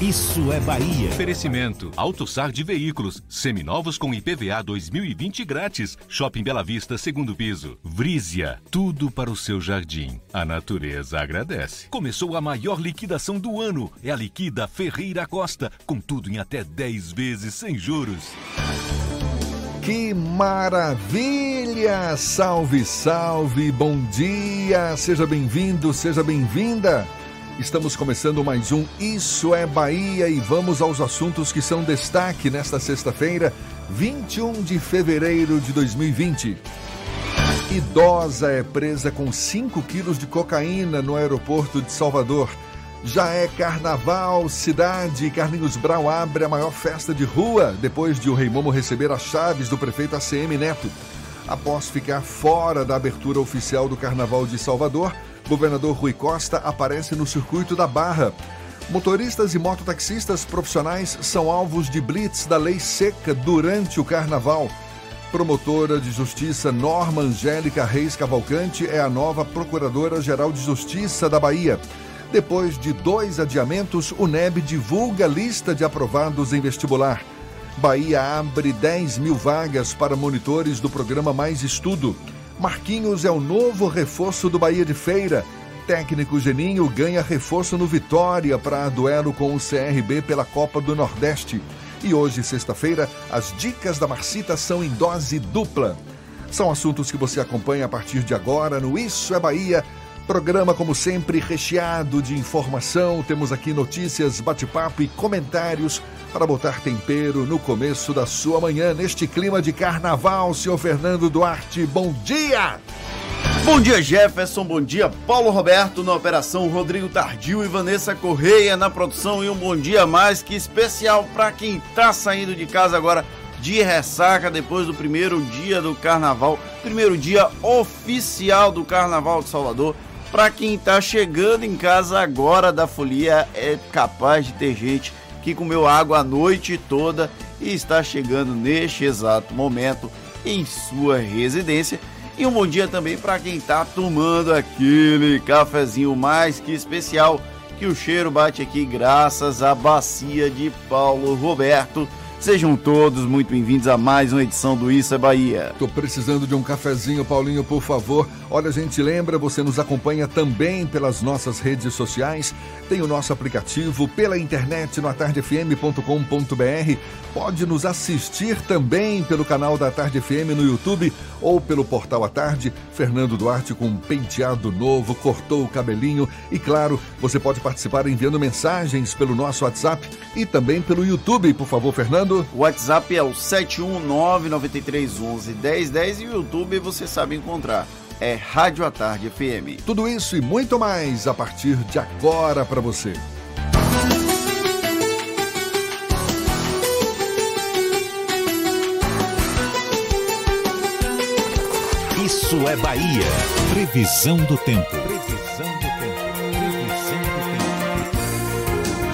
Isso é Bahia. Oferecimento: AutoSar de veículos, seminovos com IPVA 2020 grátis. Shopping Bela Vista, segundo piso. Vrízia, tudo para o seu jardim. A natureza agradece. Começou a maior liquidação do ano. É a Liquida Ferreira Costa, com tudo em até 10 vezes sem juros. Que maravilha! Salve, salve, bom dia! Seja bem-vindo, seja bem-vinda! Estamos começando mais um Isso é Bahia e vamos aos assuntos que são destaque nesta sexta-feira, 21 de fevereiro de 2020. Idosa é presa com 5 quilos de cocaína no aeroporto de Salvador. Já é carnaval, cidade. Carlinhos Brau abre a maior festa de rua depois de o Rei Momo receber as chaves do prefeito ACM Neto. Após ficar fora da abertura oficial do Carnaval de Salvador, governador Rui Costa aparece no circuito da Barra. Motoristas e mototaxistas profissionais são alvos de blitz da lei seca durante o carnaval. Promotora de Justiça Norma Angélica Reis Cavalcante é a nova Procuradora-Geral de Justiça da Bahia. Depois de dois adiamentos, o NEB divulga a lista de aprovados em vestibular. Bahia abre 10 mil vagas para monitores do programa Mais Estudo. Marquinhos é o novo reforço do Bahia de Feira. Técnico Geninho ganha reforço no Vitória para duelo com o CRB pela Copa do Nordeste. E hoje, sexta-feira, as dicas da Marcita são em dose dupla. São assuntos que você acompanha a partir de agora no Isso é Bahia Programa, como sempre, recheado de informação. Temos aqui notícias, bate-papo e comentários para botar tempero no começo da sua manhã, neste clima de carnaval. Senhor Fernando Duarte, bom dia! Bom dia, Jefferson. Bom dia, Paulo Roberto na operação, Rodrigo Tardio e Vanessa Correia na produção. E um bom dia mais que especial para quem está saindo de casa agora de ressaca depois do primeiro dia do carnaval, primeiro dia oficial do Carnaval de Salvador. Para quem está chegando em casa agora da folia, é capaz de ter gente que comeu água a noite toda e está chegando neste exato momento em sua residência. E um bom dia também para quem está tomando aquele cafezinho mais que especial, que o cheiro bate aqui graças à bacia de Paulo Roberto Sejam todos muito bem-vindos a mais uma edição do Isso é Bahia. Tô precisando de um cafezinho, Paulinho, por favor. Olha, a gente lembra, você nos acompanha também pelas nossas redes sociais, tem o nosso aplicativo pela internet no atardefm.com.br. Pode nos assistir também pelo canal da Tarde FM no YouTube ou pelo portal A Tarde. Fernando Duarte com um penteado novo, cortou o cabelinho e, claro, você pode participar enviando mensagens pelo nosso WhatsApp e também pelo YouTube, por favor, Fernando. O WhatsApp é o 71993111010 e o YouTube você sabe encontrar. É Rádio à Tarde FM. Tudo isso e muito mais a partir de agora para você. Isso é Bahia. Previsão do tempo.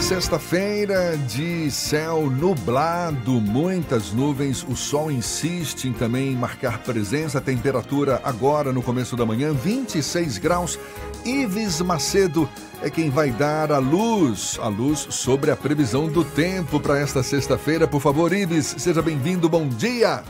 Sexta-feira de céu nublado, muitas nuvens. O sol insiste em também marcar presença. Temperatura agora no começo da manhã, 26 graus. Ives Macedo é quem vai dar a luz, a luz sobre a previsão do tempo para esta sexta-feira. Por favor, Ives, seja bem-vindo. Bom dia.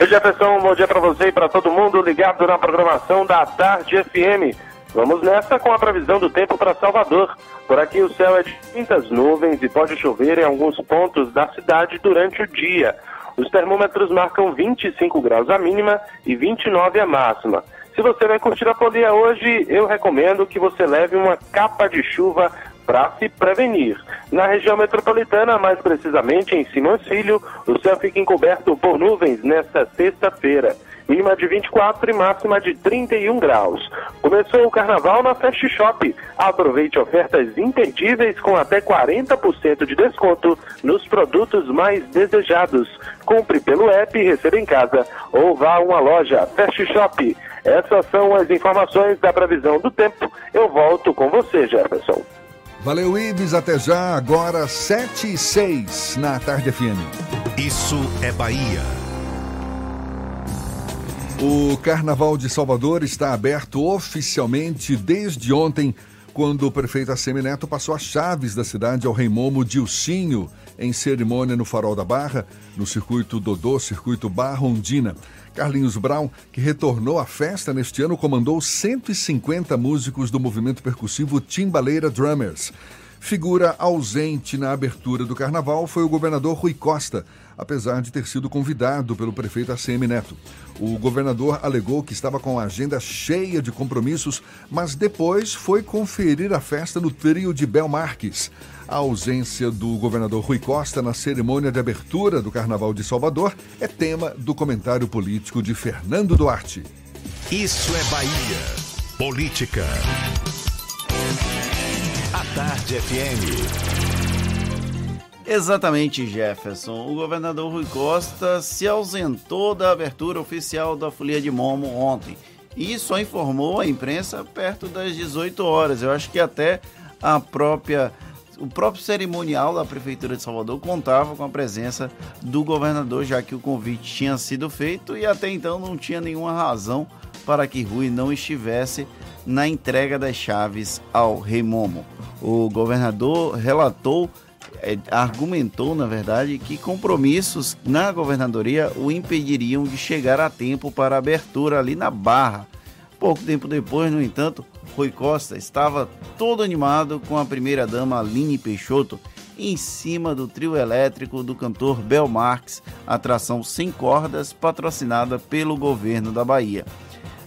Oi, Jefferson, bom dia para você e para todo mundo ligado na programação da Tarde FM. Vamos nessa com a previsão do tempo para Salvador. Por aqui o céu é de muitas nuvens e pode chover em alguns pontos da cidade durante o dia. Os termômetros marcam 25 graus a mínima e 29 a máxima. Se você vai curtir a folia hoje, eu recomendo que você leve uma capa de chuva para se prevenir. Na região metropolitana, mais precisamente em Simões Filho, o céu fica encoberto por nuvens nesta sexta-feira. Mínima de 24 e máxima de 31 graus. Começou o carnaval na Fast Shop. Aproveite ofertas imperdíveis com até 40% de desconto nos produtos mais desejados. Compre pelo app e receba em casa ou vá a uma loja Fast Shop. Essas são as informações da previsão do tempo. Eu volto com você, Jefferson. Valeu, Ibis. Até já. Agora 7 e 6 na Tarde FM. Isso é Bahia. O Carnaval de Salvador está aberto oficialmente desde ontem, quando o prefeito Assemineto passou as chaves da cidade ao rei Momo Dilcinho em cerimônia no Farol da Barra, no circuito Dodô, circuito Barra Ondina. Carlinhos Brown, que retornou à festa neste ano, comandou 150 músicos do movimento percussivo Timbaleira Drummers. Figura ausente na abertura do carnaval foi o governador Rui Costa, apesar de ter sido convidado pelo prefeito ACM Neto. O governador alegou que estava com a agenda cheia de compromissos, mas depois foi conferir a festa no trio de Bel Marques. A ausência do governador Rui Costa na cerimônia de abertura do Carnaval de Salvador é tema do comentário político de Fernando Duarte. Isso é Bahia. Política. A Tarde FM. Exatamente, Jefferson. O governador Rui Costa se ausentou da abertura oficial da Folia de Momo ontem e só informou a imprensa perto das 18 horas. Eu acho que até a própria o próprio cerimonial da prefeitura de Salvador contava com a presença do governador, já que o convite tinha sido feito e até então não tinha nenhuma razão para que Rui não estivesse na entrega das chaves ao Rei Momo. O governador relatou é, argumentou, na verdade, que compromissos na governadoria o impediriam de chegar a tempo para a abertura ali na Barra. Pouco tempo depois, no entanto, Rui Costa estava todo animado com a primeira-dama Aline Peixoto em cima do trio elétrico do cantor Bel Marx, atração sem cordas patrocinada pelo governo da Bahia.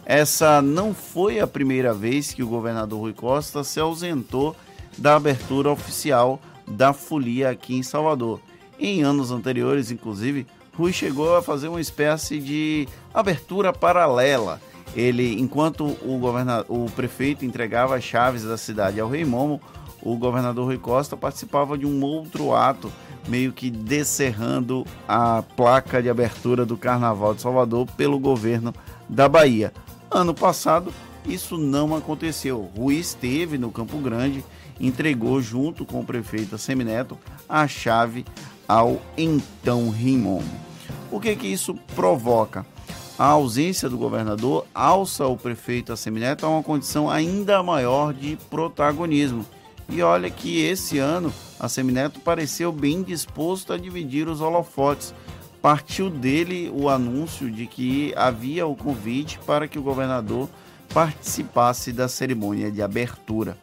Essa não foi a primeira vez que o governador Rui Costa se ausentou da abertura oficial da folia aqui em Salvador. Em anos anteriores, inclusive, Rui chegou a fazer uma espécie de abertura paralela. Ele, enquanto o, governador, o prefeito entregava as chaves da cidade ao Rei Momo, o governador Rui Costa participava de um outro ato, meio que descerrando a placa de abertura do Carnaval de Salvador pelo governo da Bahia. Ano passado, isso não aconteceu. Rui esteve no Campo Grande entregou, junto com o prefeito Semineto, a chave ao então Rimomo. O que que isso provoca? A ausência do governador alça o prefeito Assemineto a uma condição ainda maior de protagonismo. E olha que esse ano a Semineto pareceu bem disposto a dividir os holofotes. Partiu dele o anúncio de que havia o convite para que o governador participasse da cerimônia de abertura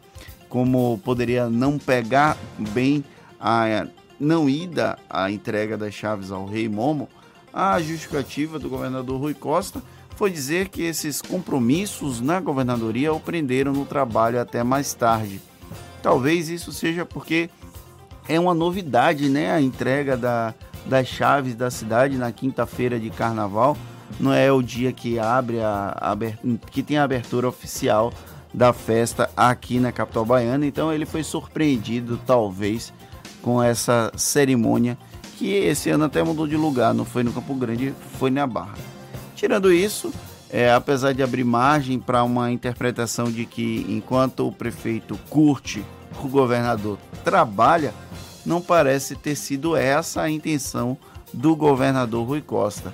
como poderia não pegar bem a não ida à entrega das chaves ao rei Momo, a justificativa do governador Rui Costa foi dizer que esses compromissos na governadoria o prenderam no trabalho até mais tarde. Talvez isso seja porque é uma novidade, né? A entrega da, das chaves da cidade na quinta-feira de carnaval. Não é o dia que abre a, a que tem a abertura oficial da festa aqui na capital baiana. Então ele foi surpreendido, talvez, com essa cerimônia que esse ano até mudou de lugar, não foi no Campo Grande, foi na Barra. Tirando isso, é, apesar de abrir margem para uma interpretação de que enquanto o prefeito curte, o governador trabalha, não parece ter sido essa a intenção do governador Rui Costa.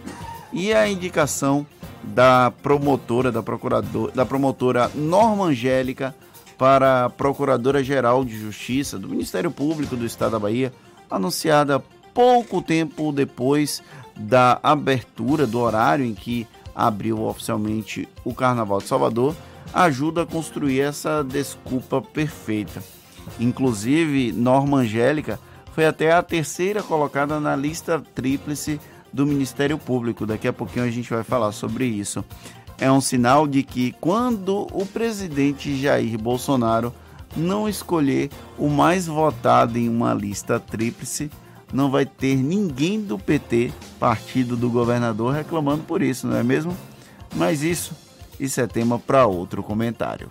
E a indicação da promotora, da procuradora, da promotora Norma Angélica para a Procuradora-Geral de Justiça do Ministério Público do Estado da Bahia, anunciada pouco tempo depois da abertura do horário em que abriu oficialmente o Carnaval de Salvador, ajuda a construir essa desculpa perfeita. Inclusive, Norma Angélica foi até a terceira colocada na lista tríplice do Ministério Público. Daqui a pouquinho a gente vai falar sobre isso. É um sinal de que quando o presidente Jair Bolsonaro não escolher o mais votado em uma lista tríplice, não vai ter ninguém do PT, partido do governador, reclamando por isso, não é mesmo? Mas isso, isso é tema para outro comentário.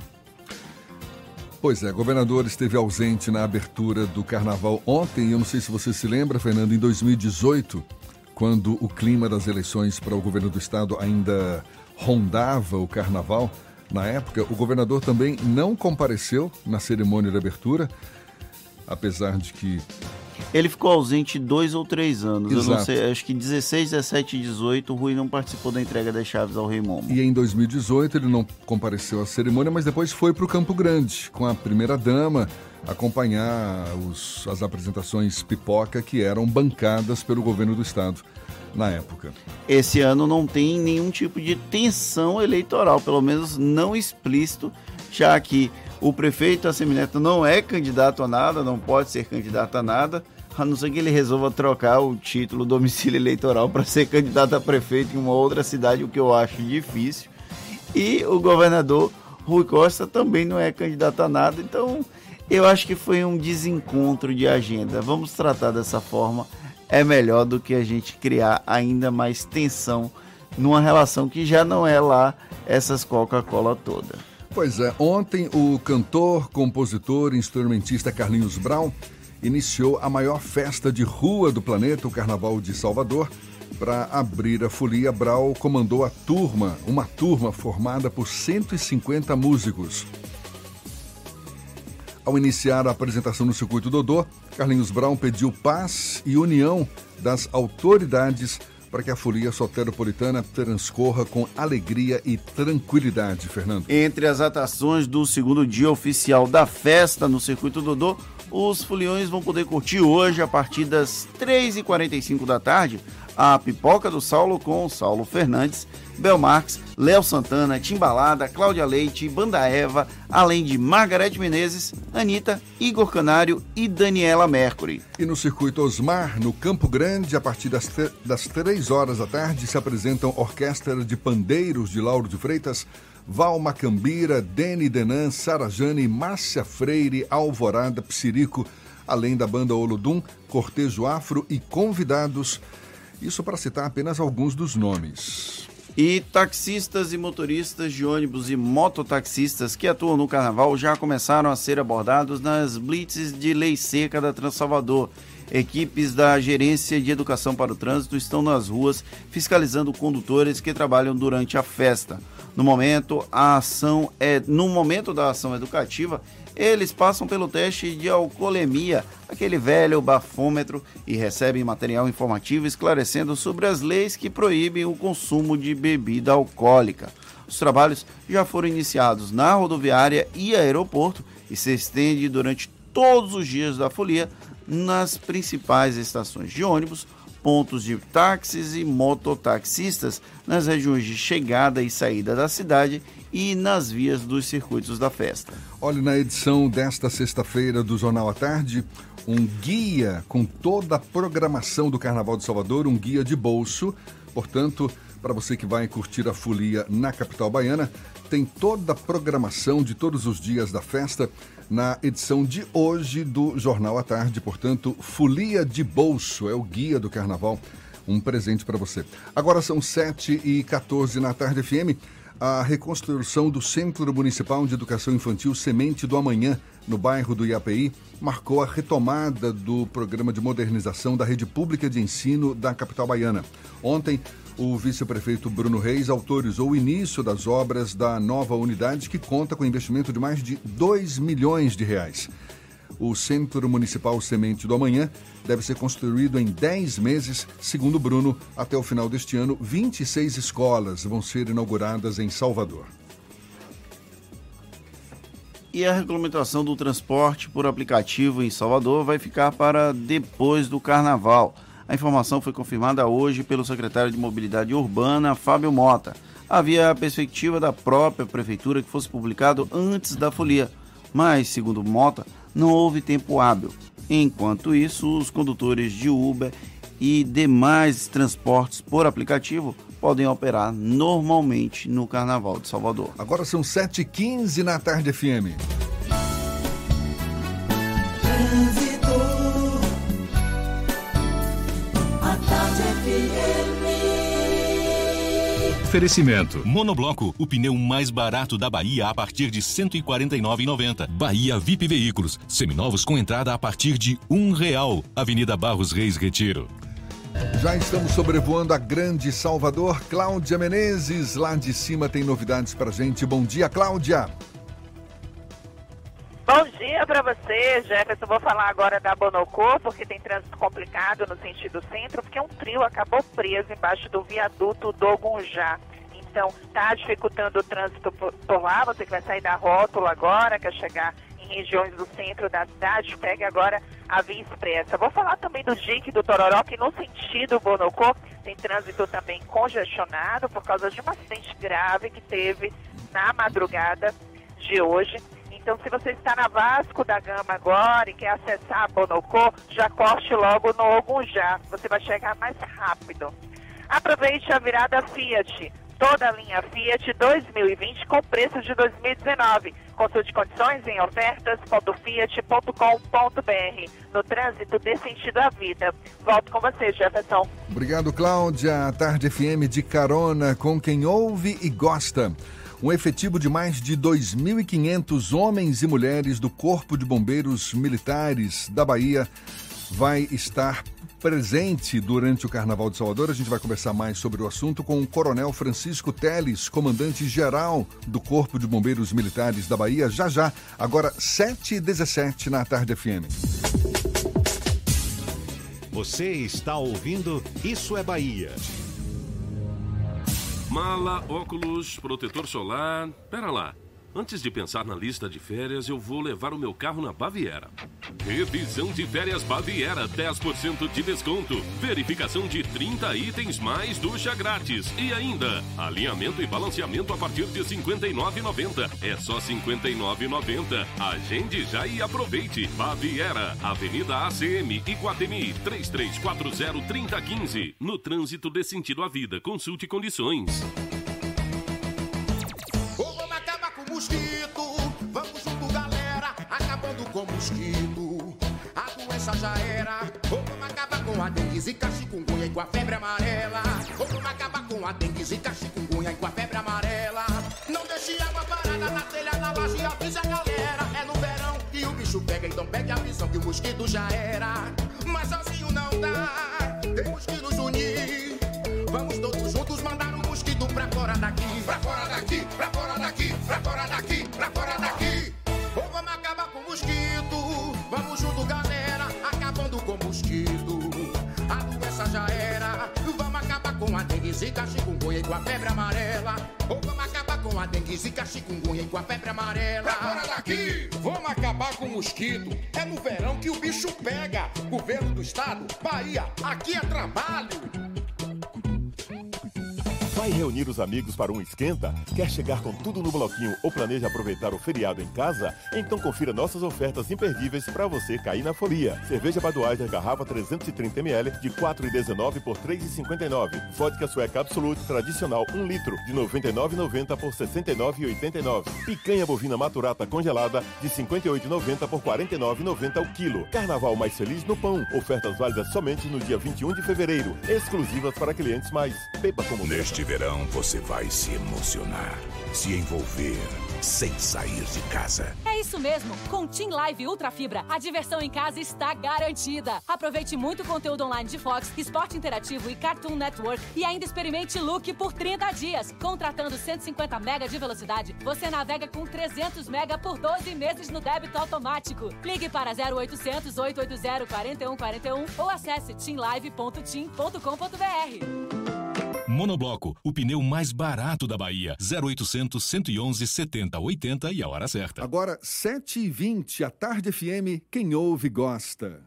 Pois é, governador esteve ausente na abertura do carnaval ontem. Eu não sei se você se lembra, Fernando, em 2018, quando o clima das eleições para o governo do estado ainda rondava o carnaval. Na época, o governador também não compareceu na cerimônia de abertura, apesar de que ele ficou ausente dois ou três anos. Exato. Eu não sei, acho que 16, 17 e 18 o Rui não participou da entrega das chaves ao Rei Momo. E em 2018 ele não compareceu à cerimônia, mas depois foi para o Campo Grande com a primeira dama acompanhar os, as apresentações pipoca que eram bancadas pelo governo do estado na época. Esse ano não tem nenhum tipo de tensão eleitoral, pelo menos não explícito, já que o prefeito Assemineto não é candidato a nada, não pode ser candidato a nada a não ser que ele resolva trocar o título domicílio eleitoral para ser candidato a prefeito em uma outra cidade, o que eu acho difícil. E o governador Rui Costa também não é candidato a nada, então eu acho que foi um desencontro de agenda. Vamos tratar dessa forma, é melhor do que a gente criar ainda mais tensão numa relação que já não é lá essas Coca-Cola toda. Pois é, ontem o cantor, compositor e instrumentista Carlinhos Brown iniciou a maior festa de rua do planeta, o Carnaval de Salvador. Para abrir a folia, Brau comandou a turma, uma turma formada por 150 músicos. Ao iniciar a apresentação no circuito Dodô, Carlinhos Brown pediu paz e união das autoridades para que a folia soteropolitana transcorra com alegria e tranquilidade, Fernando. Entre as atrações do segundo dia oficial da festa no circuito Dodô, os foliões vão poder curtir hoje, a partir das 3h45 da tarde, a Pipoca do Saulo com Saulo Fernandes, Belmarx, Léo Santana, Timbalada, Cláudia Leite, Banda Eva, além de Margarete Menezes, Anitta, Igor Canário e Daniela Mercury. E no circuito Osmar, no Campo Grande, a partir das, das 3 horas da tarde, se apresentam Orquestra de Pandeiros de Lauro de Freitas, Val Macambira, Deni Denan, Sarajane, Márcia Freire, Alvorada, Psirico, além da banda Olodum, Cortejo Afro e convidados. Isso para citar apenas alguns dos nomes. E taxistas e motoristas de ônibus e mototaxistas que atuam no carnaval já começaram a ser abordados nas blitzes de lei seca da Transalvador. Equipes da Gerência de Educação para o Trânsito estão nas ruas fiscalizando condutores que trabalham durante a festa. No momento, a ação é no momento da ação educativa, eles passam pelo teste de alcoolemia, aquele velho bafômetro, e recebem material informativo esclarecendo sobre as leis que proíbem o consumo de bebida alcoólica. Os trabalhos já foram iniciados na rodoviária e aeroporto e se estende durante todos os dias da folia nas principais estações de ônibus, pontos de táxis e mototaxistas nas regiões de chegada e saída da cidade e nas vias dos circuitos da festa. Olhe na edição desta sexta-feira do Jornal à Tarde, um guia com toda a programação do Carnaval de Salvador, um guia de bolso. Portanto, para você que vai curtir a folia na capital baiana, tem toda a programação de todos os dias da festa na edição de hoje do Jornal à Tarde. Portanto, Folia de Bolso é o guia do carnaval. Um presente para você. Agora são 7 e 14 na Tarde FM. A reconstrução do Centro Municipal de Educação Infantil Semente do Amanhã, no bairro do IAPI, marcou a retomada do programa de modernização da rede pública de ensino da capital baiana. Ontem, o vice-prefeito Bruno Reis autorizou o início das obras da nova unidade, que conta com investimento de mais de 2 milhões de reais. O Centro Municipal Semente do Amanhã deve ser construído em 10 meses. Segundo Bruno, até o final deste ano, 26 escolas vão ser inauguradas em Salvador. E a regulamentação do transporte por aplicativo em Salvador vai ficar para depois do carnaval. A informação foi confirmada hoje pelo secretário de Mobilidade Urbana, Fábio Mota. Havia a perspectiva da própria prefeitura que fosse publicado antes da folia, mas, segundo Mota, não houve tempo hábil. Enquanto isso, os condutores de Uber e demais transportes por aplicativo podem operar normalmente no Carnaval de Salvador. Agora são 7h15 na tarde FM. Oferecimento. Monobloco, o pneu mais barato da Bahia a partir de R$ 149,90. Bahia VIP Veículos, seminovos com entrada a partir de um real. Avenida Barros Reis Retiro. Já estamos sobrevoando a grande Salvador. Cláudia Menezes, lá de cima, tem novidades pra gente. Bom dia, Cláudia. Bom dia para você, Jefferson. Vou falar agora da Bonocô, porque tem trânsito complicado no sentido centro, porque um trio acabou preso embaixo do viaduto do Gunjá. Então, está dificultando o trânsito por, lá. Você que vai sair da rótula agora, quer chegar em regiões do centro da cidade, pegue agora a via expressa. Vou falar também do JIC do Tororó, que no sentido Bonocô tem trânsito também congestionado por causa de um acidente grave que teve na madrugada de hoje. Então, se você está na Vasco da Gama agora e quer acessar a Bonocô, já corte logo no Ogunjá. Você vai chegar mais rápido. Aproveite a virada Fiat. Toda a linha Fiat 2020 com preço de 2019. Consulte condições em ofertas.fiat.com.br. No trânsito, dê sentido à vida. Volto com você, Jefferson. Obrigado, Cláudia. Tarde FM de carona com quem ouve e gosta. Um efetivo de mais de 2.500 homens e mulheres do Corpo de Bombeiros Militares da Bahia vai estar presente durante o Carnaval de Salvador. A gente vai conversar mais sobre o assunto com o Coronel Francisco Teles, comandante-geral do Corpo de Bombeiros Militares da Bahia, já já, agora 7h17 na Tarde FM. Você está ouvindo Isso é Bahia. Mala, óculos, protetor solar. Pera lá. Antes de pensar na lista de férias, eu vou levar o meu carro na Baviera. Revisão de férias Baviera, 10% de desconto. Verificação de 30 itens mais ducha grátis. E ainda, alinhamento e balanceamento a partir de R$ 59,90. É só R$ 59,90. Agende já e aproveite. Baviera, Avenida ACM, Iguatemi, 3340-3015. No trânsito de sentido à vida. Consulte condições. Já era. Vamos acabar com a dengue, zika, chikungunya e com a febre amarela. Vamos acabar com a dengue, zika, chikungunya e com a febre amarela. Não deixe água parada na telha, na laje, avisa a galera. É no verão e o bicho pega, então pegue a visão que o mosquito já era. Mas sozinho não dá, temos que nos unir. Vamos todos juntos mandar o mosquito pra fora daqui. Pra fora daqui, zika, chikungunya e com a febre amarela. Ou vamos acabar com a dengue, zika, chikungunya e com a febre amarela. Pra fora daqui! Vamos acabar com o mosquito. É no verão que o bicho pega. Governo do estado, Bahia, aqui é trabalho. Vai reunir os amigos para um esquenta? Quer chegar com tudo no bloquinho ou planeja aproveitar o feriado em casa? Então confira nossas ofertas imperdíveis para você cair na folia. Cerveja Budweiser garrafa 330ml de 4,19 por 3,59. Vodka sueca Absolute tradicional 1 litro de 99,90 por 69,89. Picanha bovina maturata congelada de 58,90 por 49,90 o quilo. Carnaval mais feliz no pão. Ofertas válidas somente no dia 21 de fevereiro. Exclusivas para clientes mais. Beba como Neste verão você vai se emocionar, se envolver, sem sair de casa. É isso mesmo. Com Team Live Ultra Fibra, a diversão em casa está garantida. Aproveite muito conteúdo online de Fox, Esporte Interativo e Cartoon Network e ainda experimente Look por 30 dias. Contratando 150 mega de velocidade, você navega com 300 mega por 12 meses no débito automático. Ligue para 0800 880 4141 ou acesse teamlive.team.com.br. Monobloco, o pneu mais barato da Bahia. 0800 111 70 80 e a hora certa. Agora, 7h20, a Tarde FM, quem ouve gosta.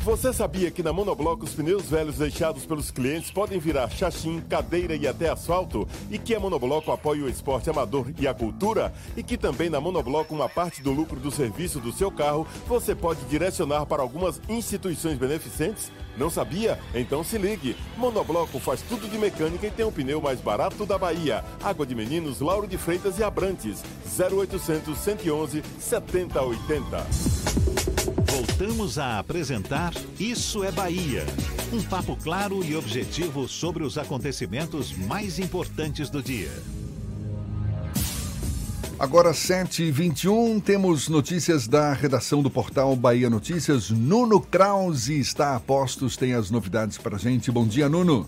Você sabia que na Monobloco os pneus velhos deixados pelos clientes podem virar chachim, cadeira e até asfalto? E que a Monobloco apoia o esporte amador e a cultura? E que também na Monobloco uma parte do lucro do serviço do seu carro você pode direcionar para algumas instituições beneficentes? Não sabia? Então se ligue. Monobloco faz tudo de mecânica e tem o pneu mais barato da Bahia. Água de Meninos, Lauro de Freitas e Abrantes. 0800 111 7080. Voltamos Voltamos a apresentar Isso é Bahia. Um papo claro e objetivo sobre os acontecimentos mais importantes do dia. Agora 7h21, temos notícias da redação do portal Bahia Notícias. Nuno Krause está a postos, tem as novidades para gente. Bom dia, Nuno.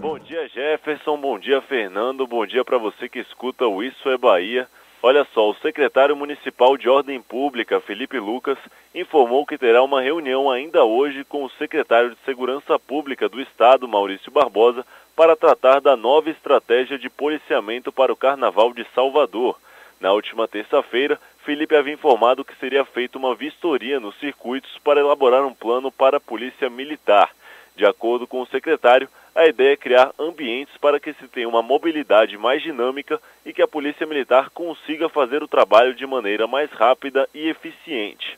Bom dia, Jefferson. Bom dia, Fernando. Bom dia para você que escuta o Isso é Bahia. Olha só, o secretário municipal de Ordem Pública, Felipe Lucas, informou que terá uma reunião ainda hoje com o secretário de Segurança Pública do Estado, Maurício Barbosa, para tratar da nova estratégia de policiamento para o Carnaval de Salvador. Na última terça-feira, Felipe havia informado que seria feita uma vistoria nos circuitos para elaborar um plano para a Polícia Militar. De acordo com o secretário, a ideia é criar ambientes para que se tenha uma mobilidade mais dinâmica e que a Polícia Militar consiga fazer o trabalho de maneira mais rápida e eficiente.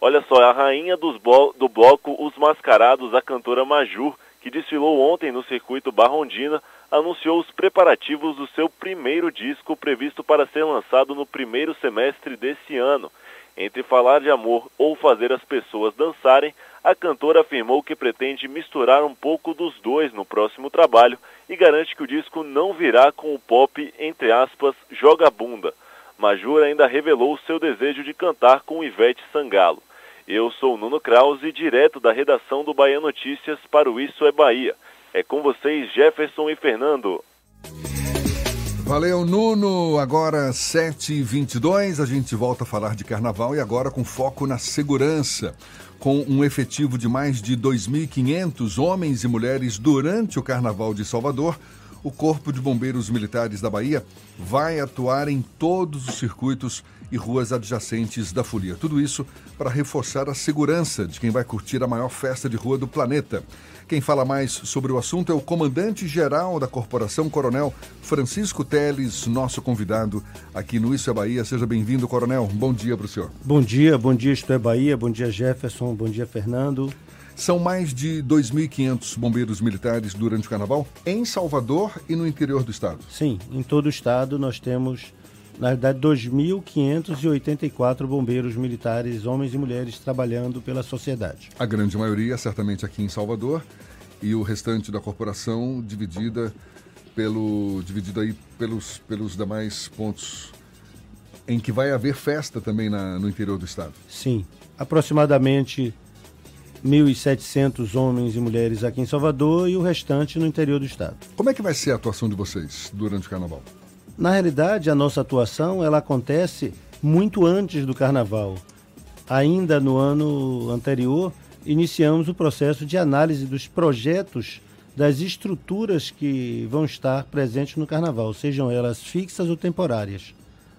Olha só, a rainha blo do bloco Os Mascarados, a cantora Majur, que desfilou ontem no circuito Barrondina, anunciou os preparativos do seu primeiro disco previsto para ser lançado no primeiro semestre desse ano. Entre falar de amor ou fazer as pessoas dançarem, a cantora afirmou que pretende misturar um pouco dos dois no próximo trabalho e garante que o disco não virá com o pop, entre aspas, joga bunda. Major ainda revelou seu desejo de cantar com Ivete Sangalo. Eu sou Nuno Krause, direto da redação do Bahia Notícias para o Isso é Bahia. É com vocês, Jefferson e Fernando. Valeu, Nuno. Agora 7h22, a gente volta a falar de carnaval e agora com foco na segurança com um efetivo de mais de 2.500 homens e mulheres durante o Carnaval de Salvador, o Corpo de Bombeiros Militares da Bahia vai atuar em todos os circuitos e ruas adjacentes da folia. Tudo isso para reforçar a segurança de quem vai curtir a maior festa de rua do planeta. Quem fala mais sobre o assunto é o comandante-geral da corporação, Coronel Francisco Teles, nosso convidado aqui no Isso é Bahia. Seja bem-vindo, Coronel. Bom dia para o senhor. Bom dia, bom dia, Isto é Bahia, bom dia, Jefferson, bom dia, Fernando. São mais de 2.500 bombeiros militares durante o carnaval em Salvador e no interior do estado. Sim, em todo o estado nós temos, na verdade, 2.584 bombeiros militares, homens e mulheres, trabalhando pela sociedade. A grande maioria, certamente, aqui em Salvador, e o restante da corporação dividida pelo dividido aí pelos, pelos demais pontos em que vai haver festa também na, no interior do estado. Sim, aproximadamente 1.700 homens e mulheres aqui em Salvador e o restante no interior do estado. Como é que vai ser a atuação de vocês durante o carnaval? Na realidade, a nossa atuação ela acontece muito antes do carnaval. Ainda no ano anterior, iniciamos o processo de análise dos projetos das estruturas que vão estar presentes no carnaval, sejam elas fixas ou temporárias.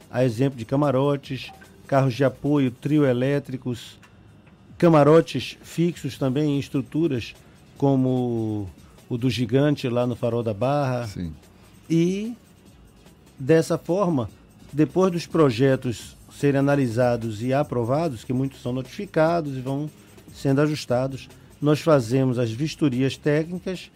A exemplo de camarotes, carros de apoio, trio elétricos, camarotes fixos também em estruturas como o do gigante lá no Farol da Barra. Sim. E dessa forma, depois dos projetos serem analisados e aprovados, que muitos são notificados e vão sendo ajustados, nós fazemos as vistorias técnicas.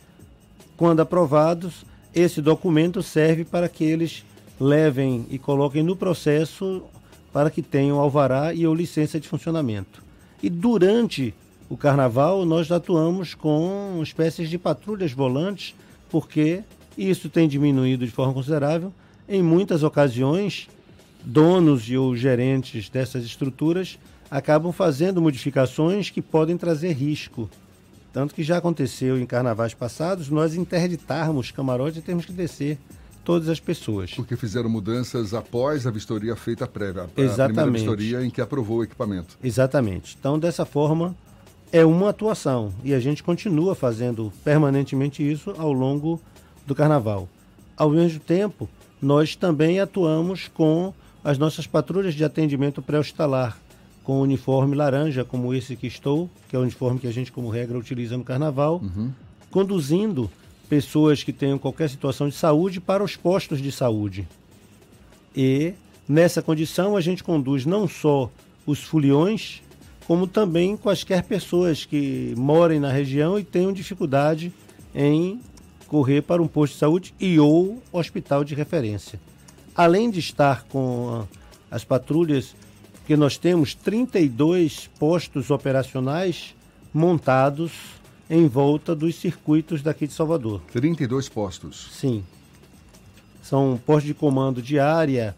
Quando aprovados, esse documento serve para que eles levem e coloquem no processo para que tenham alvará e ou licença de funcionamento. E durante o carnaval, nós atuamos com espécies de patrulhas volantes, porque isso tem diminuído de forma considerável. Em muitas ocasiões, donos e ou gerentes dessas estruturas acabam fazendo modificações que podem trazer risco. Tanto que já aconteceu em carnavais passados nós interditarmos camarotes e temos que descer todas as pessoas. Porque fizeram mudanças após a vistoria feita prévia, a Exatamente. primeira vistoria em que aprovou o equipamento. Exatamente. Então, dessa forma, é uma atuação e a gente continua fazendo permanentemente isso ao longo do carnaval. Ao mesmo tempo, nós também atuamos com as nossas patrulhas de atendimento pré-hospitalar, com uniforme laranja, como esse que estou, que é o uniforme que a gente, como regra, utiliza no carnaval, Uhum. conduzindo pessoas que tenham qualquer situação de saúde para os postos de saúde. E nessa condição a gente conduz não só os foliões, como também quaisquer pessoas que morem na região e tenham dificuldade em correr para um posto de saúde e ou hospital de referência. Além de estar com as patrulhas Porque nós temos 32 postos operacionais montados em volta dos circuitos daqui de Salvador. 32 postos. Sim. São postos de comando de área,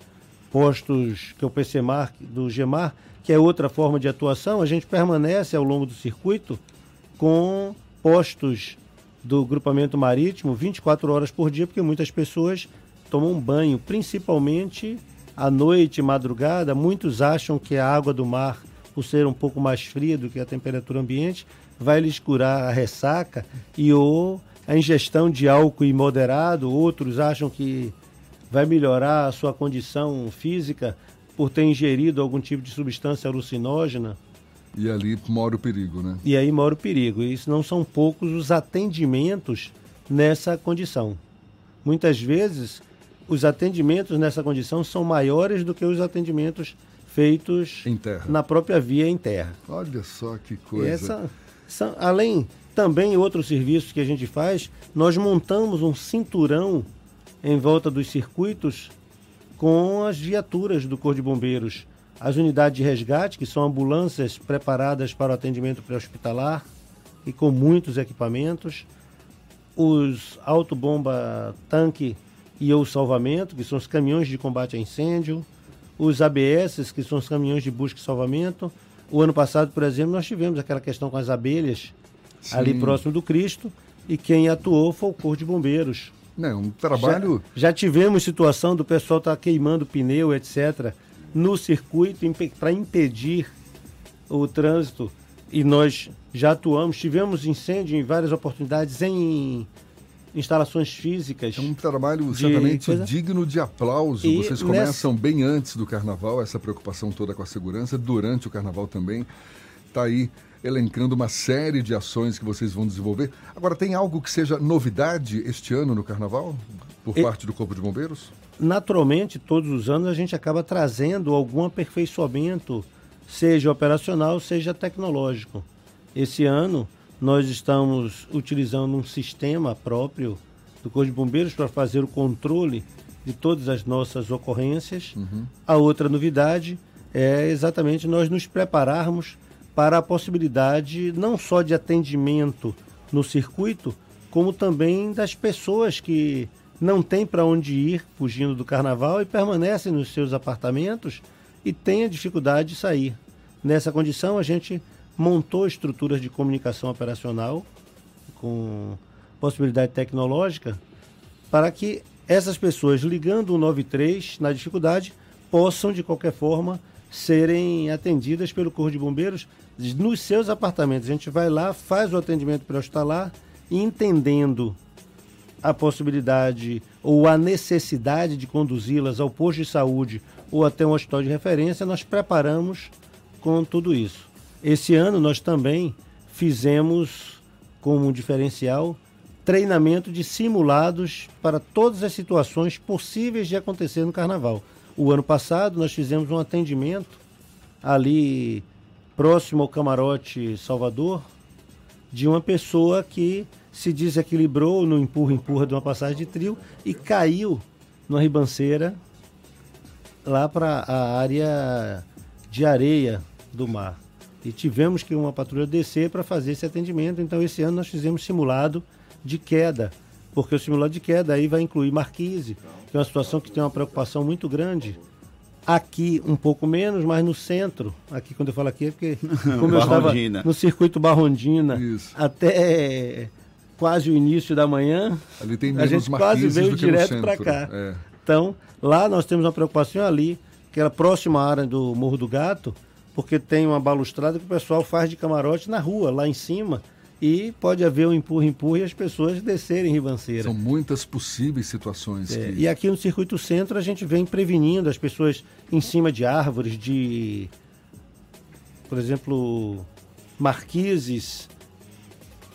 postos que é o PCMAR, do GEMAR, que é outra forma de atuação. A gente permanece ao longo do circuito com postos do grupamento marítimo 24 horas por dia, porque muitas pessoas tomam banho, principalmente à noite, madrugada. Muitos acham que a água do mar, por ser um pouco mais fria do que a temperatura ambiente, vai lhes curar a ressaca e ou a ingestão de álcool imoderado. Outros acham que vai melhorar a sua condição física por ter ingerido algum tipo de substância alucinógena. E ali mora o perigo, né? E aí mora o perigo. E isso não são poucos os atendimentos nessa condição. Muitas vezes, os atendimentos nessa condição são maiores do que os atendimentos feitos na própria via em terra. Olha só que coisa. Essa, são, além também outros serviços que a gente faz, nós montamos um cinturão em volta dos circuitos com as viaturas do Corpo de Bombeiros, as unidades de resgate, que são ambulâncias preparadas para o atendimento pré-hospitalar e com muitos equipamentos, os autobomba tanque e ou salvamento, que são os caminhões de combate a incêndio, os ABS, que são os caminhões de busca e salvamento. O ano passado, por exemplo, nós tivemos aquela questão com as abelhas Sim. ali próximo do Cristo e quem atuou foi o Corpo de Bombeiros. Não, um trabalho. Já, já tivemos situação do pessoal estar tá queimando pneu, etc., no circuito para impedir o trânsito e nós já atuamos. Tivemos incêndio em várias oportunidades em instalações físicas. É um trabalho certamente coisa... digno de aplauso. E Vocês começam nessa... bem antes do carnaval, essa preocupação toda com a segurança, durante o carnaval também. Está aí elencando uma série de ações que vocês vão desenvolver. Agora, tem algo que seja novidade este ano no Carnaval, por e... parte do Corpo de Bombeiros? Naturalmente, todos os anos a gente acaba trazendo algum aperfeiçoamento, seja operacional, seja tecnológico. Esse ano, nós estamos utilizando um sistema próprio do Corpo de Bombeiros para fazer o controle de todas as nossas ocorrências. Uhum. A outra novidade é exatamente nós nos prepararmos para a possibilidade não só de atendimento no circuito, como também das pessoas que não têm para onde ir fugindo do carnaval e permanecem nos seus apartamentos e têm a dificuldade de sair. Nessa condição, a gente montou estruturas de comunicação operacional com possibilidade tecnológica para que essas pessoas ligando o 93 na dificuldade possam de qualquer forma serem atendidas pelo Corpo de Bombeiros nos seus apartamentos. A gente vai lá, faz o atendimento pré-hospitalar entendendo a possibilidade ou a necessidade de conduzi-las ao posto de saúde ou até um hospital de referência, nós preparamos com tudo isso. Esse ano nós também fizemos como um diferencial treinamento de simulados para todas as situações possíveis de acontecer no carnaval. O ano passado nós fizemos um atendimento ali próximo ao camarote Salvador de uma pessoa que se desequilibrou no empurra-empurra de uma passagem de trio e caiu numa ribanceira lá para a área de areia do mar. E tivemos que uma patrulha descer para fazer esse atendimento. Então, esse ano nós fizemos simulado de queda, porque o simulado de queda aí vai incluir marquise, que é uma situação que tem uma preocupação muito grande. Aqui um pouco menos, mas no centro, aqui quando eu falo aqui é porque como eu estava no circuito Barrondina Isso. até quase o início da manhã, Ali tem a gente quase veio direto para cá. É. Então, lá nós temos uma preocupação ali, que era próxima à área do Morro do Gato, porque tem uma balustrada que o pessoal faz de camarote na rua, lá em cima, e pode haver um empurra-empurra e as pessoas descerem ribanceira. São muitas possíveis situações. É, que... E aqui no Circuito Centro a gente vem prevenindo as pessoas em cima de árvores, de, por exemplo, marquises,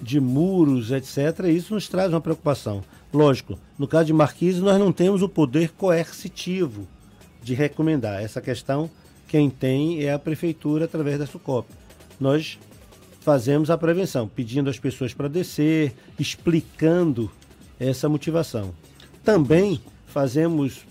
de muros, etc. Isso nos traz uma preocupação. Lógico, no caso de marquises nós não temos o poder coercitivo de recomendar. Essa questão quem tem é a prefeitura através da SUCOP. Nós fazemos a prevenção, pedindo às pessoas para descer, explicando essa motivação. Também fazemos,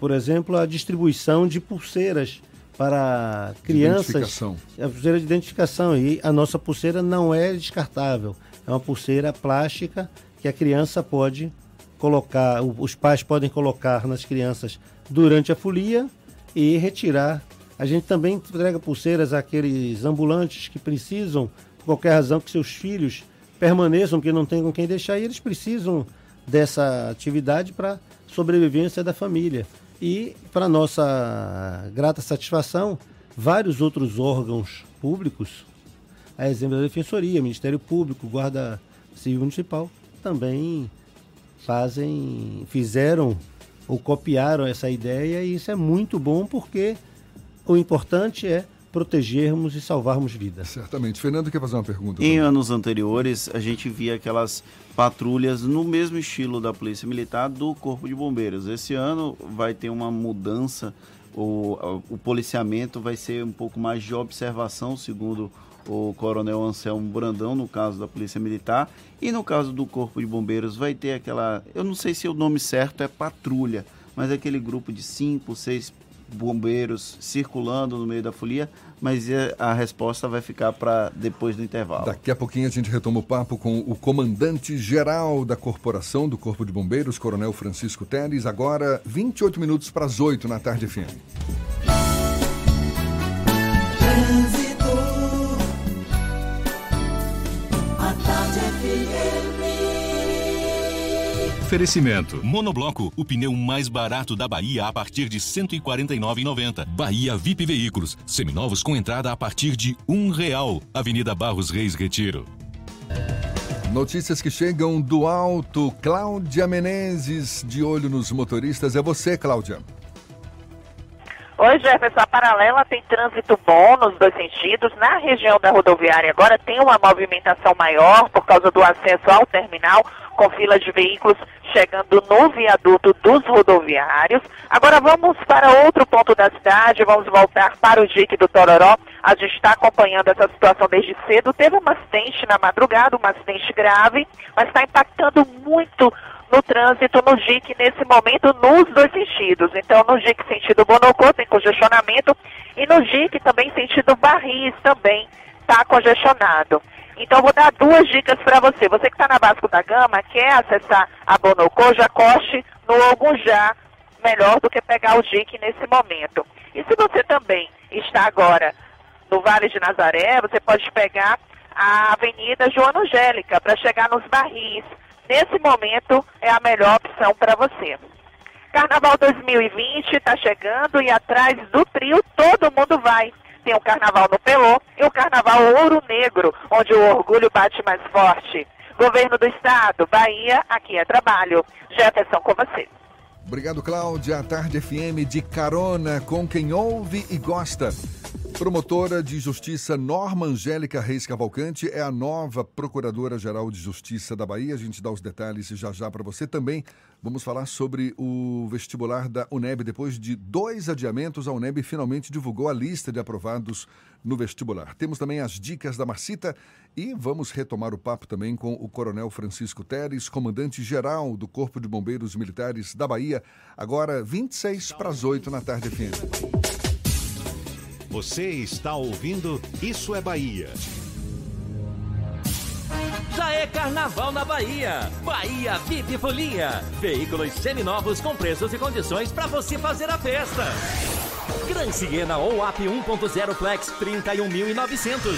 por exemplo, a distribuição de pulseiras para crianças. É a pulseira de identificação. E a nossa pulseira não é descartável. É uma pulseira plástica que a criança pode colocar, os pais podem colocar nas crianças durante a folia e retirar. A gente também entrega pulseiras àqueles ambulantes que precisam, por qualquer razão, que seus filhos permaneçam, que não tem com quem deixar, e eles precisam dessa atividade para sobrevivência da família. E, para nossa grata satisfação, vários outros órgãos públicos, a exemplo da Defensoria, Ministério Público, Guarda Civil Municipal, também fazem, fizeram ou copiaram essa ideia e isso é muito bom porque o importante é protegermos e salvarmos vidas. Certamente. Fernando quer fazer uma pergunta. Em anos anteriores, a gente via aquelas patrulhas no mesmo estilo da Polícia Militar do Corpo de Bombeiros. Esse ano vai ter uma mudança, o, o policiamento vai ser um pouco mais de observação, segundo o Coronel Anselmo Brandão, no caso da Polícia Militar. E no caso do Corpo de Bombeiros, vai ter aquela. Eu não sei se o nome certo é patrulha, mas é aquele grupo de cinco, seis bombeiros circulando no meio da folia, mas é- a resposta vai ficar para depois do intervalo. Daqui a pouquinho a gente retoma o papo com o comandante-geral da corporação do Corpo de Bombeiros, Coronel Francisco Teres. Agora, 28 minutos para as 8 na tarde FM. A tarde FM. Oferecimento. Monobloco, o pneu mais barato da Bahia a partir de R$ 149,90. Bahia VIP Veículos, seminovos com entrada a partir de um real. Avenida Barros Reis Retiro. Notícias que chegam do alto. Cláudia Menezes, de olho nos motoristas. É você, Cláudia. Oi, Jefferson, a paralela tem trânsito bom nos dois sentidos. Na região da rodoviária agora tem uma movimentação maior por causa do acesso ao terminal, com fila de veículos chegando no viaduto dos rodoviários. Agora vamos para outro ponto da cidade, vamos voltar para o dique do Tororó. A gente está acompanhando essa situação desde cedo. Teve um acidente na madrugada, um acidente grave, mas está impactando muito no trânsito no JIC nesse momento nos dois sentidos. Então, no JIC sentido Bonocô tem congestionamento e no JIC também sentido Barris também está congestionado. Então, vou dar duas dicas para você. Você que está na Vasco da Gama, quer acessar a Bonocô, já coste no Ogujá, melhor do que pegar o JIC nesse momento. E se você também está agora no Vale de Nazaré, você pode pegar a Avenida Joana Angélica para chegar nos Barris. Nesse momento é a melhor opção para você. Carnaval 2020 está chegando e atrás do trio todo mundo vai. Tem o Carnaval no Pelô e o Carnaval Ouro Negro, onde o orgulho bate mais forte. Governo do Estado, Bahia, aqui é trabalho. Jefferson com você. Obrigado, Cláudia. A Tarde FM de carona com quem ouve e gosta. Promotora de Justiça Norma Angélica Reis Cavalcante é a nova Procuradora-Geral de Justiça da Bahia. A gente dá os detalhes já já para você também. Vamos falar sobre o vestibular da UNEB. Depois de dois adiamentos, a UNEB finalmente divulgou a lista de aprovados no vestibular. Temos também as dicas da Marcita e vamos retomar o papo também com o Coronel Francisco Teres, comandante-geral do Corpo de Bombeiros Militares da Bahia. Agora, 26 para as 8 na tarde FM. Você está ouvindo Isso é Bahia. Já é carnaval na Bahia. Bahia VIP Folia. Veículos seminovos com preços e condições para você fazer a festa. Gran Siena ou AP 1.0 Flex 31.900.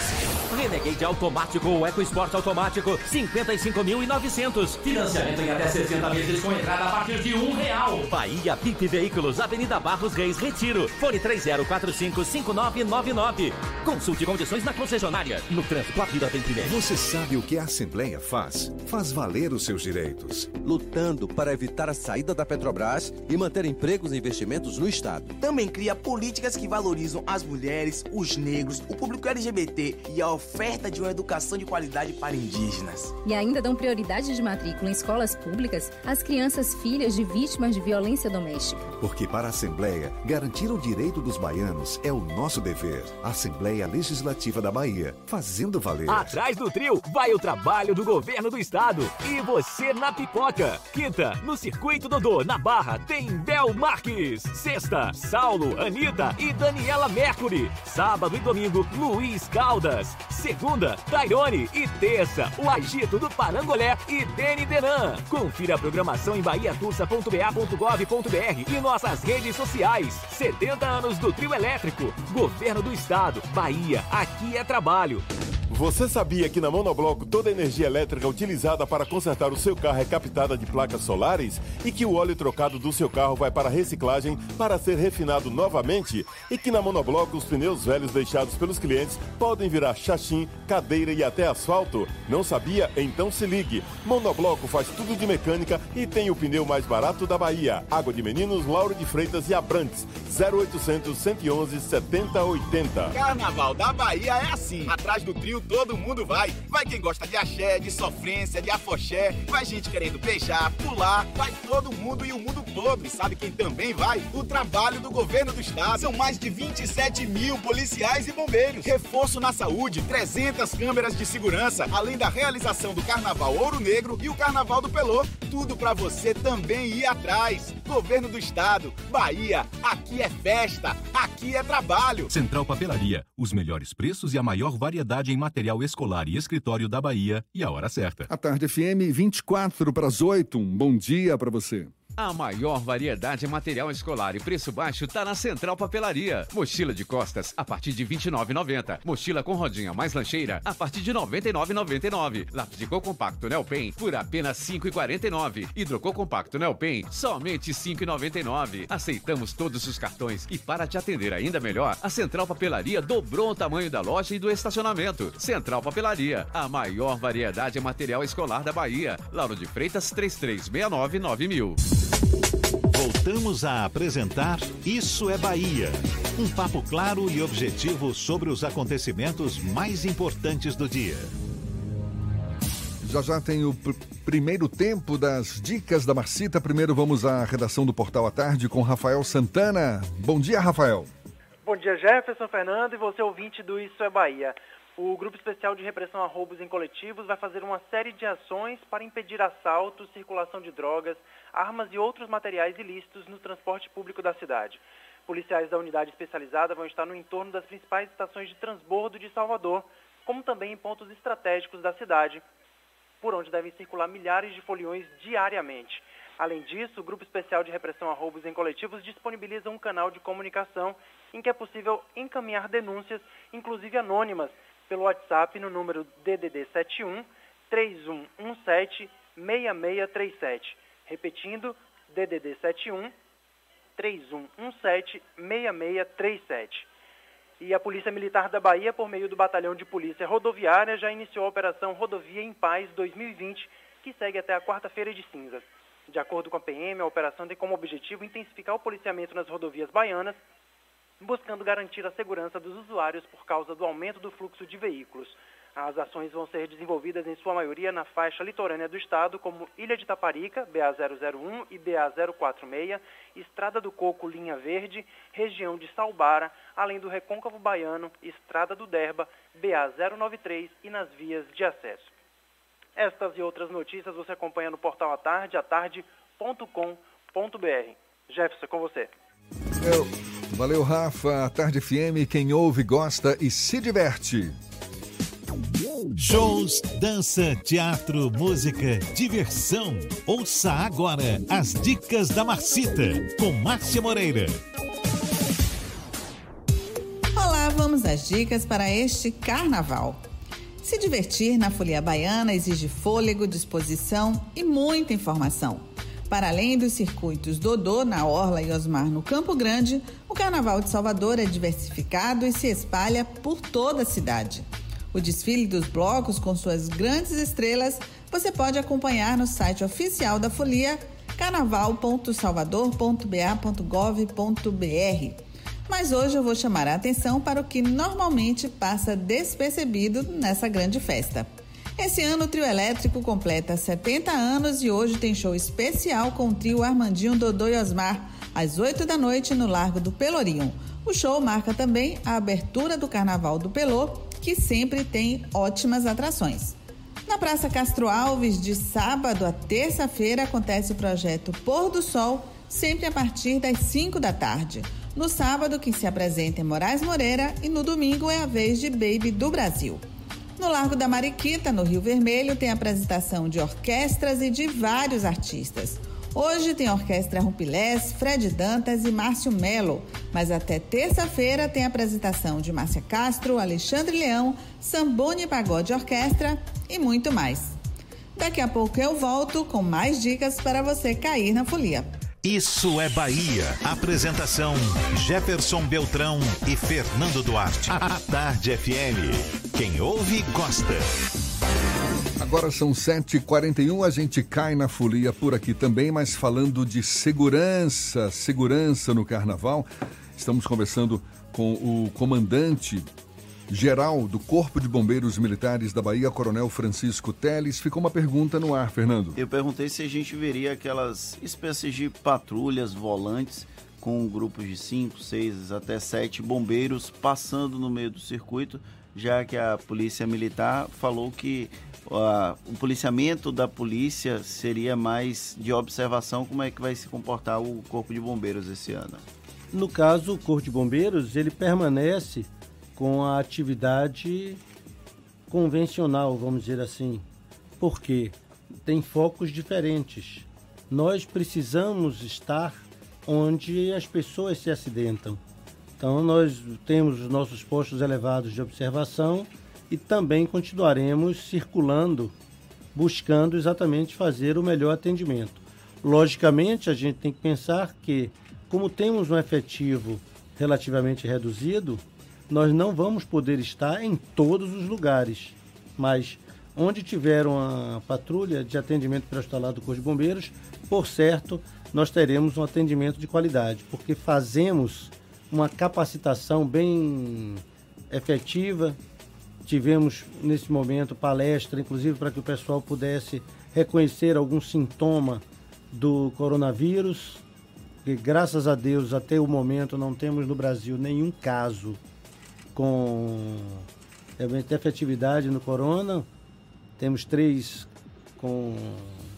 Renegade automático ou EcoSport automático 55.900. Financiamento em até 60 meses com entrada a partir de um real. Bahia VIP Veículos, Avenida Barros Reis, Retiro. Fone 30455999. Consulte condições na concessionária. No trânsito, a vida tem primeiro. Você sabe o que a Assembleia faz? Faz valer os seus direitos. lutando para evitar a saída da Petrobras e manter empregos e investimentos no Estado. Também cria políticas que valorizam as mulheres, os negros, o público LGBT e a oferta de uma educação de qualidade para indígenas. E ainda dão prioridade de matrícula em escolas públicas às crianças filhas de vítimas de violência doméstica. Porque para a Assembleia, garantir o direito dos baianos é o nosso dever. Assembleia Legislativa da Bahia, fazendo valer. Atrás do trio vai o trabalho do governo do estado. E você na pipoca. Quinta, no Circuito Dodô, na Barra, tem Bel Marques. Sexta, Saulo, Anitta Anitta e Daniela Mercury. Sábado e domingo, Luiz Caldas. Segunda, Tairone e terça, o agito do Parangolé e Deni Denan. Confira a programação em bahiatussa.ba.gov.br e nossas redes sociais. 70 anos do trio elétrico. Governo do Estado. Bahia, aqui é trabalho. Você sabia que na Monobloco toda a energia elétrica utilizada para consertar o seu carro é captada de placas solares? E que o óleo trocado do seu carro vai para reciclagem para ser refinado novamente? E que na Monobloco os pneus velhos deixados pelos clientes podem virar chachim, cadeira e até asfalto? Não sabia? Então se ligue. Monobloco faz tudo de mecânica e tem o pneu mais barato da Bahia. Água de Meninos, Lauro de Freitas e Abrantes. 0800 111 7080. Carnaval da Bahia é assim. Atrás do trio todo mundo vai. Vai quem gosta de axé, de sofrência, de afoxé. Vai gente querendo beijar, pular. Vai todo mundo e o mundo todo. E sabe quem também vai? O trabalho do governo do estado. São mais de 27 mil policiais e bombeiros. Reforço na saúde, 300 câmeras de segurança. Além da realização do Carnaval Ouro Negro e o Carnaval do Pelô. Tudo pra você também ir atrás. Governo do estado, Bahia, aqui é festa, aqui é trabalho. Central Papelaria, os melhores preços e a maior variedade em material escolar e escritório da Bahia e a hora certa. A tarde FM 24 para as 8. Um bom dia para você. A maior variedade em material escolar e preço baixo tá na Central Papelaria. Mochila de costas a partir de R$ 29,90. Mochila com rodinha mais lancheira a partir de R$ 99,99. Lápis de cor compacto Nelpen por apenas R$ 5,49. Hidrocor compacto Nelpen somente R$ 5,99. Aceitamos todos os cartões e para te atender ainda melhor, a Central Papelaria dobrou o tamanho da loja e do estacionamento. Central Papelaria, a maior variedade em material escolar da Bahia. Lauro de Freitas 3369 9000. Voltamos a apresentar Isso é Bahia. Um papo claro e objetivo sobre os acontecimentos mais importantes do dia. Já já tem o pr primeiro tempo das dicas da Marcita. Primeiro vamos à redação do Portal à Tarde com Rafael Santana. Bom dia, Rafael. Bom dia, Jefferson Fernando e você ouvinte do Isso é Bahia. O Grupo Especial de Repressão a Roubos em Coletivos vai fazer uma série de ações para impedir assaltos, circulação de drogas, armas e outros materiais ilícitos no transporte público da cidade. Policiais da unidade especializada vão estar no entorno das principais estações de transbordo de Salvador, como também em pontos estratégicos da cidade, por onde devem circular milhares de foliões diariamente. Além disso, o Grupo Especial de Repressão a Roubos em Coletivos disponibiliza um canal de comunicação em que é possível encaminhar denúncias, inclusive anônimas, pelo WhatsApp no número DDD 71 3117 6637. Repetindo, DDD 71 3117 6637. E a Polícia Militar da Bahia, por meio do Batalhão de Polícia Rodoviária, já iniciou a Operação Rodovia em Paz 2020, que segue até a quarta-feira de cinzas. De acordo com a PM, a operação tem como objetivo intensificar o policiamento nas rodovias baianas, buscando garantir a segurança dos usuários por causa do aumento do fluxo de veículos. As ações vão ser desenvolvidas em sua maioria na faixa litorânea do estado, como Ilha de Taparica, BA-001 e BA-046, Estrada do Coco, linha verde, região de Salbara, além do Recôncavo Baiano, Estrada do Derba, BA-093 e nas vias de acesso. Estas e outras notícias você acompanha no portal Atarde, atarde.com.br. Jefferson, com você. Eu... Valeu, Rafa. A Tarde FM, quem ouve, gosta e se diverte. Shows, dança, teatro, música, diversão. Ouça agora as dicas da Marcita com Márcia Moreira. Olá, vamos às dicas para este carnaval. Se divertir na Folia Baiana exige fôlego, disposição e muita informação. Para além dos circuitos Dodô na Orla e Osmar no Campo Grande, o Carnaval de Salvador é diversificado e se espalha por toda a cidade. O desfile dos blocos com suas grandes estrelas você pode acompanhar no site oficial da Folia carnaval.salvador.ba.gov.br. Mas hoje eu vou chamar a atenção para o que normalmente passa despercebido nessa grande festa. Esse ano o trio elétrico completa 70 anos e hoje tem show especial com o trio Armandinho Dodô e Osmar, às 8 da noite no Largo do Pelourinho. O show marca também a abertura do Carnaval do Pelô, que sempre tem ótimas atrações. Na Praça Castro Alves, de sábado a terça-feira, acontece o projeto Pôr do Sol, sempre a partir das 5 da tarde. No sábado, quem se apresenta é Moraes Moreira e no domingo é a vez de Baby do Brasil. No Largo da Mariquita, no Rio Vermelho, tem apresentação de orquestras e de vários artistas. Hoje tem a Orquestra Rumpilés, Fred Dantas e Márcio Melo, mas até terça-feira tem a apresentação de Márcia Castro, Alexandre Leão, Sambone Pagode Orquestra e muito mais. Daqui a pouco eu volto com mais dicas para você cair na folia. Isso é Bahia. Apresentação: Jefferson Beltrão e Fernando Duarte. A Tarde FM. Quem ouve, gosta. Agora são 7h41, a gente cai na folia por aqui também, mas falando de segurança, segurança no carnaval. Estamos conversando com o comandante geral do Corpo de Bombeiros Militares da Bahia, Coronel Francisco Teles. Ficou uma pergunta no ar, Fernando. Eu perguntei se a gente veria aquelas espécies de patrulhas volantes com grupos de 5, 6 até 7 bombeiros passando no meio do circuito, já que a Polícia Militar falou que uh, o policiamento da polícia seria mais de observação como é que vai se comportar o Corpo de Bombeiros esse ano. No caso, o Corpo de Bombeiros, ele permanece com a atividade convencional, vamos dizer assim. Porque tem focos diferentes. Nós precisamos estar onde as pessoas se acidentam. Então nós temos os nossos postos elevados de observação e também continuaremos circulando, buscando exatamente fazer o melhor atendimento. Logicamente, a gente tem que pensar que, como temos um efetivo relativamente reduzido, nós não vamos poder estar em todos os lugares, mas onde tiver uma patrulha de atendimento pré-hospitalar do Corpo de Bombeiros, por certo, nós teremos um atendimento de qualidade, porque fazemos uma capacitação bem efetiva. Tivemos nesse momento palestra, inclusive para que o pessoal pudesse reconhecer algum sintoma do coronavírus, graças a Deus até o momento não temos no Brasil nenhum caso com efetividade no corona. Temos três com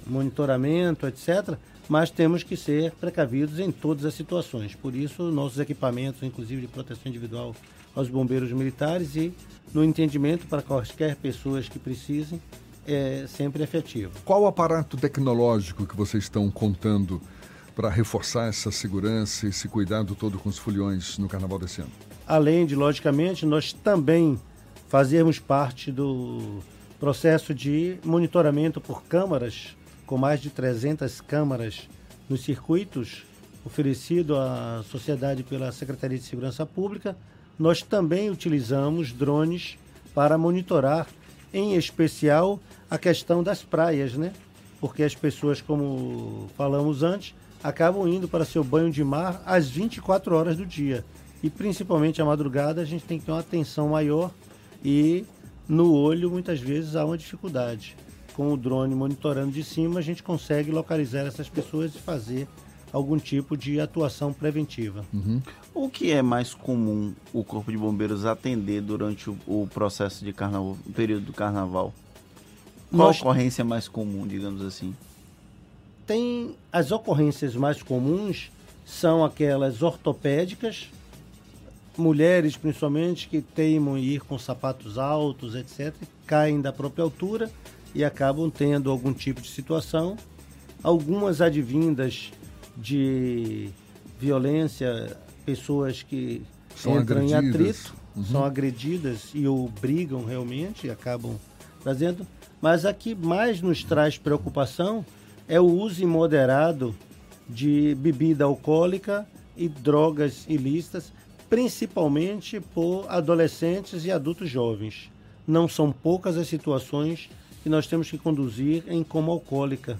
monitoramento, etc. Mas temos que ser precavidos em todas as situações. Por isso, nossos equipamentos, inclusive de proteção individual aos bombeiros militares e no entendimento para quaisquer pessoas que precisem, é sempre efetivo. Qual o aparato tecnológico que vocês estão contando para reforçar essa segurança e esse cuidado todo com os foliões no carnaval desse ano? Além de, logicamente, nós também fazermos parte do processo de monitoramento por câmaras, com mais de 300 câmaras nos circuitos oferecido à sociedade pela Secretaria de Segurança Pública, nós também utilizamos drones para monitorar, em especial, a questão das praias, né? Porque as pessoas, como falamos antes, acabam indo para seu banho de mar às 24 horas do dia e principalmente à madrugada a gente tem que ter uma atenção maior e no olho muitas vezes há uma dificuldade. Com o drone monitorando de cima a gente consegue localizar essas pessoas e fazer algum tipo de atuação preventiva. Uhum. O que é mais comum o Corpo de Bombeiros atender durante o, o processo de carnaval, o período do carnaval? Qual Nós... a ocorrência mais comum, digamos assim? Tem as ocorrências mais comuns são aquelas ortopédicas, mulheres principalmente que teimam em ir com sapatos altos, etc., caem da própria altura e acabam tendo algum tipo de situação. Algumas advindas de violência, pessoas que são entram agredidas. em atrito, uhum. são agredidas e obrigam realmente e acabam trazendo. Mas a que mais nos traz preocupação é o uso imoderado de bebida alcoólica e drogas ilícitas principalmente por adolescentes e adultos jovens. Não são poucas as situações que nós temos que conduzir em coma alcoólica.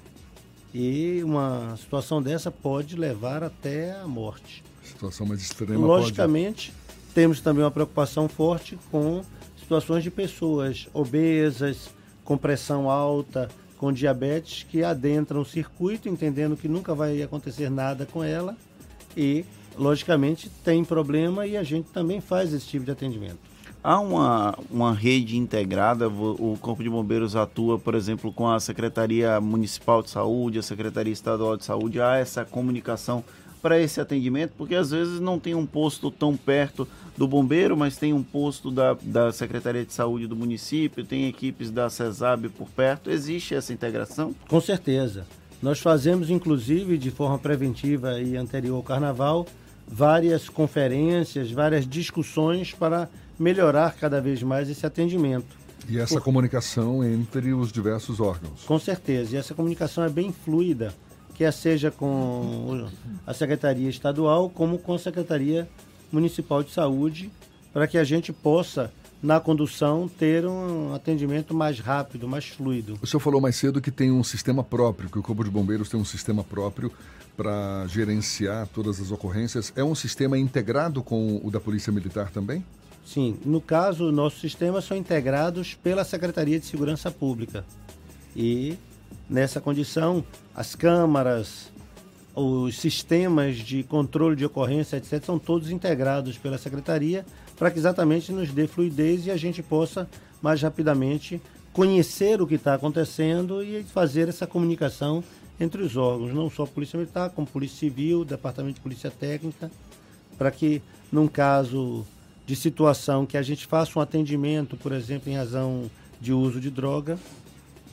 E uma situação dessa pode levar até a morte. Situação mais extrema. Logicamente, pode... temos também uma preocupação forte com situações de pessoas obesas, com pressão alta, com diabetes, que adentram o circuito entendendo que nunca vai acontecer nada com ela e logicamente tem problema e a gente também faz esse tipo de atendimento. Há uma, uma rede integrada, o Corpo de Bombeiros atua, por exemplo, com a Secretaria Municipal de Saúde, a Secretaria Estadual de Saúde, há essa comunicação para esse atendimento? Porque às vezes não tem um posto tão perto do bombeiro, mas tem um posto da, da Secretaria de Saúde do município, tem equipes da CESAB por perto. Existe essa integração? Com certeza. Nós fazemos, inclusive, de forma preventiva e anterior ao carnaval, várias conferências, várias discussões para melhorar cada vez mais esse atendimento. E essa Por... comunicação entre os diversos órgãos? Com certeza. E essa comunicação é bem fluida, quer seja com a Secretaria Estadual como com a Secretaria Municipal de Saúde, para que a gente possa na condução ter um atendimento mais rápido, mais fluido. O senhor falou mais cedo que tem um sistema próprio, que o Corpo de Bombeiros tem um sistema próprio para gerenciar todas as ocorrências. É um sistema integrado com o da Polícia Militar também? Sim, no caso, nossos sistemas são integrados pela Secretaria de Segurança Pública. E nessa condição, as câmaras, os sistemas de controle de ocorrência, etc., são todos integrados pela Secretaria para que exatamente nos dê fluidez e a gente possa mais rapidamente conhecer o que está acontecendo e fazer essa comunicação entre os órgãos, não só Polícia Militar, como Polícia Civil, Departamento de Polícia Técnica, para que, num caso de situação que a gente faça um atendimento, por exemplo, em razão de uso de droga,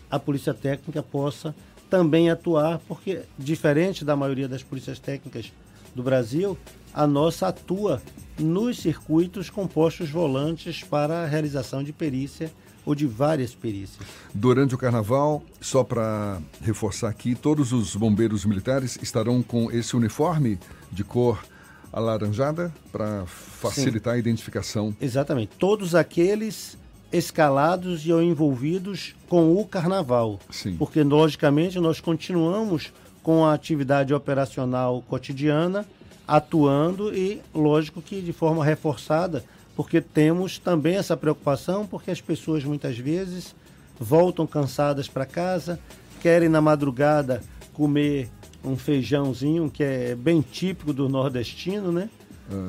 a polícia técnica possa também atuar, porque diferente da maioria das polícias técnicas do Brasil, a nossa atua nos circuitos com postos volantes para a realização de perícia ou de várias perícias. Durante o carnaval, só para reforçar aqui, todos os bombeiros militares estarão com esse uniforme de cor alaranjada para facilitar Sim. a identificação. Exatamente. Todos aqueles escalados e ou envolvidos com o carnaval. Sim. Porque, logicamente, nós continuamos com a atividade operacional cotidiana, atuando e, lógico que de forma reforçada, porque temos também essa preocupação, porque as pessoas muitas vezes voltam cansadas para casa, querem na madrugada comer um feijãozinho que é bem típico do nordestino, né?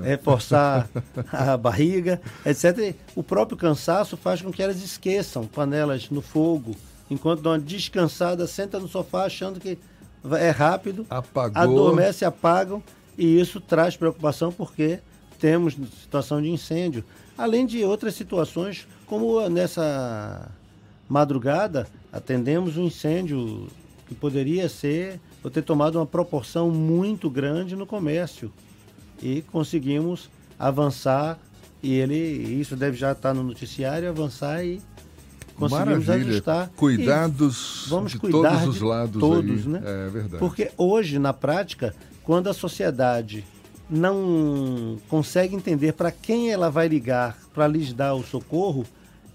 É. Reforçar a barriga, etc. O próprio cansaço faz com que elas esqueçam panelas no fogo, enquanto dão uma descansada, senta no sofá achando que é rápido, Apagou. adormece, apagam, e isso traz preocupação porque temos situação de incêndio, além de outras situações, como nessa madrugada atendemos um incêndio que poderia ser ou ter tomado uma proporção muito grande no comércio. E conseguimos avançar, e ele, isso deve já estar no noticiário, avançar e conseguimos Maravilha. ajustar. Cuidados vamos de cuidar todos os lados todos, aí. né? É verdade. Porque hoje, na prática, quando a sociedade não consegue entender para quem ela vai ligar para lhes dar o socorro,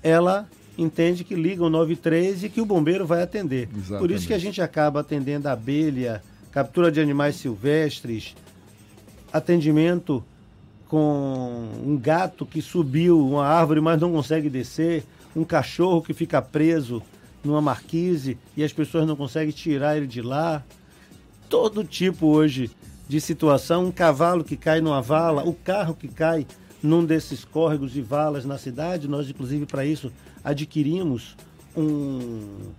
ela entende que liga o 93 e que o bombeiro vai atender. Exatamente. Por isso que a gente acaba atendendo abelha, captura de animais silvestres, atendimento com um gato que subiu uma árvore mas não consegue descer, um cachorro que fica preso numa marquise e as pessoas não conseguem tirar ele de lá. Todo tipo hoje de situação, um cavalo que cai numa vala, o carro que cai num desses córregos e valas na cidade, nós inclusive para isso adquirimos um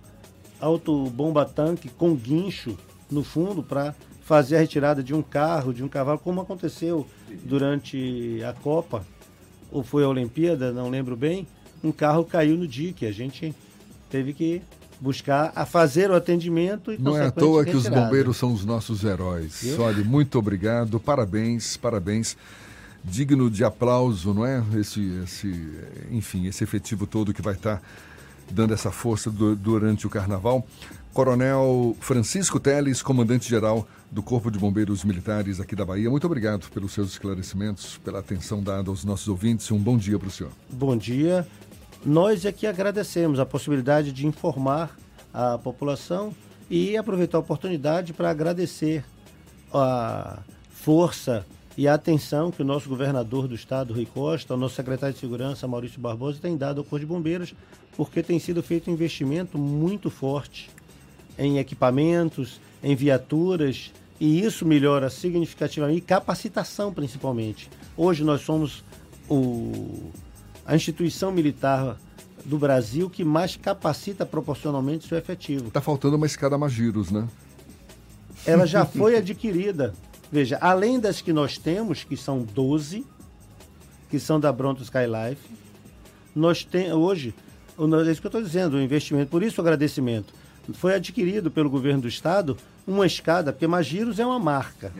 autobomba-tanque com guincho no fundo para fazer a retirada de um carro, de um cavalo, como aconteceu durante a Copa, ou foi a Olimpíada, não lembro bem, um carro caiu no dique, a gente teve que buscar a fazer o atendimento e Não é à toa que os bombeiros são os nossos heróis. Olha, muito obrigado, parabéns, parabéns digno de aplauso, não é? Esse, esse, enfim, esse efetivo todo que vai estar dando essa força do, durante o carnaval. Coronel Francisco Teles, comandante-geral do Corpo de Bombeiros Militares aqui da Bahia, muito obrigado pelos seus esclarecimentos, pela atenção dada aos nossos ouvintes. Um bom dia para o senhor. Bom dia. Nós é que agradecemos a possibilidade de informar a população e aproveitar a oportunidade para agradecer a força e a atenção que o nosso governador do estado, Rui Costa, o nosso secretário de Segurança, Maurício Barbosa, tem dado ao Corpo de Bombeiros, porque tem sido feito um investimento muito forte em equipamentos, em viaturas, e isso melhora significativamente, e capacitação principalmente. Hoje nós somos o, a instituição militar do Brasil que mais capacita proporcionalmente seu efetivo. Está faltando uma escada Magiros, né? Ela já foi adquirida Veja, além das que nós temos, que são 12, que são da Bronto Skylife, nós temos hoje, é isso que eu estou dizendo, o investimento, por isso o agradecimento. Foi adquirido pelo governo do estado uma escada, porque Magiros é uma marca.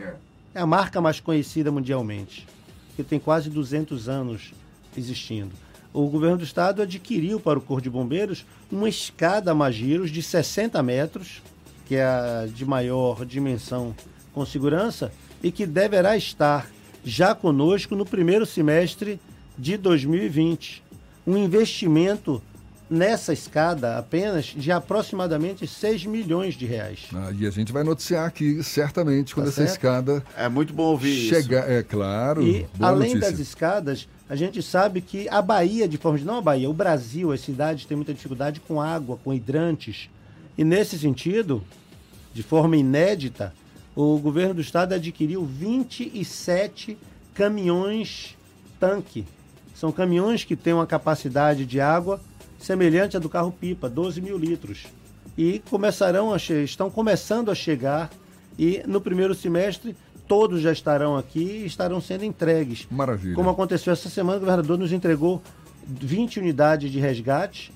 É a marca mais conhecida mundialmente, que tem quase 200 anos existindo. O governo do estado adquiriu para o Corpo de Bombeiros uma escada Magiros de 60 metros, que é a de maior dimensão com segurança, e que deverá estar já conosco no primeiro semestre de 2020. Um investimento nessa escada apenas de aproximadamente 6 milhões de reais. Ah, e a gente vai noticiar aqui, certamente, quando Tá essa certo? escada. É muito bom ouvir chegar, isso. É claro. E além notícia. das escadas, a gente sabe que a Bahia, de forma de não a Bahia, o Brasil, as cidades têm muita dificuldade com água, com hidrantes. E nesse sentido, de forma inédita, o governo do estado adquiriu 27 caminhões tanque. São caminhões que têm uma capacidade de água semelhante à do carro pipa, 12 mil litros. E começarão a estão começando a chegar e no primeiro semestre todos já estarão aqui e estarão sendo entregues. Maravilha. Como aconteceu essa semana, o governador nos entregou 20 unidades de resgate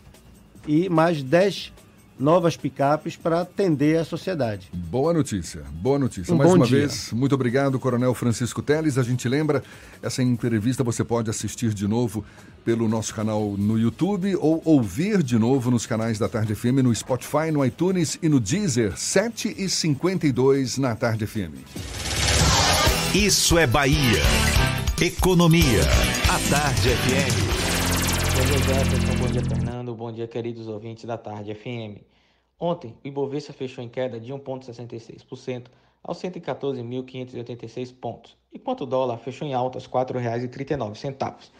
e mais 10 novas picapes para atender a sociedade. Boa notícia, boa notícia. Um Mais bom uma dia. vez, muito obrigado, Coronel Francisco Teles. A gente lembra, essa entrevista você pode assistir de novo pelo nosso canal no YouTube ou ouvir de novo nos canais da Tarde FM, no Spotify, no iTunes e no Deezer, 7h52 na Tarde FM. Isso é Bahia. Economia. A Tarde FM. Bom dia, Jefferson. Bom dia, Fernando. Bom dia, queridos ouvintes da Tarde FM. Ontem, o Ibovespa fechou em queda de 1,66% aos 114.586 pontos, enquanto o dólar fechou em alta aos R$ 4,39.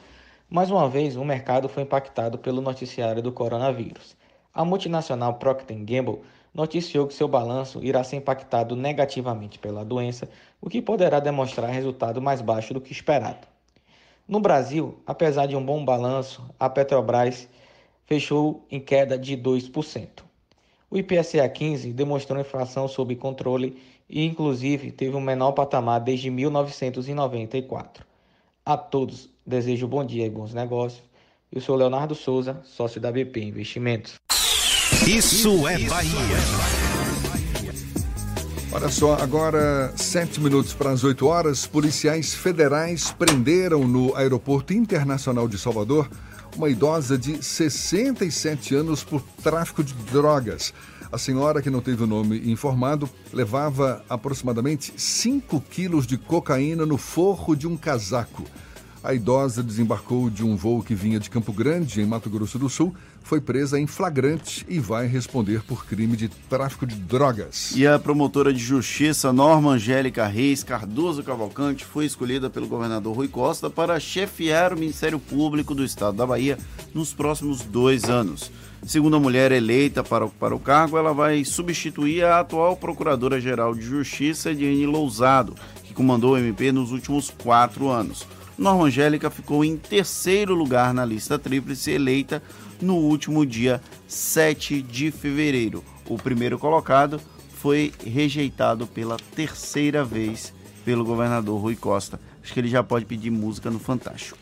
Mais uma vez, o mercado foi impactado pelo noticiário do coronavírus. A multinacional Procter Gamble noticiou que seu balanço irá ser impactado negativamente pela doença, o que poderá demonstrar resultado mais baixo do que esperado. No Brasil, apesar de um bom balanço, a Petrobras fechou em queda de 2%. O IPCA 15 demonstrou inflação sob controle e, inclusive, teve o menor patamar desde 1994. A todos desejo bom dia e bons negócios. Eu sou Leonardo Souza, sócio da BP Investimentos. Isso é Bahia. Olha só, agora sete minutos para as 8 horas, policiais federais prenderam no Aeroporto Internacional de Salvador uma idosa de 67 anos por tráfico de drogas. A senhora, que não teve o nome informado, levava aproximadamente 5 quilos de cocaína no forro de um casaco. A idosa desembarcou de um voo que vinha de Campo Grande, em Mato Grosso do Sul, foi presa em flagrante e vai responder por crime de tráfico de drogas. E a promotora de justiça Norma Angélica Reis Cardoso Cavalcante foi escolhida pelo governador Rui Costa para chefiar o Ministério Público do Estado da Bahia nos próximos dois anos. Segundo a mulher eleita para ocupar o cargo, ela vai substituir a atual Procuradora-Geral de Justiça, Ediane Lousado, que comandou o MP nos últimos quatro anos. Norma Angélica ficou em terceiro lugar na lista tríplice eleita no último dia 7 de fevereiro. O primeiro colocado foi rejeitado pela terceira vez pelo governador Rui Costa. Acho que ele já pode pedir música no Fantástico.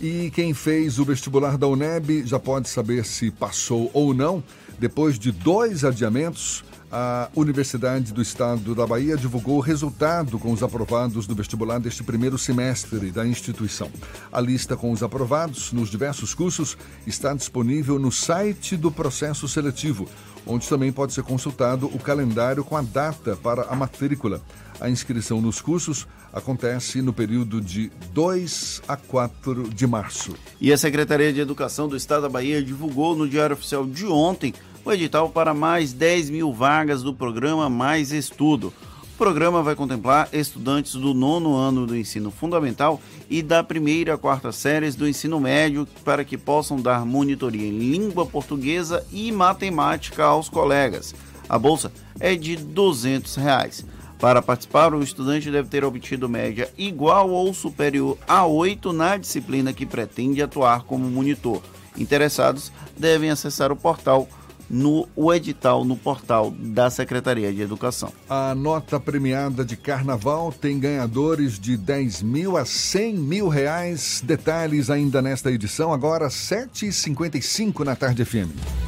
E quem fez o vestibular da UNEB já pode saber se passou ou não. Depois de dois adiamentos, a Universidade do Estado da Bahia divulgou o resultado com os aprovados do vestibular deste primeiro semestre da instituição. A lista com os aprovados nos diversos cursos está disponível no site do processo seletivo, onde também pode ser consultado o calendário com a data para a matrícula. A inscrição nos cursos acontece no período de 2 a 4 de março. E a Secretaria de Educação do Estado da Bahia divulgou no Diário Oficial de ontem o edital para mais 10 mil vagas do programa Mais Estudo. O programa vai contemplar estudantes do nono ano do ensino fundamental e da primeira a quarta séries do ensino médio para que possam dar monitoria em língua portuguesa e matemática aos colegas. A bolsa é de 200 reais. Para participar, o estudante deve ter obtido média igual ou superior a 8 na disciplina que pretende atuar como monitor. Interessados devem acessar o portal no o edital no portal da Secretaria de Educação. A nota premiada de carnaval tem ganhadores de 10 mil a 100 mil reais. Detalhes ainda nesta edição, agora 7h55 na Tarde FM.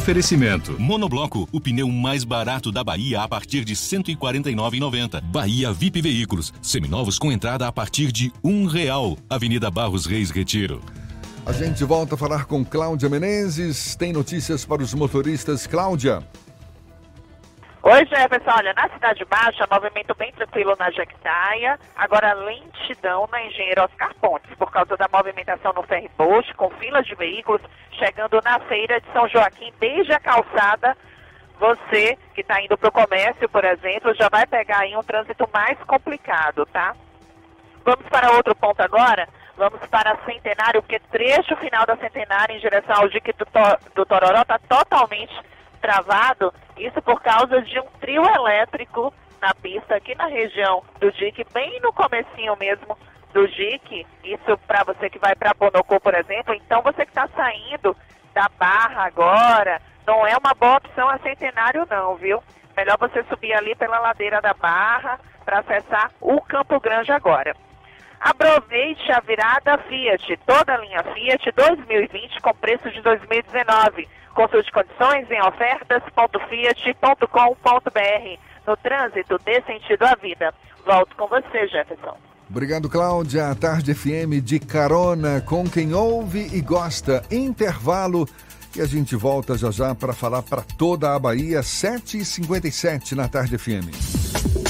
Oferecimento. Monobloco, o pneu mais barato da Bahia a partir de R$ 149,90. Bahia VIP Veículos, seminovos com entrada a partir de um real. Avenida Barros Reis Retiro. A gente volta a falar com Cláudia Menezes. Tem notícias para os motoristas. Cláudia. Oi, Jefferson. Olha, na Cidade Baixa, movimento bem tranquilo na Jequitaia. Agora, lentidão na Engenheiro Oscar Pontes, por causa da movimentação no ferryboat, com filas de veículos chegando na feira de São Joaquim, desde a calçada. Você que está indo para o comércio, por exemplo, já vai pegar aí um trânsito mais complicado, tá? Vamos para outro ponto agora. Vamos para Centenário, porque trecho final da Centenário em direção ao dique do, do Tororó está totalmente travado, isso por causa de um trio elétrico na pista aqui na região do dique, bem no comecinho mesmo do dique, isso para você que vai para Bonocô, por exemplo, então você que está saindo da Barra agora, não é uma boa opção a Centenário não, viu? Melhor você subir ali pela ladeira da Barra para acessar o Campo Grande agora. Aproveite a virada Fiat, toda a linha Fiat 2020 com preço de 2019. Consulte condições em ofertas.fiat.com.br. No trânsito, dê sentido à vida. Volto com você, Jefferson. Obrigado, Cláudia. A Tarde FM de carona com quem ouve e gosta. Intervalo. E a gente volta já já para falar para toda a Bahia, 7h57 na Tarde FM.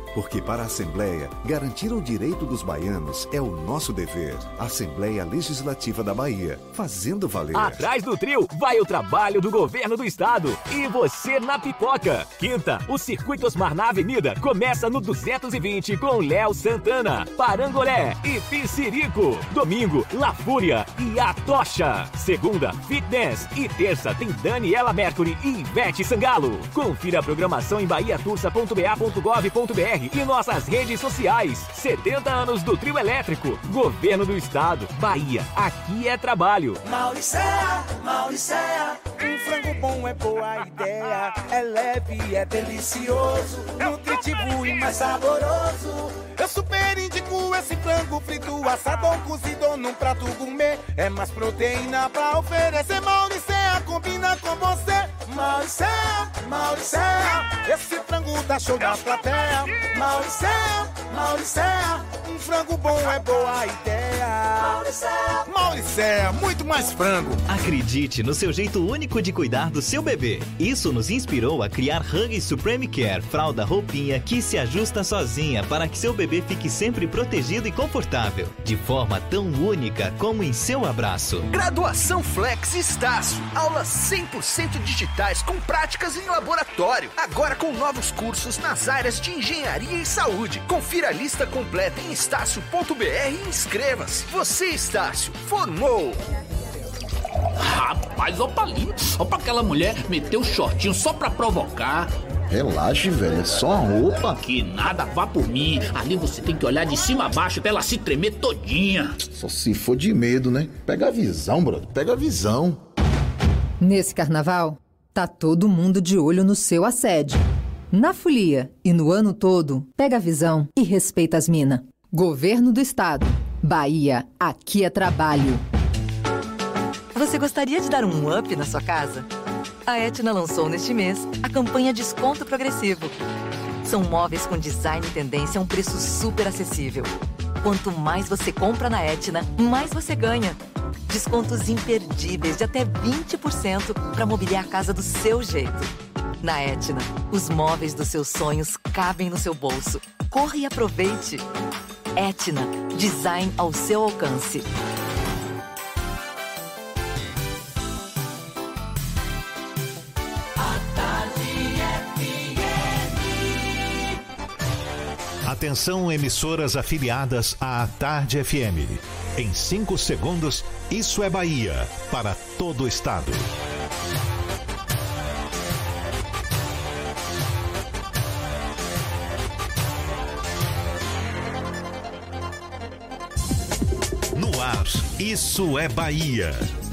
Porque para a Assembleia, garantir o direito dos baianos é o nosso dever. Assembleia Legislativa da Bahia, fazendo valer. Atrás do trio vai o trabalho do governo do estado. E você na pipoca. Quinta, o Circuito Osmar na Avenida começa no 220 com Léo Santana, Parangolé e Piscirico. Domingo, La Fúria e a Tocha. Segunda, Fitness. E terça tem Daniela Mercury e Ivete Sangalo. Confira a programação em bahiatursa.ba.gov.br e nossas redes sociais. 70 anos do trio elétrico. Governo do Estado. Bahia. Aqui é trabalho. Mauricéia, Mauricéia, um frango bom é boa ideia. É leve, é delicioso, nutritivo e mais saboroso. Eu super indico esse frango frito, assado ou cozido num prato gourmet. É mais proteína pra oferecer. Mauricéia combina com você. Mauricéia, Mauricéia, esse frango dá show na plateia. Mauricéia, Mauricéia, um frango bom é boa ideia. Mauricéia, Mauricéia, muito mais frango. Acredite no seu jeito único de cuidar do seu bebê. Isso nos inspirou a criar Hug Supreme Care, fralda roupinha que se ajusta sozinha para que seu bebê fique sempre protegido e confortável, de forma tão única como em seu abraço. Graduação Flex Estácio. Aulas 100% digitais com práticas em laboratório. Agora com novos cursos nas áreas de engenharia e saúde. Confira a lista completa em estácio.br e inscreva-se. Você, Estácio, formou! Rapaz, ó pra ali, ó pra aquela mulher meter o shortinho só pra provocar. Relaxe, velho, é só a roupa. Que nada, vá por mim. Ali você tem que olhar de cima a baixo pra ela se tremer todinha. Só se for de medo, né? Pega a visão, brother, pega a visão. Nesse carnaval, tá todo mundo de olho no seu assédio. Na folia e no ano todo, pega a visão e respeita as minas. Governo do Estado. Bahia, aqui é trabalho. Você gostaria de dar um up na sua casa? A Etna lançou neste mês a campanha Desconto Progressivo. São móveis com design e tendência a um preço super acessível. Quanto mais você compra na Etna, mais você ganha. Descontos imperdíveis de até 20% para mobiliar a casa do seu jeito. Na Etna, os móveis dos seus sonhos cabem no seu bolso. Corre e aproveite! Etna, design ao seu alcance. Atenção, emissoras afiliadas à Tarde FM. Em 5 segundos, isso é Bahia para todo o estado. No ar, isso é Bahia.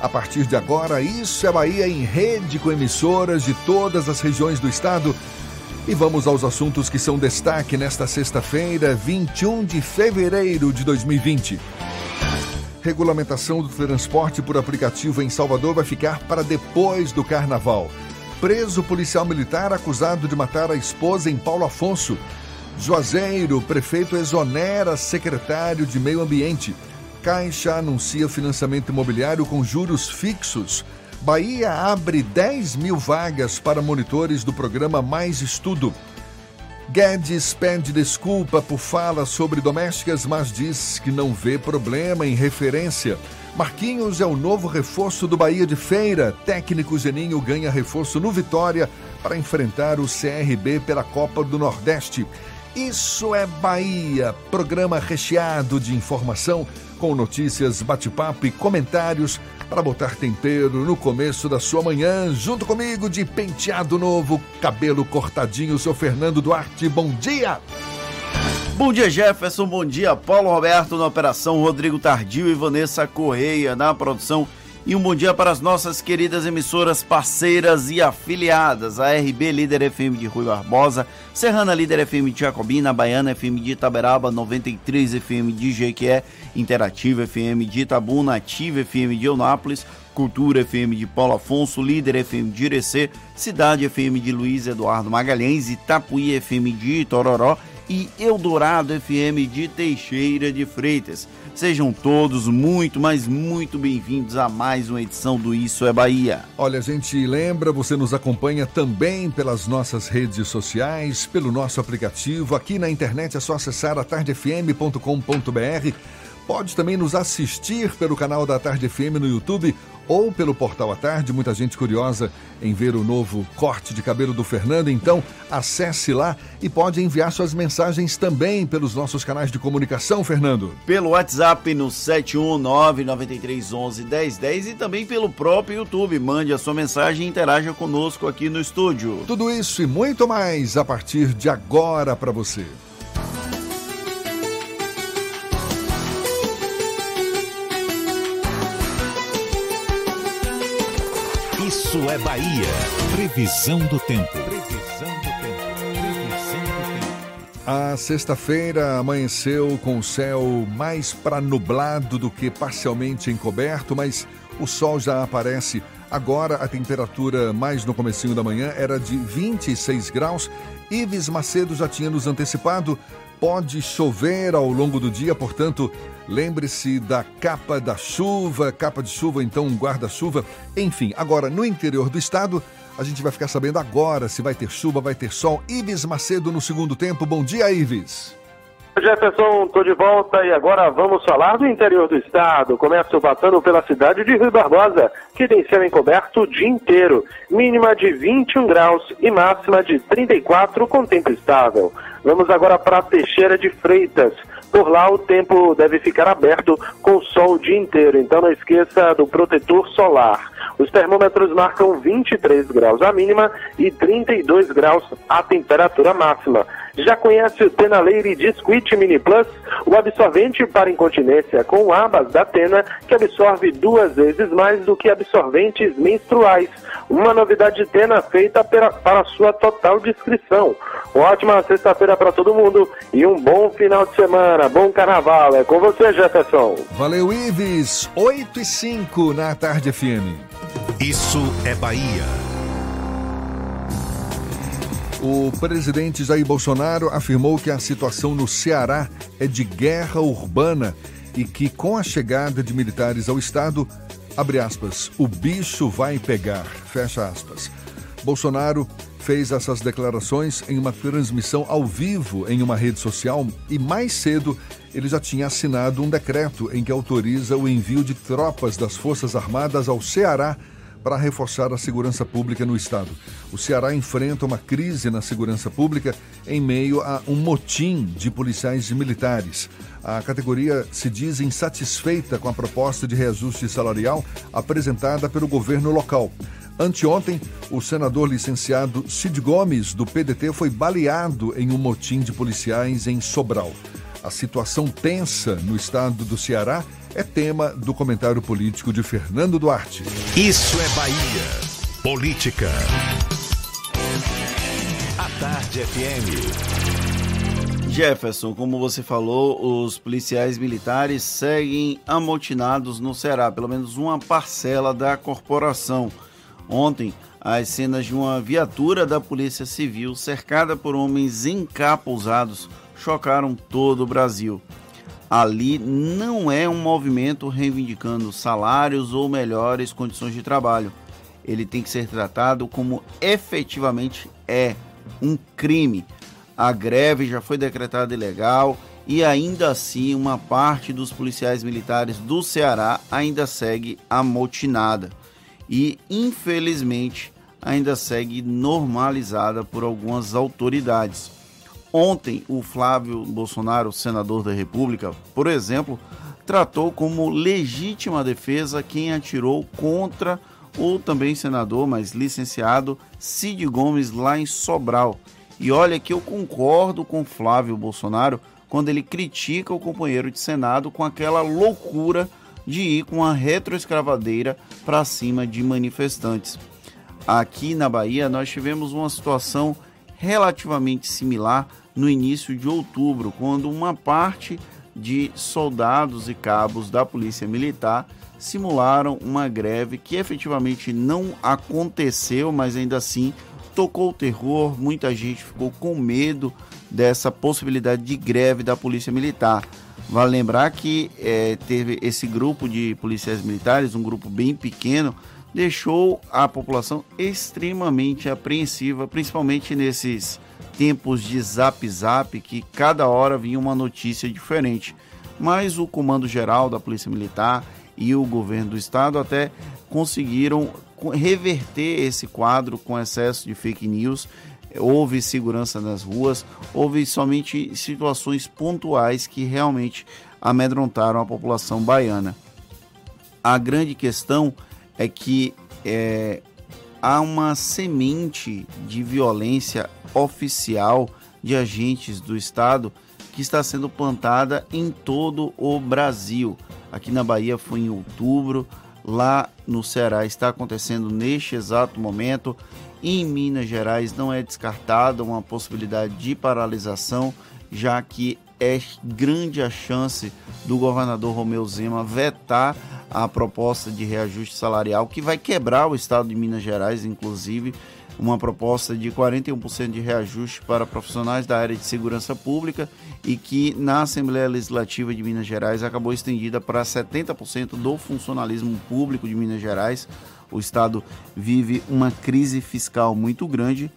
A partir de agora, Isso é Bahia em rede com emissoras de todas as regiões do estado. E vamos aos assuntos que são destaque nesta sexta-feira, 21 de fevereiro de 2020. Regulamentação do transporte por aplicativo em Salvador vai ficar para depois do carnaval. Preso policial militar acusado de matar a esposa em Paulo Afonso. Juazeiro, prefeito exonera secretário de Meio Ambiente. Caixa anuncia financiamento imobiliário com juros fixos. Bahia abre 10 mil vagas para monitores do programa Mais Estudo. Guedes pede desculpa por fala sobre domésticas, mas diz que não vê problema em referência. Marquinhos é o novo reforço do Bahia de Feira. Técnico Geninho ganha reforço no Vitória para enfrentar o CRB pela Copa do Nordeste. Isso é Bahia, programa recheado de informação com notícias, bate-papo e comentários para botar tempero no começo da sua manhã. Junto comigo, de penteado novo, cabelo cortadinho, seu Fernando Duarte. Bom dia! Bom dia, Jefferson. Bom dia, Paulo Roberto na operação, Rodrigo Tardio e Vanessa Correia na produção. E um bom dia para as nossas queridas emissoras parceiras e afiliadas, a RB Líder FM de Rui Barbosa, Serrana Líder FM de Jacobina, Baiana FM de Itaberaba, 93 FM de Jequié, Interativa FM de Itabuna, Ativa FM de Eunápolis, Cultura FM de Paulo Afonso, Líder FM de Irecê, Cidade FM de Luiz Eduardo Magalhães, Itapuí FM de Itororó e Eldorado FM de Teixeira de Freitas. Sejam todos muito, mas muito bem-vindos a mais uma edição do Isso é Bahia. Olha, a gente lembra, você nos acompanha também pelas nossas redes sociais, pelo nosso aplicativo. Aqui na internet é só acessar atardefm.com.br. Pode também nos assistir pelo canal da Tarde FM no YouTube ou pelo portal à tarde. Muita gente curiosa em ver o novo corte de cabelo do Fernando. Então, acesse lá e pode enviar suas mensagens também pelos nossos canais de comunicação, Fernando. Pelo WhatsApp no 71993111010 e também pelo próprio YouTube. Mande a sua mensagem e interaja conosco aqui no estúdio. Tudo isso e muito mais a partir de agora para você. Isso é Bahia. Previsão do tempo. Previsão do tempo. Previsão do tempo. A sexta-feira amanheceu com o céu mais para nublado do que parcialmente encoberto, mas o sol já aparece. Agora a temperatura mais no comecinho da manhã era de 26 graus. Ives Macedo já tinha nos antecipado. Pode chover ao longo do dia, portanto, lembre-se da capa da chuva, capa de chuva, então um guarda-chuva. Enfim, agora no interior do estado, a gente vai ficar sabendo agora se vai ter chuva, vai ter sol. Ives Macedo no segundo tempo. Bom dia, Ives. Jefferson, estou de volta e agora vamos falar do interior do estado. Começo passando pela cidade de Rio Barbosa, que tem céu encoberto o dia inteiro. Mínima de 21 graus e máxima de 34 com tempo estável. Vamos agora para Teixeira de Freitas. Por lá o tempo deve ficar aberto com sol o dia inteiro, então não esqueça do protetor solar. Os termômetros marcam 23 graus a mínima e 32 graus a temperatura máxima. Já conhece o Tena Leire Disquit Mini Plus, o absorvente para incontinência com abas da Tena que absorve duas vezes mais do que absorventes menstruais. Uma novidade Tena feita para, para sua total descrição. Ótima sexta-feira para todo mundo e um bom final de semana, bom carnaval. É com você, Jefferson. Valeu, Ives. 8 e 5 na Tarde FM. Isso é Bahia. O presidente Jair Bolsonaro afirmou que a situação no Ceará é de guerra urbana e que com a chegada de militares ao estado, abre aspas, o bicho vai pegar, fecha aspas. Bolsonaro fez essas declarações em uma transmissão ao vivo em uma rede social e mais cedo ele já tinha assinado um decreto em que autoriza o envio de tropas das Forças Armadas ao Ceará para reforçar a segurança pública no estado. O Ceará enfrenta uma crise na segurança pública em meio a um motim de policiais e militares. A categoria se diz insatisfeita com a proposta de reajuste salarial apresentada pelo governo local. Anteontem, o senador licenciado Cid Gomes, do PDT, foi baleado em um motim de policiais em Sobral. A situação tensa no estado do Ceará é tema do comentário político de Fernando Duarte. Isso é Bahia. Política. A Tarde FM. Jefferson, como você falou, os policiais militares seguem amotinados no Ceará, pelo menos uma parcela da corporação. Ontem, as cenas de uma viatura da Polícia Civil cercada por homens encapuzados chocaram todo o Brasil ali não é um movimento reivindicando salários ou melhores condições de trabalho. Ele tem que ser tratado como efetivamente é um crime. A greve já foi decretada ilegal e ainda assim uma parte dos policiais militares do Ceará ainda segue amotinada e infelizmente ainda segue normalizada por algumas autoridades. Ontem, o Flávio Bolsonaro, senador da República, por exemplo, tratou como legítima defesa quem atirou contra o também senador, mas licenciado, Cid Gomes, lá em Sobral. E olha que eu concordo com Flávio Bolsonaro quando ele critica o companheiro de Senado com aquela loucura de ir com a retroescravadeira para cima de manifestantes. Aqui na Bahia, nós tivemos uma situação relativamente similar no início de outubro, quando uma parte de soldados e cabos da Polícia Militar simularam uma greve que efetivamente não aconteceu, mas ainda assim tocou o terror, muita gente ficou com medo dessa possibilidade de greve da Polícia Militar. Vale lembrar que é, teve esse grupo de policiais militares, um grupo bem pequeno, deixou a população extremamente apreensiva, principalmente nesses tempos de zap zap que cada hora vinha uma notícia diferente. Mas o Comando Geral da Polícia Militar e o governo do estado até conseguiram reverter esse quadro com excesso de fake news. Houve segurança nas ruas, houve somente situações pontuais que realmente amedrontaram a população baiana. A grande questão é que é, há uma semente de violência oficial de agentes do Estado que está sendo plantada em todo o Brasil. Aqui na Bahia foi em outubro, lá no Ceará está acontecendo neste exato momento. Em Minas Gerais não é descartada uma possibilidade de paralisação, já que é grande a chance do governador Romeu Zema vetar a proposta de reajuste salarial que vai quebrar o estado de Minas Gerais, inclusive uma proposta de 41% de reajuste para profissionais da área de segurança pública e que na Assembleia Legislativa de Minas Gerais acabou estendida para 70% do funcionalismo público de Minas Gerais. O estado vive uma crise fiscal muito grande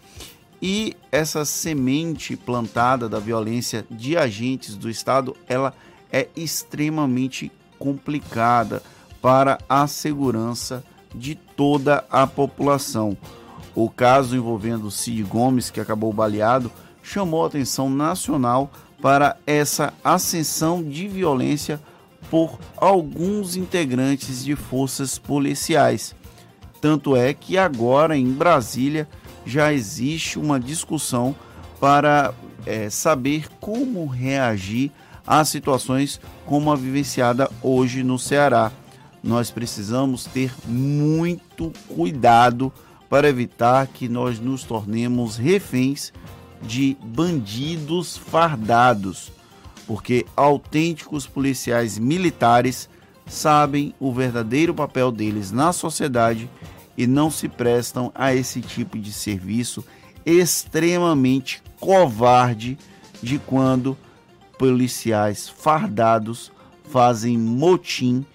e essa semente plantada da violência de agentes do estado, ela é extremamente complicada para a segurança de toda a população. O caso envolvendo Cid Gomes, que acabou baleado, chamou a atenção nacional para essa ascensão de violência por alguns integrantes de forças policiais. Tanto é que agora em Brasília já existe uma discussão para é, saber como reagir a situações como a vivenciada hoje no Ceará. Nós precisamos ter muito cuidado para evitar que nós nos tornemos reféns de bandidos fardados, porque autênticos policiais militares sabem o verdadeiro papel deles na sociedade e não se prestam a esse tipo de serviço extremamente covarde de quando policiais fardados fazem motim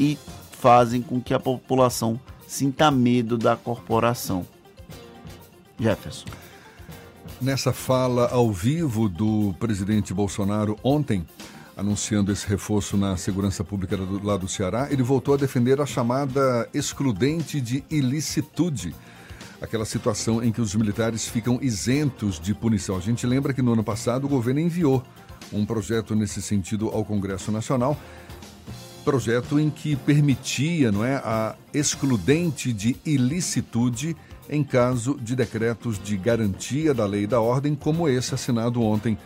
e fazem com que a população sinta medo da corporação. Jefferson. Nessa fala ao vivo do presidente Bolsonaro ontem, anunciando esse reforço na segurança pública lá do Ceará, ele voltou a defender a chamada excludente de ilicitude, aquela situação em que os militares ficam isentos de punição. A gente lembra que no ano passado o governo enviou um projeto nesse sentido ao Congresso Nacional, projeto em que permitia, não é, a excludente de ilicitude em caso de decretos de garantia da lei e da ordem, como esse assinado ontem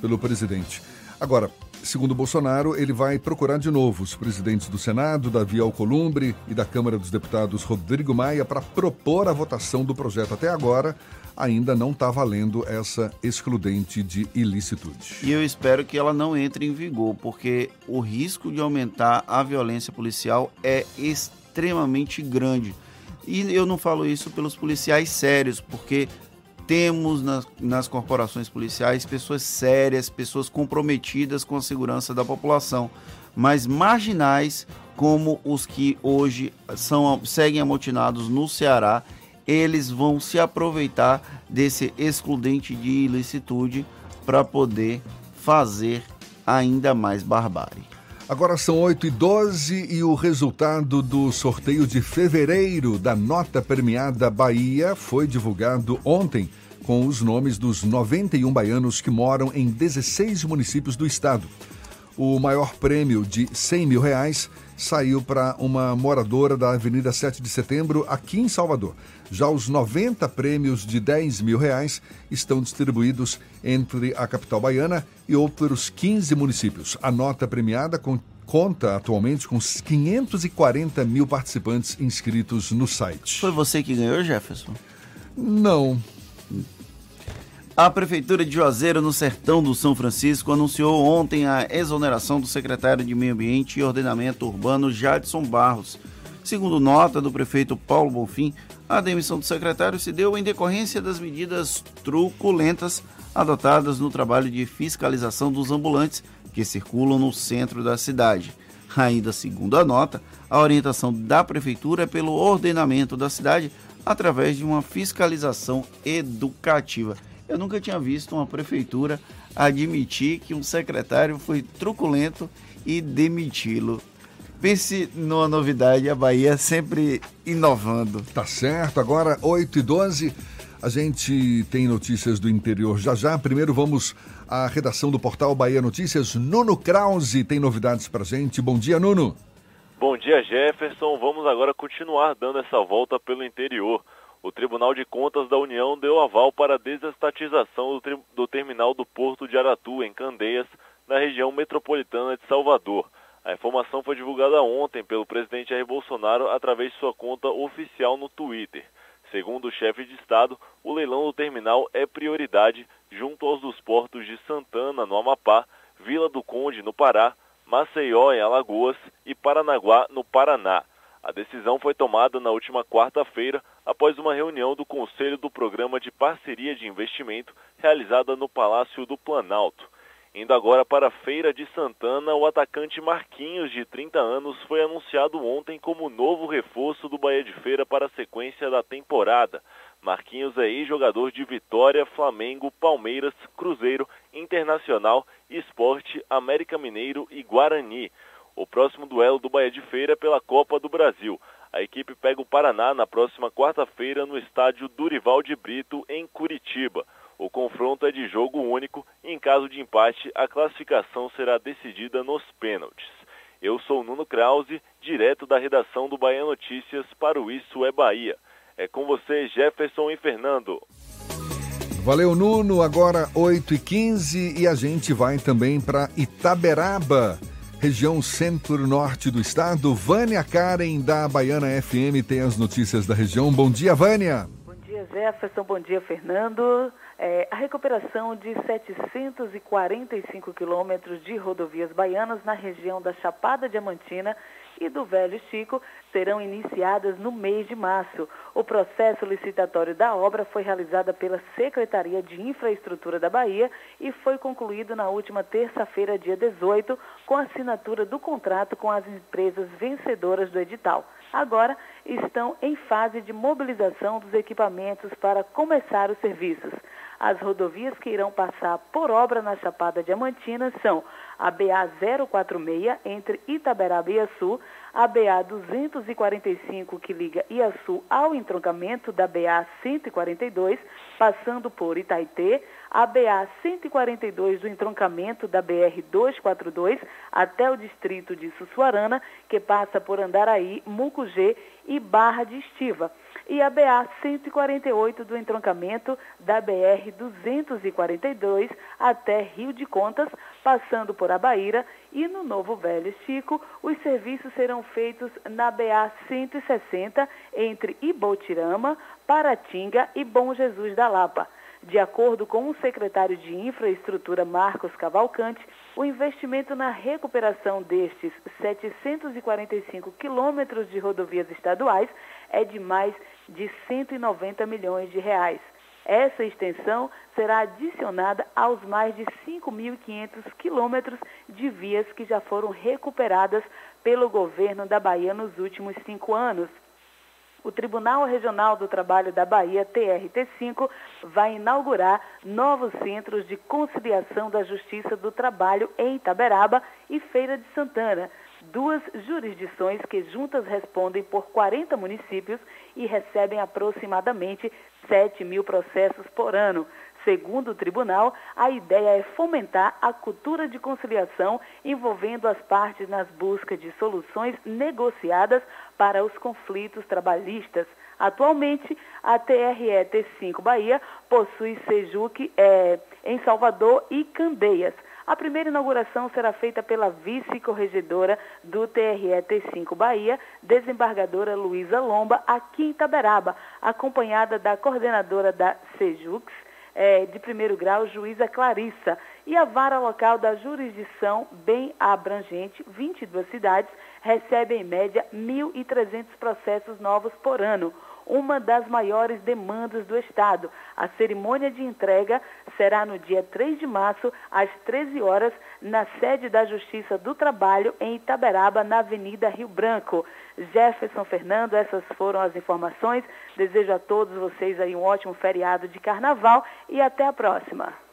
pelo presidente. Agora, segundo Bolsonaro, ele vai procurar de novo os presidentes do Senado, Davi Alcolumbre, e da Câmara dos Deputados, Rodrigo Maia, para propor a votação do projeto. Até agora, ainda não está valendo essa excludente de ilicitude. E eu espero que ela não entre em vigor, porque o risco de aumentar a violência policial é extremamente grande. E eu não falo isso pelos policiais sérios, porque temos nas, nas, corporações policiais pessoas sérias, pessoas comprometidas com a segurança da população, mas marginais como os que hoje são seguem amotinados no Ceará, eles vão se aproveitar desse excludente de ilicitude para poder fazer ainda mais barbárie. Agora são 8 e 12 e o resultado do sorteio de fevereiro da nota premiada Bahia foi divulgado ontem com os nomes dos 91 baianos que moram em 16 municípios do estado. O maior prêmio de 100 mil reais saiu para uma moradora da Avenida 7 de Setembro, aqui em Salvador. Já os 90 prêmios de 10 mil reais estão distribuídos entre a capital baiana e outros 15 municípios. A nota premiada conta atualmente com 540 mil participantes inscritos no site. Foi você que ganhou, Jefferson? Não. A Prefeitura de Juazeiro, no sertão do São Francisco, anunciou ontem a exoneração do secretário de Meio Ambiente e Ordenamento Urbano, Jadson Barros. Segundo nota do prefeito Paulo Bonfim, a demissão do secretário se deu em decorrência das medidas truculentas adotadas no trabalho de fiscalização dos ambulantes que circulam no centro da cidade. Ainda segundo a nota, a orientação da prefeitura é pelo ordenamento da cidade através de uma fiscalização educativa. Eu nunca tinha visto uma prefeitura admitir que um secretário foi truculento e demiti-lo. Pense numa novidade, a Bahia sempre inovando. Tá certo, agora 8 e 12 a gente tem notícias do interior já já. Primeiro vamos à redação do portal Bahia Notícias. Nuno Krause tem novidades pra gente. Bom dia, Nuno. Bom dia, Jefferson. Vamos agora continuar dando essa volta pelo interior. O Tribunal de Contas da União deu aval para a desestatização do, do terminal do Porto de Aratu, em Candeias, na região metropolitana de Salvador. A informação foi divulgada ontem pelo presidente Jair Bolsonaro através de sua conta oficial no Twitter. Segundo o chefe de Estado, o leilão do terminal é prioridade junto aos dos portos de Santana, no Amapá, Vila do Conde, no Pará, Maceió, em Alagoas e Paranaguá, no Paraná. A decisão foi tomada na última quarta-feira, após uma reunião do Conselho do Programa de Parceria de Investimento realizada no Palácio do Planalto. Indo agora para a Feira de Santana, o atacante Marquinhos, de 30 anos, foi anunciado ontem como novo reforço do Bahia de Feira para a sequência da temporada. Marquinhos é ex-jogador de Vitória, Flamengo, Palmeiras, Cruzeiro, Internacional, Esporte, América Mineiro e Guarani. O próximo duelo do Bahia de Feira é pela Copa do Brasil. A equipe pega o Paraná na próxima quarta-feira no estádio Durival de Brito, em Curitiba. O confronto é de jogo único e, em caso de empate, a classificação será decidida nos pênaltis. Eu sou Nuno Krause, direto da redação do Bahia Notícias para o Isso é Bahia. É com você, Jefferson e Fernando. Valeu, Nuno. Agora 8 e 15 e a gente vai também para Itaberaba, região centro-norte do estado. Vânia Karen, da Baiana FM, tem as notícias da região. Bom dia, Vânia. Bom dia, Jefferson. Bom dia, Fernando. É, a recuperação de 745 quilômetros de rodovias baianas na região da Chapada Diamantina e do Velho Chico serão iniciadas no mês de março. O processo licitatório da obra foi realizado pela Secretaria de Infraestrutura da Bahia e foi concluído na última terça-feira, dia 18, com a assinatura do contrato com as empresas vencedoras do edital. Agora estão em fase de mobilização dos equipamentos para começar os serviços. As rodovias que irão passar por obra na Chapada Diamantina são a BA 046 entre Itaberaba e Açu, a BA 245 que liga Iaçu ao entroncamento da BA 142, passando por Itaitê, a BA 142 do entroncamento da BR 242 até o distrito de Sussuarana, que passa por Andaraí, Mucugê e Barra de Estiva e a BA 148 do entroncamento da BR 242 até Rio de Contas, passando por Abaíra e no Novo Velho Chico, os serviços serão feitos na BA 160 entre Ibotirama, Paratinga e Bom Jesus da Lapa. De acordo com o secretário de Infraestrutura Marcos Cavalcante, o investimento na recuperação destes 745 quilômetros de rodovias estaduais é de mais de 190 milhões de reais. Essa extensão será adicionada aos mais de 5.500 quilômetros de vias que já foram recuperadas pelo governo da Bahia nos últimos cinco anos. O Tribunal Regional do Trabalho da Bahia, TRT5, vai inaugurar novos centros de conciliação da Justiça do Trabalho em Itaberaba e Feira de Santana duas jurisdições que juntas respondem por 40 municípios e recebem aproximadamente 7 mil processos por ano. Segundo o tribunal, a ideia é fomentar a cultura de conciliação envolvendo as partes nas buscas de soluções negociadas para os conflitos trabalhistas. Atualmente, a TRE-T5 Bahia possui Sejuc é, em Salvador e Candeias. A primeira inauguração será feita pela vice-corregedora do TRE-T5 Bahia, desembargadora Luísa Lomba, aqui em Itaberaba, acompanhada da coordenadora da Sejux, é, de primeiro grau, juíza Clarissa, e a vara local da jurisdição bem abrangente, 22 cidades, recebe em média 1.300 processos novos por ano uma das maiores demandas do Estado. A cerimônia de entrega será no dia 3 de março, às 13 horas, na sede da Justiça do Trabalho, em Itaberaba, na Avenida Rio Branco. Jefferson Fernando, essas foram as informações. Desejo a todos vocês aí um ótimo feriado de carnaval e até a próxima.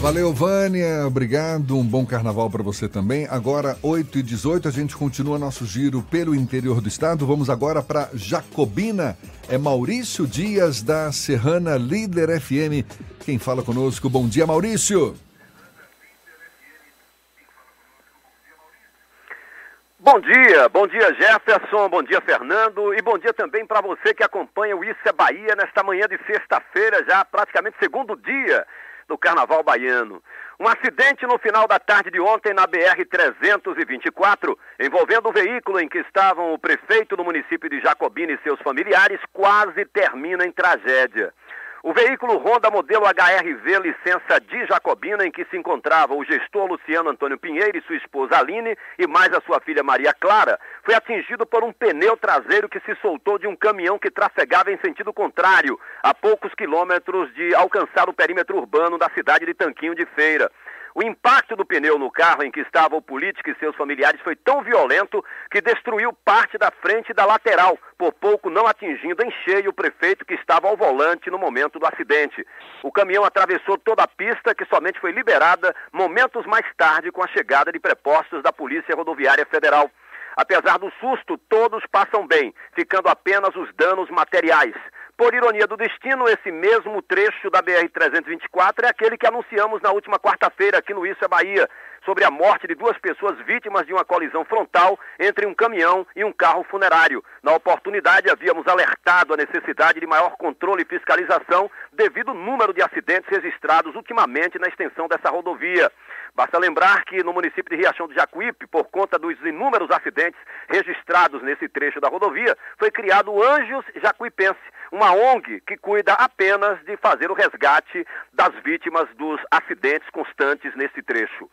Valeu, Vânia. Obrigado. Um bom carnaval para você também. Agora, 8 e 18 a gente continua nosso giro pelo interior do estado. Vamos agora para Jacobina. É Maurício Dias, da Serrana Líder FM. Quem fala conosco, bom dia, Maurício. Bom dia, bom dia Jefferson, bom dia Fernando e bom dia também para você que acompanha o Isso é Bahia nesta manhã de sexta-feira, já praticamente segundo dia do Carnaval Baiano. Um acidente no final da tarde de ontem na BR-324, envolvendo o veículo em que estavam o prefeito do município de Jacobina e seus familiares, quase termina em tragédia. O veículo Honda modelo HRV licença de Jacobina, em que se encontrava o gestor Luciano Antônio Pinheiro e sua esposa Aline e mais a sua filha Maria Clara, foi atingido por um pneu traseiro que se soltou de um caminhão que trafegava em sentido contrário, a poucos quilômetros de alcançar o perímetro urbano da cidade de Tanquinho de Feira. O impacto do pneu no carro em que estava o político e seus familiares foi tão violento que destruiu parte da frente e da lateral, por pouco não atingindo em cheio o prefeito que estava ao volante no momento do acidente. O caminhão atravessou toda a pista, que somente foi liberada momentos mais tarde com a chegada de prepostos da Polícia Rodoviária Federal. Apesar do susto, todos passam bem, ficando apenas os danos materiais. Por ironia do destino, esse mesmo trecho da BR-324 é aquele que anunciamos na última quarta-feira aqui no Isso é Bahia, sobre a morte de duas pessoas vítimas de uma colisão frontal entre um caminhão e um carro funerário. Na oportunidade, havíamos alertado a necessidade de maior controle e fiscalização devido ao número de acidentes registrados ultimamente na extensão dessa rodovia. Basta lembrar que no município de Riachão do Jacuípe, por conta dos inúmeros acidentes registrados nesse trecho da rodovia, foi criado o Anjos Jacuipense, uma ONG que cuida apenas de fazer o resgate das vítimas dos acidentes constantes nesse trecho.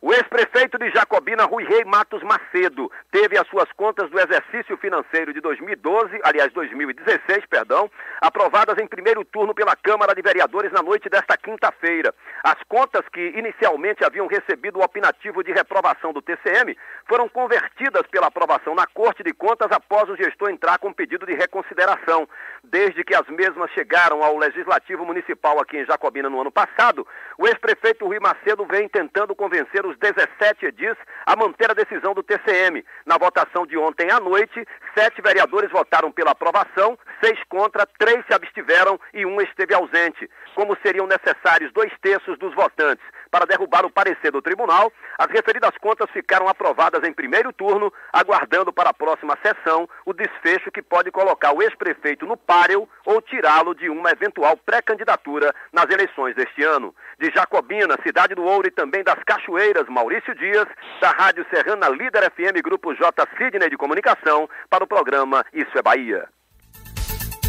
O ex-prefeito de Jacobina, Rui Rei Matos Macedo, teve as suas contas do exercício financeiro de 2012, aliás, 2016, perdão, aprovadas em primeiro turno pela Câmara de Vereadores na noite desta quinta-feira. As contas que inicialmente haviam recebido o opinativo de reprovação do TCM foram convertidas pela aprovação na Corte de Contas após o gestor entrar com pedido de reconsideração. Desde que as mesmas chegaram ao Legislativo Municipal aqui em Jacobina no ano passado, o ex-prefeito Rui Macedo vem tentando convencer os 17 edis a manter a decisão do TCM. Na votação de ontem à noite, sete vereadores votaram pela aprovação, seis contra, três se abstiveram e um esteve ausente. Como seriam necessários dois terços dos votantes para derrubar o parecer do tribunal, as referidas contas ficaram aprovadas em primeiro turno, aguardando para a próxima sessão o desfecho que pode colocar o ex-prefeito no páreo ou tirá-lo de uma eventual pré-candidatura nas eleições deste ano. De Jacobina, Cidade do Ouro e também das Cachoeiras, Maurício Dias, da Rádio Serrana Líder FM Grupo J Sidney de Comunicação, para o programa Isso é Bahia.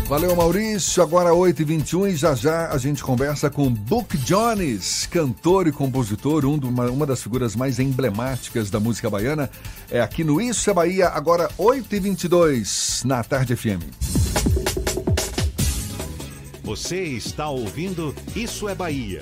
Valeu, Maurício. Agora 8h21 e já já a gente conversa com Book Jones, cantor e compositor, um uma, uma das figuras mais emblemáticas da música baiana. É aqui no Isso é Bahia, agora 8h22 na Tarde FM. Você está ouvindo Isso é Bahia.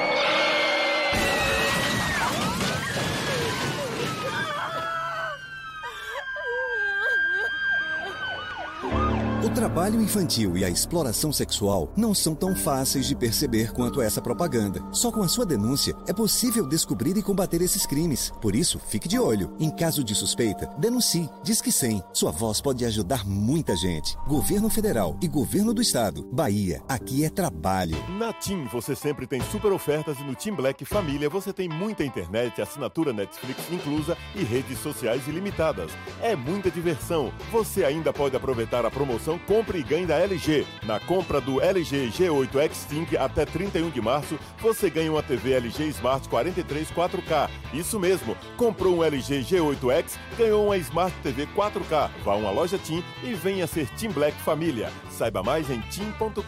trabalho infantil e a exploração sexual não são tão fáceis de perceber quanto essa propaganda. Só com a sua denúncia é possível descobrir e combater esses crimes. Por isso, fique de olho. Em caso de suspeita, denuncie. Diz que 100. Sua voz pode ajudar muita gente. Governo Federal e Governo do Estado. Bahia, aqui é trabalho. Na TIM você sempre tem super ofertas e no Team Black Família você tem muita internet, assinatura Netflix inclusa e redes sociais ilimitadas. É muita diversão. Você ainda pode aproveitar a promoção Compre e Ganhe da LG. Na compra do LG G8 Extink até 31 de março, você ganha uma TV LG Smart 43 4K. Isso mesmo, comprou um LG G8X, ganhou uma Smart TV 4K. Vá a uma loja TIM e venha ser Team Black Família. Saiba mais em tim.com.br.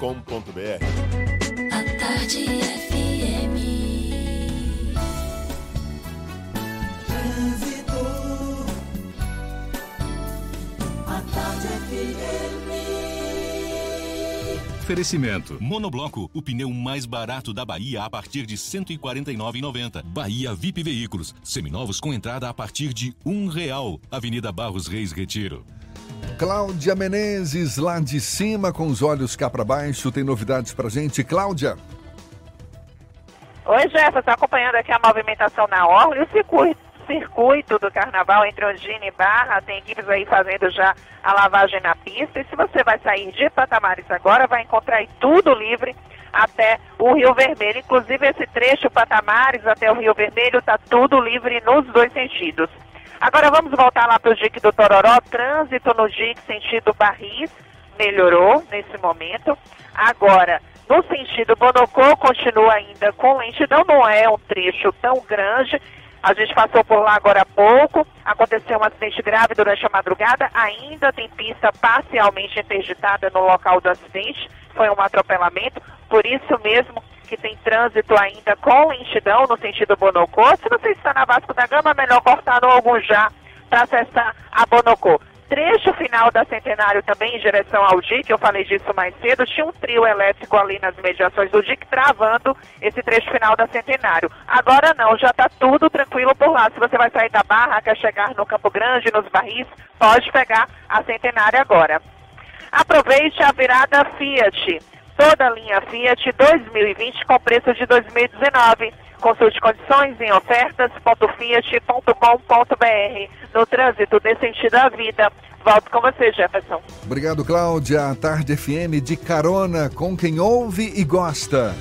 A tarde FM. Trânsito. A tarde FM. Oferecimento. Monobloco, o pneu mais barato da Bahia a partir de R$ 149,90. Bahia VIP Veículos, seminovos com entrada a partir de um real. Avenida Barros Reis Retiro. Cláudia Menezes, lá de cima, com os olhos cá para baixo, tem novidades pra gente. Cláudia. Oi, Jefferson, estou acompanhando aqui a movimentação na Orla e o circuito, circuito do carnaval entre Ondina e Barra. Tem equipes aí fazendo já a lavagem na pista. E se você vai sair de Patamares agora, vai encontrar aí tudo livre até o Rio Vermelho. Inclusive, esse trecho Patamares até o Rio Vermelho está tudo livre nos dois sentidos. Agora vamos voltar lá para o DIC do Tororó. Trânsito no DIC sentido Barris melhorou nesse momento. Agora, no sentido Bonocô, continua ainda com lentidão, não é um trecho tão grande. A gente passou por lá agora há pouco, aconteceu um acidente grave durante a madrugada, ainda tem pista parcialmente interditada no local do acidente, foi um atropelamento, por isso mesmo que tem trânsito ainda com lentidão no sentido Bonocô. Se você está na Vasco da Gama, é melhor cortar no algum já para acessar a Bonocô. Trecho final da Centenário também em direção ao DIC, eu falei disso mais cedo, tinha um trio elétrico ali nas mediações do DIC travando esse trecho final da Centenário. Agora não, já está tudo tranquilo por lá. Se você vai sair da Barra, quer chegar no Campo Grande, nos Barris, pode pegar a Centenário agora. Aproveite a virada Fiat. Toda a linha Fiat 2020 com preço de 2019. Consulte condições em ofertas.fiat.com.br. No trânsito, dê sentido à vida. Volto com você, Jefferson. Obrigado, Cláudia. A Tarde FM de carona com quem ouve e gosta.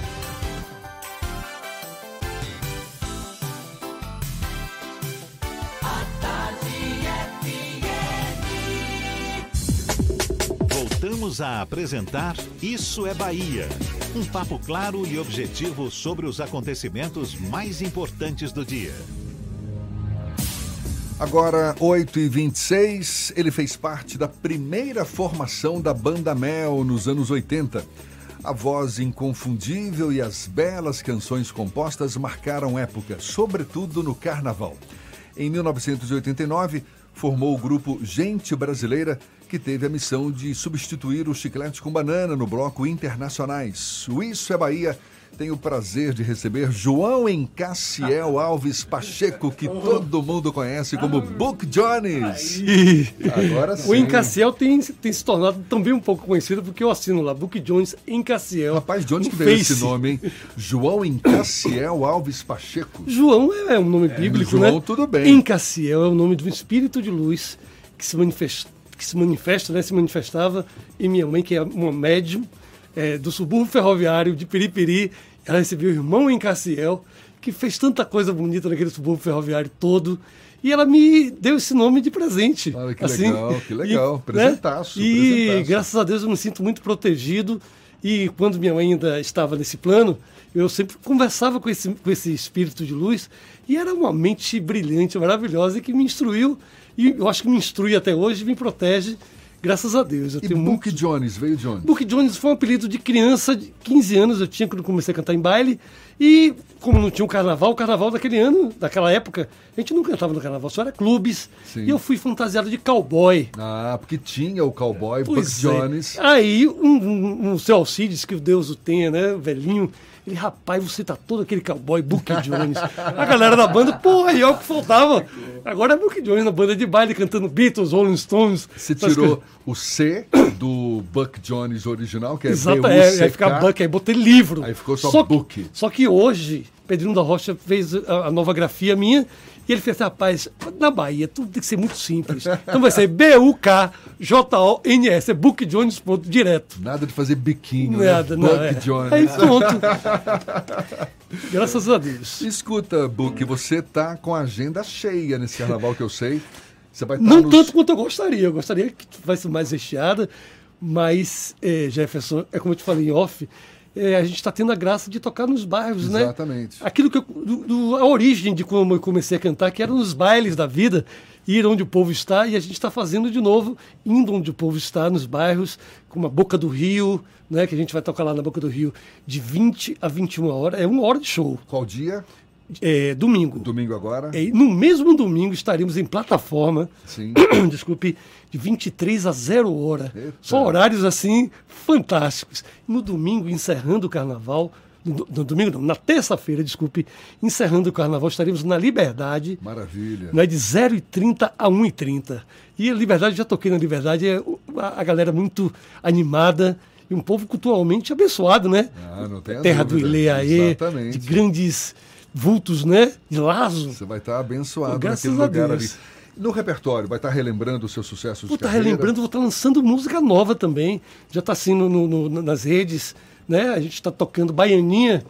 A apresentar Isso é Bahia. Um papo claro e objetivo sobre os acontecimentos mais importantes do dia. Agora, 8h26, ele fez parte da primeira formação da Banda Mel nos anos 80. A voz inconfundível e as belas canções compostas marcaram época, sobretudo no carnaval. Em 1989, formou o grupo Gente Brasileira, que teve a missão de substituir o Chiclete com Banana no bloco Internacionais. O Isso é Bahia tem o prazer de receber João Encaciel Alves Pacheco, que todo mundo conhece como Book Jones. Agora sim. O Encaciel tem, tem se tornado também um pouco conhecido porque eu assino lá, Book Jones Encaciel. Rapaz, de onde que veio esse nome, hein? João Encaciel Alves Pacheco. João é um nome bíblico, né? João, tudo bem. Encaciel é o nome do espírito de luz que se manifesta, que se manifesta, né? Se manifestava em minha mãe, que é uma médium é, do subúrbio ferroviário de Piripiri. Ela recebeu o irmão Encaciel, que fez tanta coisa bonita naquele subúrbio ferroviário todo. E ela me deu esse nome de presente. Olha que legal, que legal. E, Presentaço, Né? E presentaço. graças a Deus eu me sinto muito protegido. E quando minha mãe ainda estava nesse plano, eu sempre conversava com esse, com esse espírito de luz. E era uma mente brilhante, maravilhosa, e que me instruiu. E eu acho que me instrui até hoje e me protege. Graças a Deus. Eu E Book Jones, veio onde? Book Jones foi um apelido de criança de 15 anos, eu tinha quando comecei a cantar em baile. E como não tinha um carnaval, o carnaval daquele ano, daquela época, a gente não cantava no carnaval, só era clubes. Sim. E eu fui fantasiado de cowboy. Ah, porque tinha o cowboy Pois é. Jones. Aí um, um, um seu Alcides, que Deus o tenha, né? Velhinho. Ele, rapaz, você tá todo aquele cowboy Book Jones. A galera da banda, pô, aí é o que faltava. Agora é Book Jones na banda de baile, cantando Beatles, Rolling Stones. Você tirou coisas. o C do Buck Jones original, que é Exato, é, aí fica Buck, aí botei livro. Aí ficou só, Só- Book. Só que hoje, Pedrinho da Rocha fez a, a nova grafia minha e ele fez assim, rapaz, na Bahia tudo tem que ser muito simples. Então vai ser B-U-K-J-O-N-S, é Book Jones, ponto, direto. Nada de fazer biquinho, Nada, né? não, Buck é. Jones. Aí pronto. Graças a Deus. Escuta, Book, você tá com a agenda cheia nesse carnaval que eu sei. Você vai estar Não nos... tanto quanto eu gostaria. Eu gostaria que fosse mais recheada, mas, eh, Jefferson, é como eu te falei em off, eh, a gente está tendo a graça de tocar nos bairros, né? Exatamente. Aquilo que eu, do, do- a origem de como eu comecei a cantar, que era nos bailes da vida, ir onde o povo está, e a gente está fazendo de novo, indo onde o povo está, nos bairros, como a Boca do Rio, né? Que a gente vai tocar lá na Boca do Rio de 20 a 21 horas. É uma hora de show. Qual dia? É, domingo. Domingo agora? É, no mesmo domingo estaremos em plataforma, Sim. desculpe, de 23 a 0 hora. São horários assim fantásticos. No domingo, encerrando o carnaval, no, no domingo não, na terça-feira, desculpe, encerrando o carnaval, estaremos na Liberdade, Maravilha. né, de 0h30 a 1h30. E a Liberdade, já toquei na Liberdade, é a, a galera muito animada e um povo culturalmente abençoado, né? Ah, não tem Terra do dúvida. Ileaê, Exatamente. de grandes vultos, né? De Lazo. Você vai estar abençoado Pô, graças naquele a lugar ali. No repertório, vai estar relembrando os seus sucessos Vou de estar carreira? relembrando, vou estar lançando música nova também. Já está assim no- no- nas redes, né? A gente está tocando Baianinha,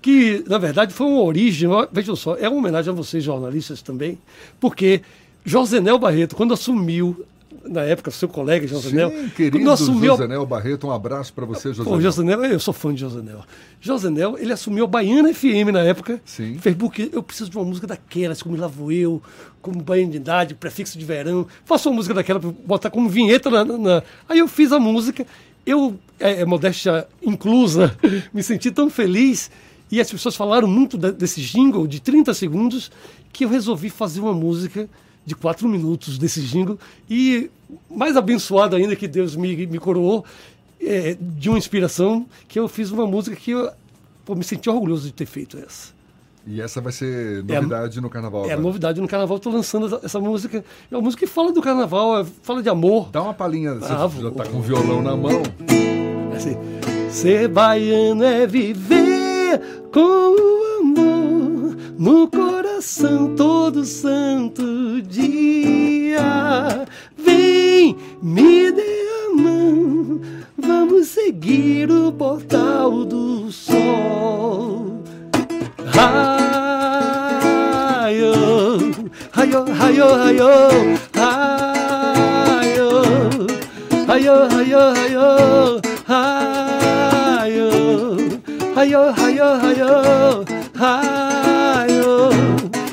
que na verdade foi uma origem, vejam só, é uma homenagem a vocês jornalistas também, porque Josenel Barreto, quando assumiu, na época, seu colega Josenel, Sim, quando querido assumiu a- Josenel Barreto, um abraço para você, Pô, Josenel. Josenel, eu sou fã de Josenel. Josenel, ele assumiu a Baiana FM na época. Sim. Fez porque eu preciso de uma música daquelas, como Lá Vou Eu, como Baianidade, Prefixo de Verão. Faça uma música daquela para botar como vinheta na, na- Aí eu fiz a música. Eu, é, é, modéstia inclusa, me senti tão feliz. E as pessoas falaram muito desse jingle de 30 segundos que eu resolvi fazer uma música de quatro minutos desse jingle. E mais abençoado ainda que Deus me, me coroou é, de uma inspiração que eu fiz uma música que eu pô, me senti orgulhoso de ter feito essa. E essa vai ser novidade É no carnaval. É agora. novidade no carnaval, estou lançando essa, essa música. É uma música que fala do carnaval, é- fala de amor. Dá uma palhinha, você Ah, já tá com o violão na mão. Assim, ser baiano é viver com o amor no coração todo santo dia. Vem, me dê a mão, vamos seguir o portal do sol. Raio, raio, raio, raio, raio, raio, raio, raio, raio, raio, raio, raio, raio,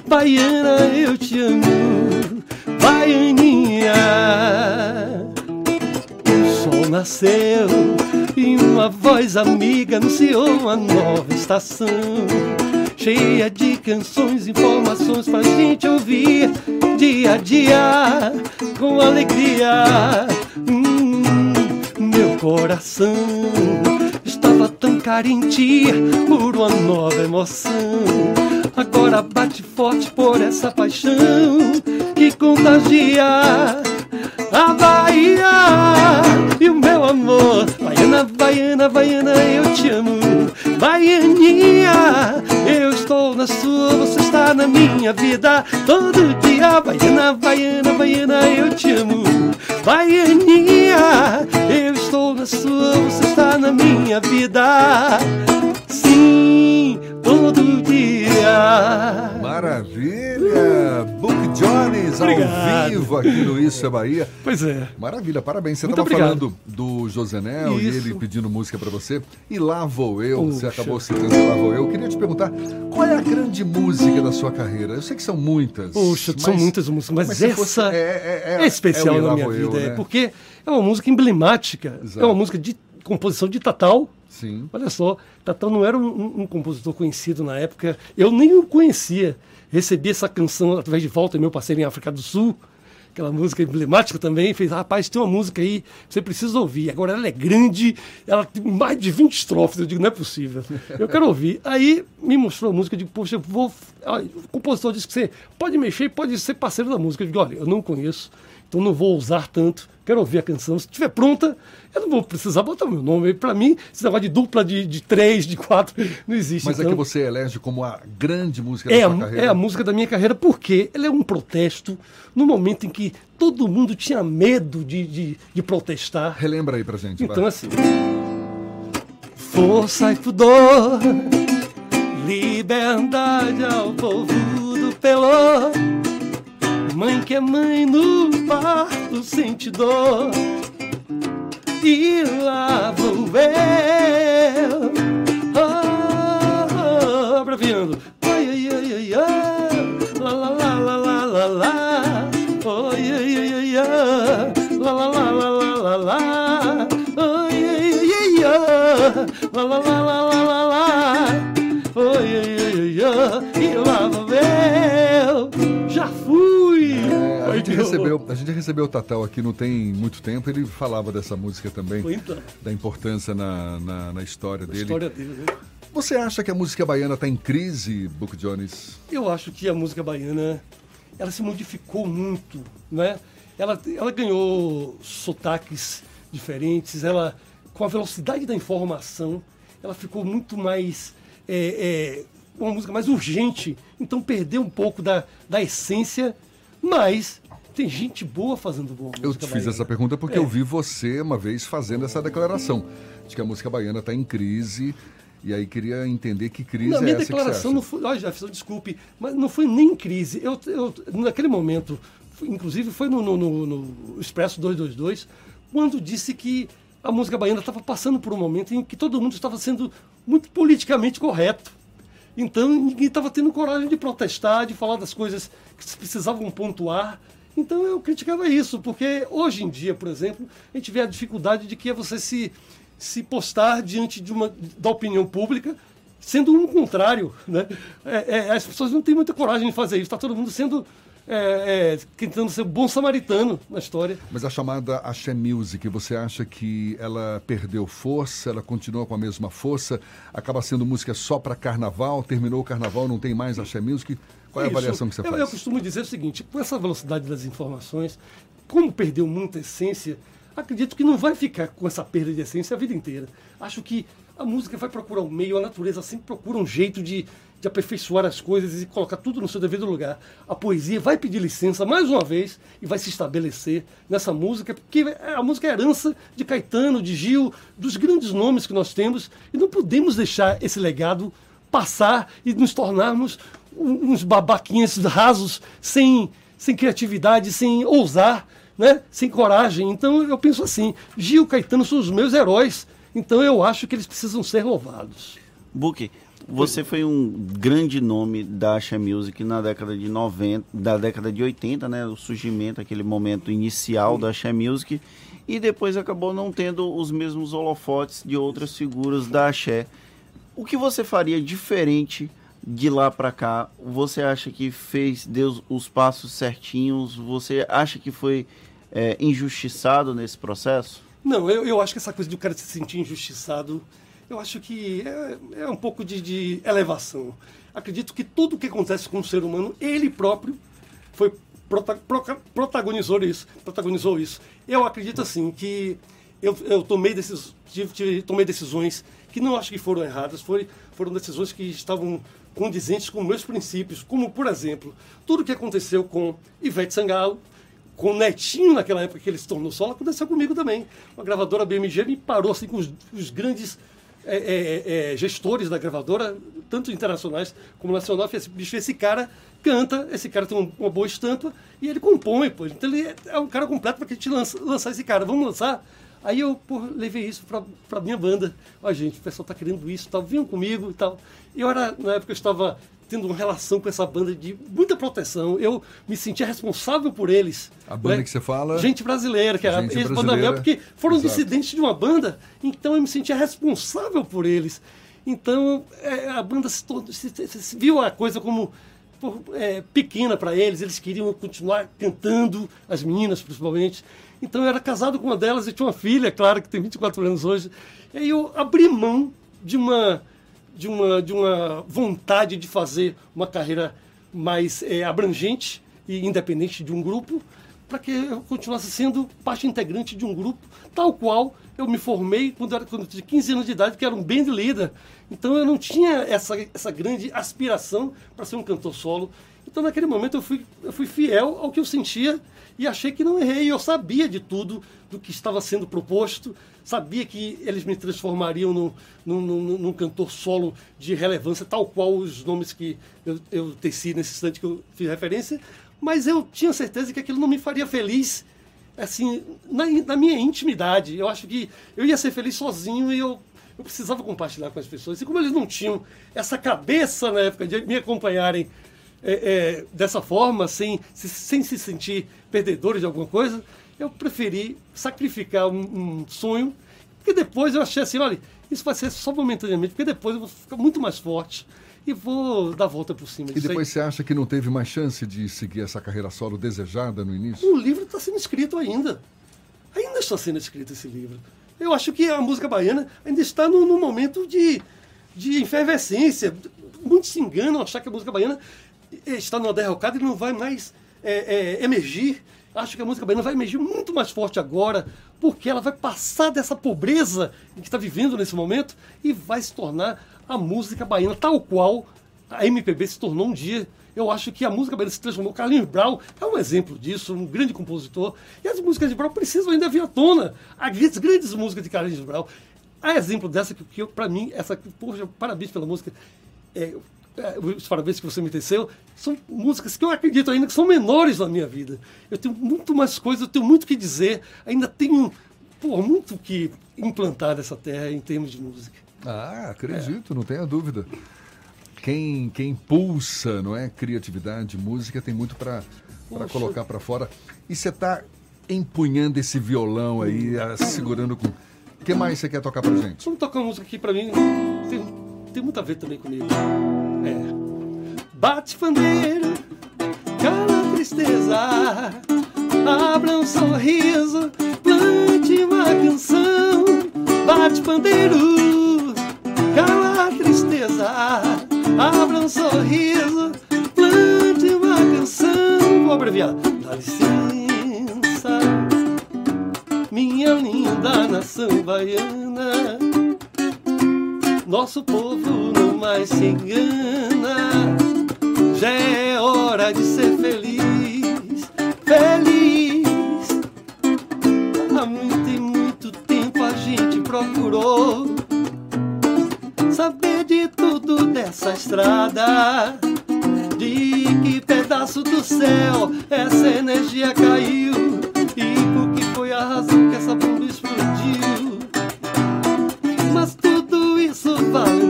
Baiana, eu te amo, Baianinha. O sol nasceu e uma voz amiga anunciou uma nova estação. Cheia de canções, informações pra gente ouvir dia a dia com alegria. Hum, meu coração tancar em ti por uma nova emoção. Agora bate forte por essa paixão que contagia a Bahia e o meu amor. Baiana, baiana, baiana, eu te amo. Baianinha, eu estou na sua, você está na minha vida. Todo dia, baiana, baiana, baiana, eu te amo. Baianinha, eu estou na sua, você está na minha vida. Sim, todo dia. Maravilha! Book Jones ao Obrigado. vivo aqui no Isso é Bahia. Pois é. Maravilha, parabéns. Você estava falando do Josenel e Isso. ele pedindo música para você. E lá vou eu, você Puxa. acabou citando Lá vou eu. Queria te perguntar, qual é a grande música da sua carreira? Eu sei que são muitas. Poxa, são mas- muitas músicas, mas, se essa fosse- é, é, é especial é o na minha Vou Eu, vida, é né? porque é uma música emblemática, Exato. é uma música de composição de Tatal. Sim. Olha só, Tatal não era um, um- um compositor conhecido na época, eu nem o conhecia. Recebi essa canção através de Volta, meu parceiro em África do Sul, aquela música emblemática também. Fez, rapaz, tem uma música aí, você precisa ouvir. Agora ela é grande, ela tem mais de 20 estrofes. Eu digo, não é possível. Eu quero ouvir. Aí me mostrou a música, eu digo, poxa, eu vou. Olha, O compositor disse que você pode mexer, pode ser parceiro da música. Eu digo, olha, eu não conheço, então não vou usar tanto. Quero ouvir a canção. Se estiver pronta, eu não vou precisar botar meu nome. Para mim, esse negócio de dupla de, de três, de quatro, não existe. Mas é então, que você elege como a grande música é da a, sua carreira. é a música da minha carreira porque ela é um protesto no momento em que todo mundo tinha medo de, de, de protestar. Relembra aí pra gente. Então, vai. assim. Força e pudor, liberdade ao povo do Pelô. Mãe que é mãe no parto sente dor. E lá vou eu, oh, oh, oh, braviando. Ai, ai, ai, ai, ai, la, la, la, la, la, la, la. Oi, ai, ai, ai, ai, la, la, la, la, la, la, la. Oi, ai, ai, ai, ai, la, la, la, la, la, la, la. Oi, ai, ai, ai, ai, la, la, la. Gente recebeu, a gente recebeu o Tatal aqui não tem muito tempo, ele falava dessa música também, Então. da importância na, na, na história A dele. história dele, né? Você acha que a música baiana está em crise, Book Jones? Eu acho que a música baiana ela se modificou muito, né? Ela, ela ganhou sotaques diferentes, ela com a velocidade da informação, ela ficou muito mais é, é, uma música mais urgente, então perdeu um pouco da, da essência, mas tem gente boa fazendo boa música Eu te fiz baiana. essa pergunta porque É. eu vi você uma vez fazendo essa declaração de que a música baiana está em crise e aí queria entender que crise Na é minha essa declaração não foi. Olha, Jefferson, desculpe, mas não foi nem crise. Eu, eu, naquele momento, inclusive foi no, no- no- no Expresso 222, quando disse que a música baiana estava passando por um momento em que todo mundo estava sendo muito politicamente correto. Então ninguém estava tendo coragem de protestar, de falar das coisas que precisavam pontuar. Então eu criticava isso, porque hoje em dia, por exemplo, a gente vê a dificuldade de que é você se, se postar diante de uma, da opinião pública, sendo um contrário. Né? É, é, as pessoas não têm muita coragem de fazer isso, está todo mundo sendo é, é, tentando ser bom samaritano na história. Mas a chamada Axé Music, você acha que ela perdeu força, ela continua com a mesma força, acaba sendo música só para carnaval, terminou o carnaval, não tem mais Axé Music? Qual é a avaliação que você eu, faz? Eu costumo dizer o seguinte: com essa velocidade das informações, como perdeu muita essência, acredito que não vai ficar com essa perda de essência a vida inteira. Acho que a música vai procurar um meio, a natureza sempre procura um jeito de, de aperfeiçoar as coisas e colocar tudo no seu devido lugar. A poesia vai pedir licença mais uma vez e vai se estabelecer nessa música, porque a música é herança de Caetano, de Gil, dos grandes nomes que nós temos, e não podemos deixar esse legado passar e nos tornarmos uns babaquinhas rasos, sem, sem criatividade, sem ousar, né? sem coragem. Então eu penso assim, Gil Caetano são os meus heróis, então eu acho que eles precisam ser louvados. Book, você foi um grande nome da Asha Music na década de 90, da década de 80, né? O surgimento, aquele momento inicial da Asha Music. E depois acabou não tendo os mesmos holofotes de outras figuras da Axé. O que você faria diferente de lá para cá? Você acha que fez deu os passos certinhos? Você acha que foi é, injustiçado nesse processo? Não, eu, eu acho que essa coisa de o cara se sentir injustiçado, eu acho que é, é um pouco de, de elevação. Acredito que tudo que acontece com o ser humano, ele próprio foi prota- proca- protagonizou isso, protagonizou isso. Eu acredito assim que eu, eu tomei, decis, tive- tive- tomei decisões que não acho que foram erradas, foi, foram decisões que estavam condizentes com meus princípios, como por exemplo, tudo que aconteceu com Ivete Sangalo, com o Netinho naquela época que ele se tornou solo, aconteceu comigo também. Uma gravadora BMG me parou assim com os, os grandes é, é, é, gestores da gravadora, tanto internacionais como nacional, fez, bicho, esse cara canta, esse cara tem um- uma boa estampa e ele compõe, pô. Então ele é- é um cara completo para que a gente lança, lançar esse cara. Vamos lançar? Aí eu pô, levei isso pra minha banda. Ó, gente, o pessoal tá querendo isso, tal, vinham comigo e tal. Eu era, na época, eu estava tendo uma relação com essa banda de muita proteção. Eu me sentia responsável por eles. A banda né? que você fala? Gente brasileira, que era ex-banda minha, porque foram Exato. dissidentes de uma banda, então eu me sentia responsável por eles. Então é, a banda se, se- se- viu a coisa como pô, é, pequena para eles, eles queriam continuar cantando, as meninas principalmente. Então eu era casado com uma delas e tinha uma filha, claro, que tem 24 anos hoje. E aí eu abri mão de uma, de uma, de uma vontade de fazer uma carreira mais é, abrangente e independente de um grupo, para que eu continuasse sendo parte integrante de um grupo, tal qual eu me formei quando, era, quando eu tinha 15 anos de idade, que era um band leader. Então eu não tinha essa, essa grande aspiração para ser um cantor solo. Então naquele momento eu fui, eu fui fiel ao que eu sentia e achei que não errei. Eu sabia de tudo do que estava sendo proposto, sabia que eles me transformariam num, num, num, num cantor solo de relevância, tal qual os nomes que eu, eu teci nesse instante que eu fiz referência, mas eu tinha certeza que aquilo não me faria feliz, assim, na, na minha intimidade. Eu acho que eu ia ser feliz sozinho e eu, eu precisava compartilhar com as pessoas. E como eles não tinham essa cabeça na época de me acompanharem é, é, dessa forma, sem, se- sem se sentir perdedores de alguma coisa, eu preferi sacrificar um, um sonho, porque depois eu achei assim, olha, isso vai ser só momentaneamente, porque depois eu vou ficar muito mais forte e vou dar a volta por cima E disso aí. depois você acha que não teve mais chance de seguir essa carreira solo desejada no início? O livro está sendo escrito ainda. Ainda está sendo escrito esse livro. Eu acho que a música baiana ainda está num, num momento de, de efervescência. Muitos se enganam achar que a música baiana está numa derrocada e não vai mais é, é, emergir. Acho que a música baiana vai emergir muito mais forte agora, porque ela vai passar dessa pobreza que está vivendo nesse momento e vai se tornar a música baiana tal qual a MPB se tornou um dia. Eu acho que a música baiana se transformou. Carlinhos Brau é um exemplo disso, um grande compositor. E as músicas de Brau precisam ainda vir à tona. As grandes músicas de Carlinhos Brau. A exemplo dessa, que, que para mim, essa. Poxa, parabéns pela música. É, os parabéns que você me teceu, são músicas que eu acredito ainda que são menores na minha vida. Eu tenho muito mais coisas, eu tenho muito o que dizer, ainda tenho pô, muito que implantar nessa terra em termos de música. Ah, acredito, não tenha dúvida. Quem, quem impulsa, não é, criatividade, música, tem muito para colocar para fora. E você está empunhando esse violão aí, segurando com... O que mais você quer tocar pra gente? Vamos tocar uma música aqui pra mim, tem, tem muito a ver também comigo. É. Bate pandeiro, cala tristeza, abra um sorriso, plante uma canção, bate pandeiro, cala a tristeza, abra um sorriso, plante uma canção. Vou abreviar. Dá licença, minha linda nação baiana. Nosso povo não mais se engana. Já é hora de ser feliz, feliz. Há muito e muito tempo a gente procurou saber de tudo dessa estrada. De que pedaço do céu essa energia caiu e por que foi a razão que essa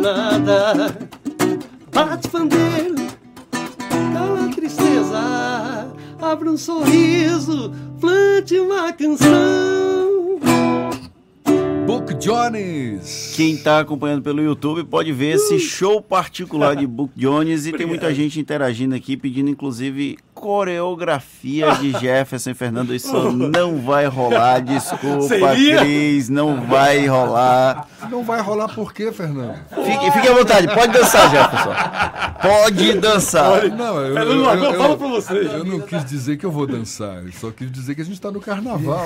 nada. Bate pandeiro, cala a tristeza, abre um sorriso, plante uma canção. Book Jones. Quem está acompanhando pelo YouTube pode ver esse show particular de Book Jones e tem muita gente interagindo aqui pedindo inclusive coreografia de Jefferson e Fernando. Isso não vai rolar, desculpa, Seria? Cris, não vai rolar. Não vai rolar por quê, Fernando? Fique, fique à vontade, pode dançar, Jefferson. Pode dançar. Não, eu, eu, eu- fala eu- pra você. Eu não quis dizer que eu vou dançar, eu só quis dizer que a gente está no carnaval.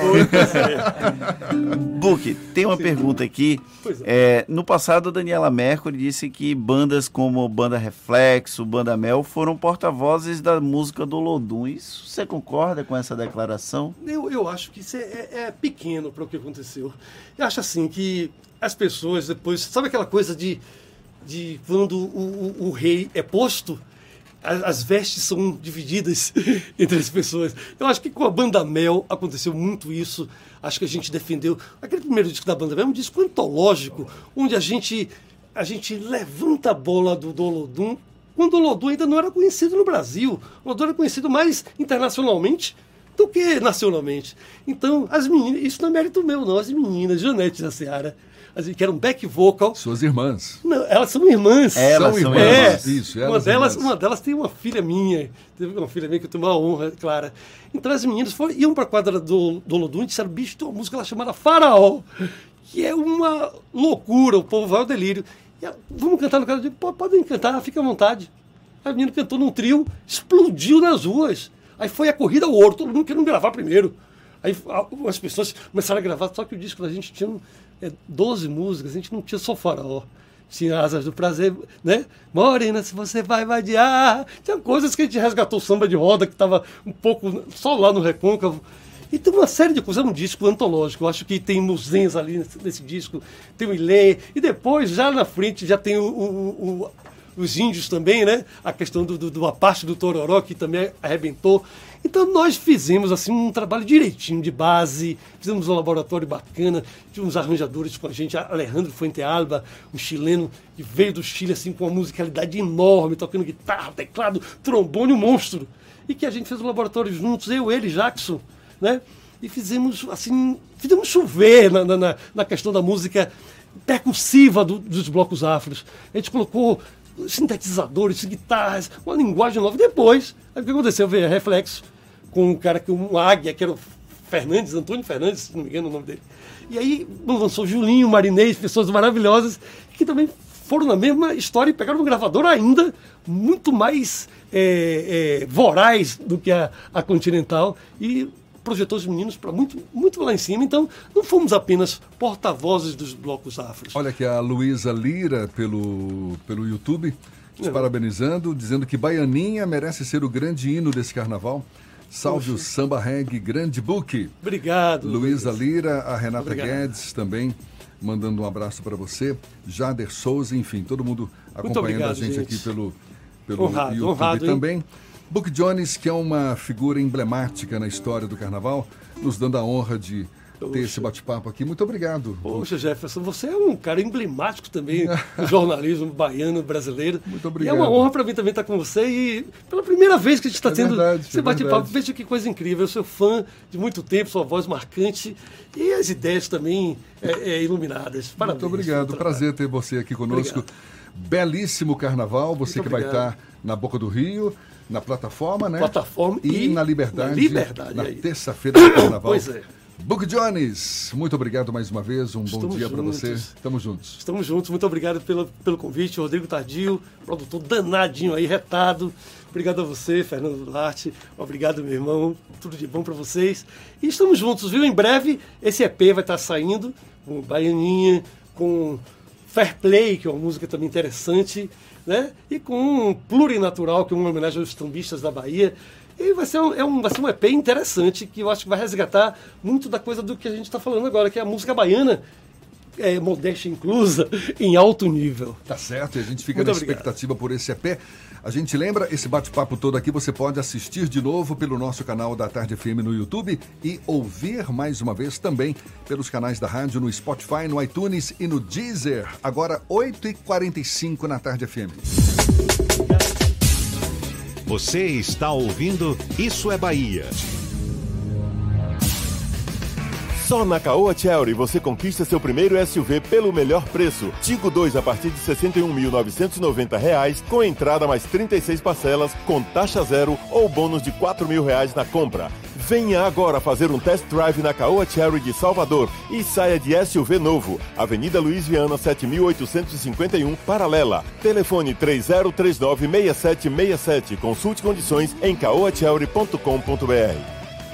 Book, tem uma pergunta aqui. É, no passado, a Daniela Mercury disse que bandas como Banda Reflexo, Banda Mel foram porta-vozes da música do Lodum. Isso, você concorda com essa declaração? Eu, eu acho que isso é, é- é pequeno para o que aconteceu. Eu acho assim que as pessoas depois. Sabe aquela coisa de, de quando o, o- o rei é posto, a- as vestes são divididas entre as pessoas. Eu acho que com a Banda Mel aconteceu muito isso. Acho que a gente defendeu. Aquele primeiro disco da Banda Mel é um disco antológico, onde a gente, a gente levanta a bola do Dolodum quando o Lodum ainda não era conhecido no Brasil. O Lodum era conhecido mais internacionalmente do que nacionalmente. Então, as meninas, isso não é mérito meu, não. As meninas, Janete da Seara, que eram back vocal. Suas irmãs. Não, elas são irmãs. Elas são irmãs. irmãs. É, Isso, uma elas delas, irmãs. uma delas tem uma filha minha. Teve uma filha minha que eu tenho uma honra, Clara. Então as meninas foram, iam para a quadra do, do Lodum e disseram, bicho, tem uma música lá chamada Faraó, que é uma loucura, o povo vai ao delírio. Ela, Vamos cantar no "Pô, podem cantar, fica à vontade. A menina cantou num trio, explodiu nas ruas. Aí foi a corrida ao ouro, todo mundo querendo gravar primeiro. Aí as pessoas começaram a gravar, só que o disco da gente tinha é, 12 músicas, a gente não tinha só faraó. Tinha Asas do Prazer, né? Morena, se você vai vadiar. Tinha coisas que a gente resgatou o samba de roda, que estava um pouco só lá no recôncavo. E tem uma série de coisas, é um disco antológico. Eu acho que tem Muzens ali nesse, nesse disco, tem o Ilê, e depois, já na frente, já tem o- o- o- os índios também, né? A questão do, do, do a parte do Tororó, que também arrebentou. Então nós fizemos assim um trabalho direitinho de base, fizemos um laboratório bacana, tínhamos arranjadores com a gente, Alejandro Fuentealba, um chileno que veio do Chile assim com uma musicalidade enorme, tocando guitarra, teclado, trombone, um monstro. E que a gente fez o laboratório juntos, eu, ele, Jackson, né? E fizemos assim, fizemos chover na, na- na, questão da música percussiva do- dos blocos afros. A gente colocou sintetizadores, guitarras, uma linguagem nova. Depois, o que aconteceu? Veio Reflexo, com um cara que um águia, que era o Fernandes, Antônio Fernandes, se não me engano o nome dele. E aí lançou Julinho, Marinês, pessoas maravilhosas, que também foram na mesma história e pegaram um gravador ainda muito mais é, é, voraz do que a, a Continental e projetou os meninos para muito, muito lá em cima. Então, não fomos apenas porta-vozes dos blocos afros. Olha aqui a Luísa Lira pelo, pelo YouTube, te Não. parabenizando, dizendo que Baianinha merece ser o grande hino desse carnaval. Salve o samba reggae Grande Book. Obrigado. Luísa Lira, a Renata Obrigado. Guedes também mandando um abraço para você. Jader Souza, enfim, todo mundo acompanhando obrigado, a gente, gente. aqui pelo, pelo Honrado, YouTube honrado, hein? Book Jones, que é uma figura emblemática na história do carnaval, nos dando a honra de ter esse bate-papo aqui. Muito obrigado. Poxa, Jefferson, você é um cara emblemático também do jornalismo baiano brasileiro. Muito obrigado. E é uma honra para mim também estar com você e pela primeira vez que a gente está É tendo verdade, esse é bate-papo. Veja que coisa incrível. Eu sou fã de muito tempo, sua voz marcante e as ideias também é, é, iluminadas. Parabéns. Muito obrigado. Prazer ter você aqui conosco. Belíssimo carnaval, você Muito que vai obrigado. estar na Boca do Rio. Na plataforma, né? Plataforma e, e na Liberdade. na Liberdade, Na aí. terça-feira do Carnaval. Pois é. Book Jones, muito obrigado mais uma vez. Um bom Estamos dia para você. Estamos juntos. Estamos juntos, muito obrigado pelo, pelo convite, Rodrigo Tardio, produtor danadinho aí, retado. Obrigado a você, Fernando Duarte. Obrigado, meu irmão. Tudo de bom para vocês. E estamos juntos, viu? Em breve esse EP vai estar saindo com Baianinha, com Fair Play, que é uma música também interessante, né? E com Plurinatural, que é uma homenagem aos tambistas da Bahia. E vai ser, um, é um, vai ser um EP interessante que eu acho que vai resgatar muito da coisa do que a gente está falando agora, que é a música baiana, é, modéstia inclusa, em alto nível. Tá certo, e a gente fica Muito na obrigado. expectativa por esse EP. A gente lembra, esse bate-papo todo aqui você pode assistir de novo pelo nosso canal da Tarde FM no YouTube e ouvir mais uma vez também pelos canais da rádio no Spotify, no iTunes e no Deezer. Agora, 8h45 na Tarde FM. Você está ouvindo Isso é Bahia. Só na Caoa Chery você conquista seu primeiro SUV pelo melhor preço. Tigo 2 a partir de 61.990 reais, com entrada mais 36 parcelas, com taxa zero ou bônus de 4 mil reais na compra. Venha agora fazer um test drive na Caoa Cherry de Salvador e saia de SUV novo. Avenida Luiz Viana 7851, paralela. Telefone 30396767. Consulte condições em caoacherry.com.br.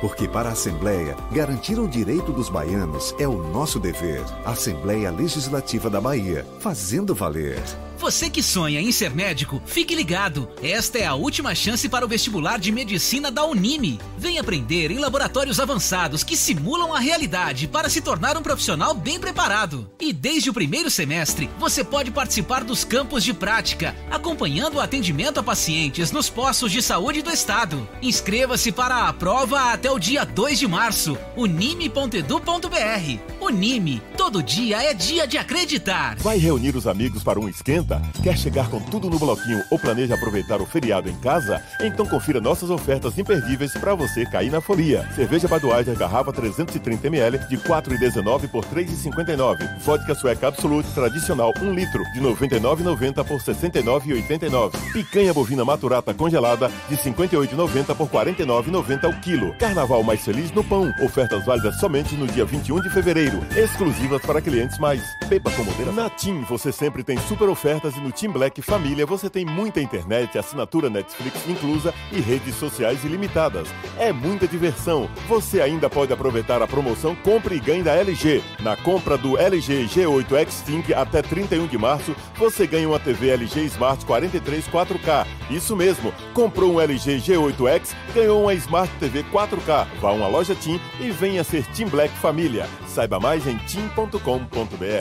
Porque para a Assembleia, garantir o direito dos baianos é o nosso dever. Assembleia Legislativa da Bahia, fazendo valer. Você que sonha em ser médico, fique ligado. Esta é a última chance para o vestibular de medicina da Unime. Vem aprender em laboratórios avançados que simulam a realidade para se tornar um profissional bem preparado. E desde o primeiro semestre, você pode participar dos campos de prática, acompanhando o atendimento a pacientes nos postos de saúde do estado. Inscreva-se para a prova até o dia 2 de março. unime.edu.br. Unime, todo dia é dia de acreditar. Vai reunir os amigos para um esquenta? Quer chegar com tudo no bloquinho ou planeja aproveitar o feriado em casa? Então confira nossas ofertas imperdíveis para você cair na folia. Cerveja Budweiser garrafa 330ml de 4,19 por 3,59. Vodka sueca Absolute tradicional 1 litro de 99,90 por 69,89. Picanha bovina maturata congelada de 58,90 por 49,90 o quilo. Carnaval mais feliz no pão. Ofertas válidas somente no dia 21 de fevereiro. Exclusivas para clientes mais. Beba com moderação. Na TIM você sempre tem super ofertas e no Team Black Família você tem muita internet, assinatura Netflix inclusa e redes sociais ilimitadas. É muita diversão. Você ainda pode aproveitar a promoção Compre e Ganhe da LG. Na compra do LG G8 X-Think até 31 de março, você ganha uma TV LG Smart 43 4K. Isso mesmo, comprou um LG G8X, ganhou uma Smart TV 4K. Vá a uma loja TIM e venha ser Team Black Família. Saiba mais em tim.com.br.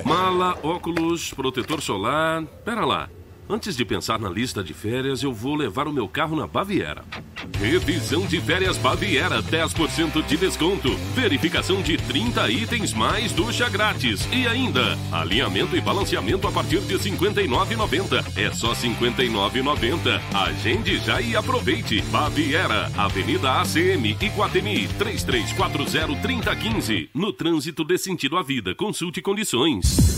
Mala, óculos, protetor solar. Pera lá. Antes de pensar na lista de férias, eu vou levar o meu carro na Baviera. Revisão de férias Baviera, 10% de desconto. Verificação de 30 itens mais ducha grátis. E ainda, alinhamento e balanceamento a partir de R$ 59,90. É só R$ 59,90. Agende já e aproveite. Baviera, Avenida ACM, Iguatemi, 3340-3015. No trânsito dê sentido à vida. Consulte condições.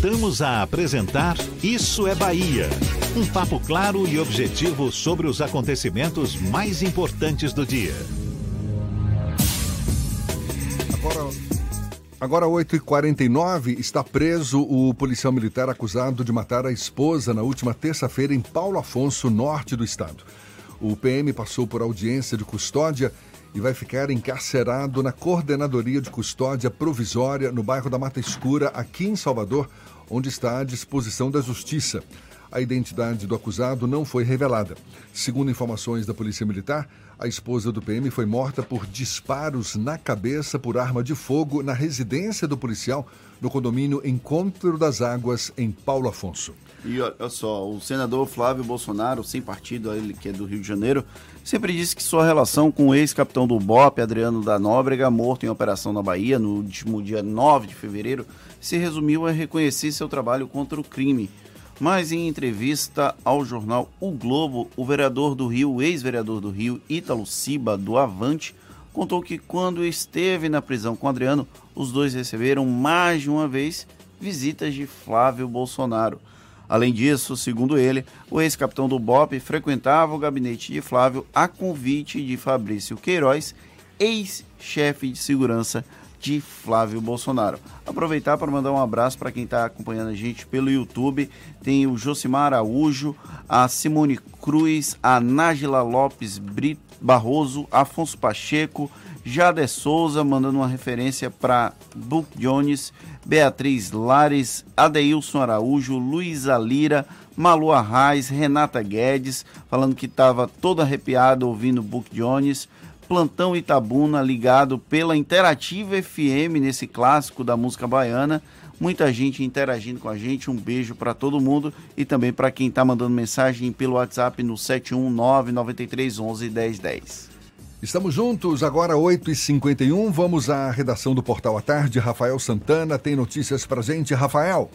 Voltamos a apresentar Isso é Bahia. Um papo claro e objetivo sobre os acontecimentos mais importantes do dia. Agora, agora 8h49, está preso o policial militar acusado de matar a esposa na última terça-feira em Paulo Afonso, norte do estado. O PM passou por audiência de custódia e vai ficar encarcerado na Coordenadoria de Custódia Provisória no bairro da Mata Escura, aqui em Salvador, onde está à disposição da Justiça. A identidade do acusado não foi revelada. Segundo informações da Polícia Militar, a esposa do PM foi morta por disparos na cabeça por arma de fogo na residência do policial no condomínio Encontro das Águas, em Paulo Afonso. E olha só, o senador Flávio Bolsonaro, sem partido, ele que é do Rio de Janeiro, sempre disse que sua relação com o ex-capitão do BOP, Adriano da Nóbrega, morto em operação na Bahia no último dia 9 de fevereiro, se resumiu a reconhecer seu trabalho contra o crime. Mas em entrevista ao jornal O Globo, o vereador do Rio, ex-vereador do Rio, Ítalo Ciba, do Avante, contou que quando esteve na prisão com Adriano, os dois receberam mais de uma vez visitas de Flávio Bolsonaro. Além disso, segundo ele, o ex-capitão do BOP frequentava o gabinete de Flávio a convite de Fabrício Queiroz, ex-chefe de segurança de Flávio Bolsonaro. Aproveitar para mandar um abraço para quem está acompanhando a gente pelo YouTube. Tem o Josimar Araújo, a Simone Cruz, a Nájila Lopes Brito Barroso, Afonso Pacheco, Jade Souza, mandando uma referência para Book Jones, Beatriz Lares, Adeilson Araújo, Luísa Lira, Malu Arraes, Renata Guedes, falando que estava todo arrepiado ouvindo Book Jones. Plantão Itabuna, ligado pela Interativa FM nesse clássico da música baiana. Muita gente interagindo com a gente. Um beijo para todo mundo e também para quem está mandando mensagem pelo WhatsApp no 719 9311 1010. Estamos juntos, agora 8h51. Vamos à redação do Portal à Tarde. Rafael Santana tem notícias para gente. Rafael.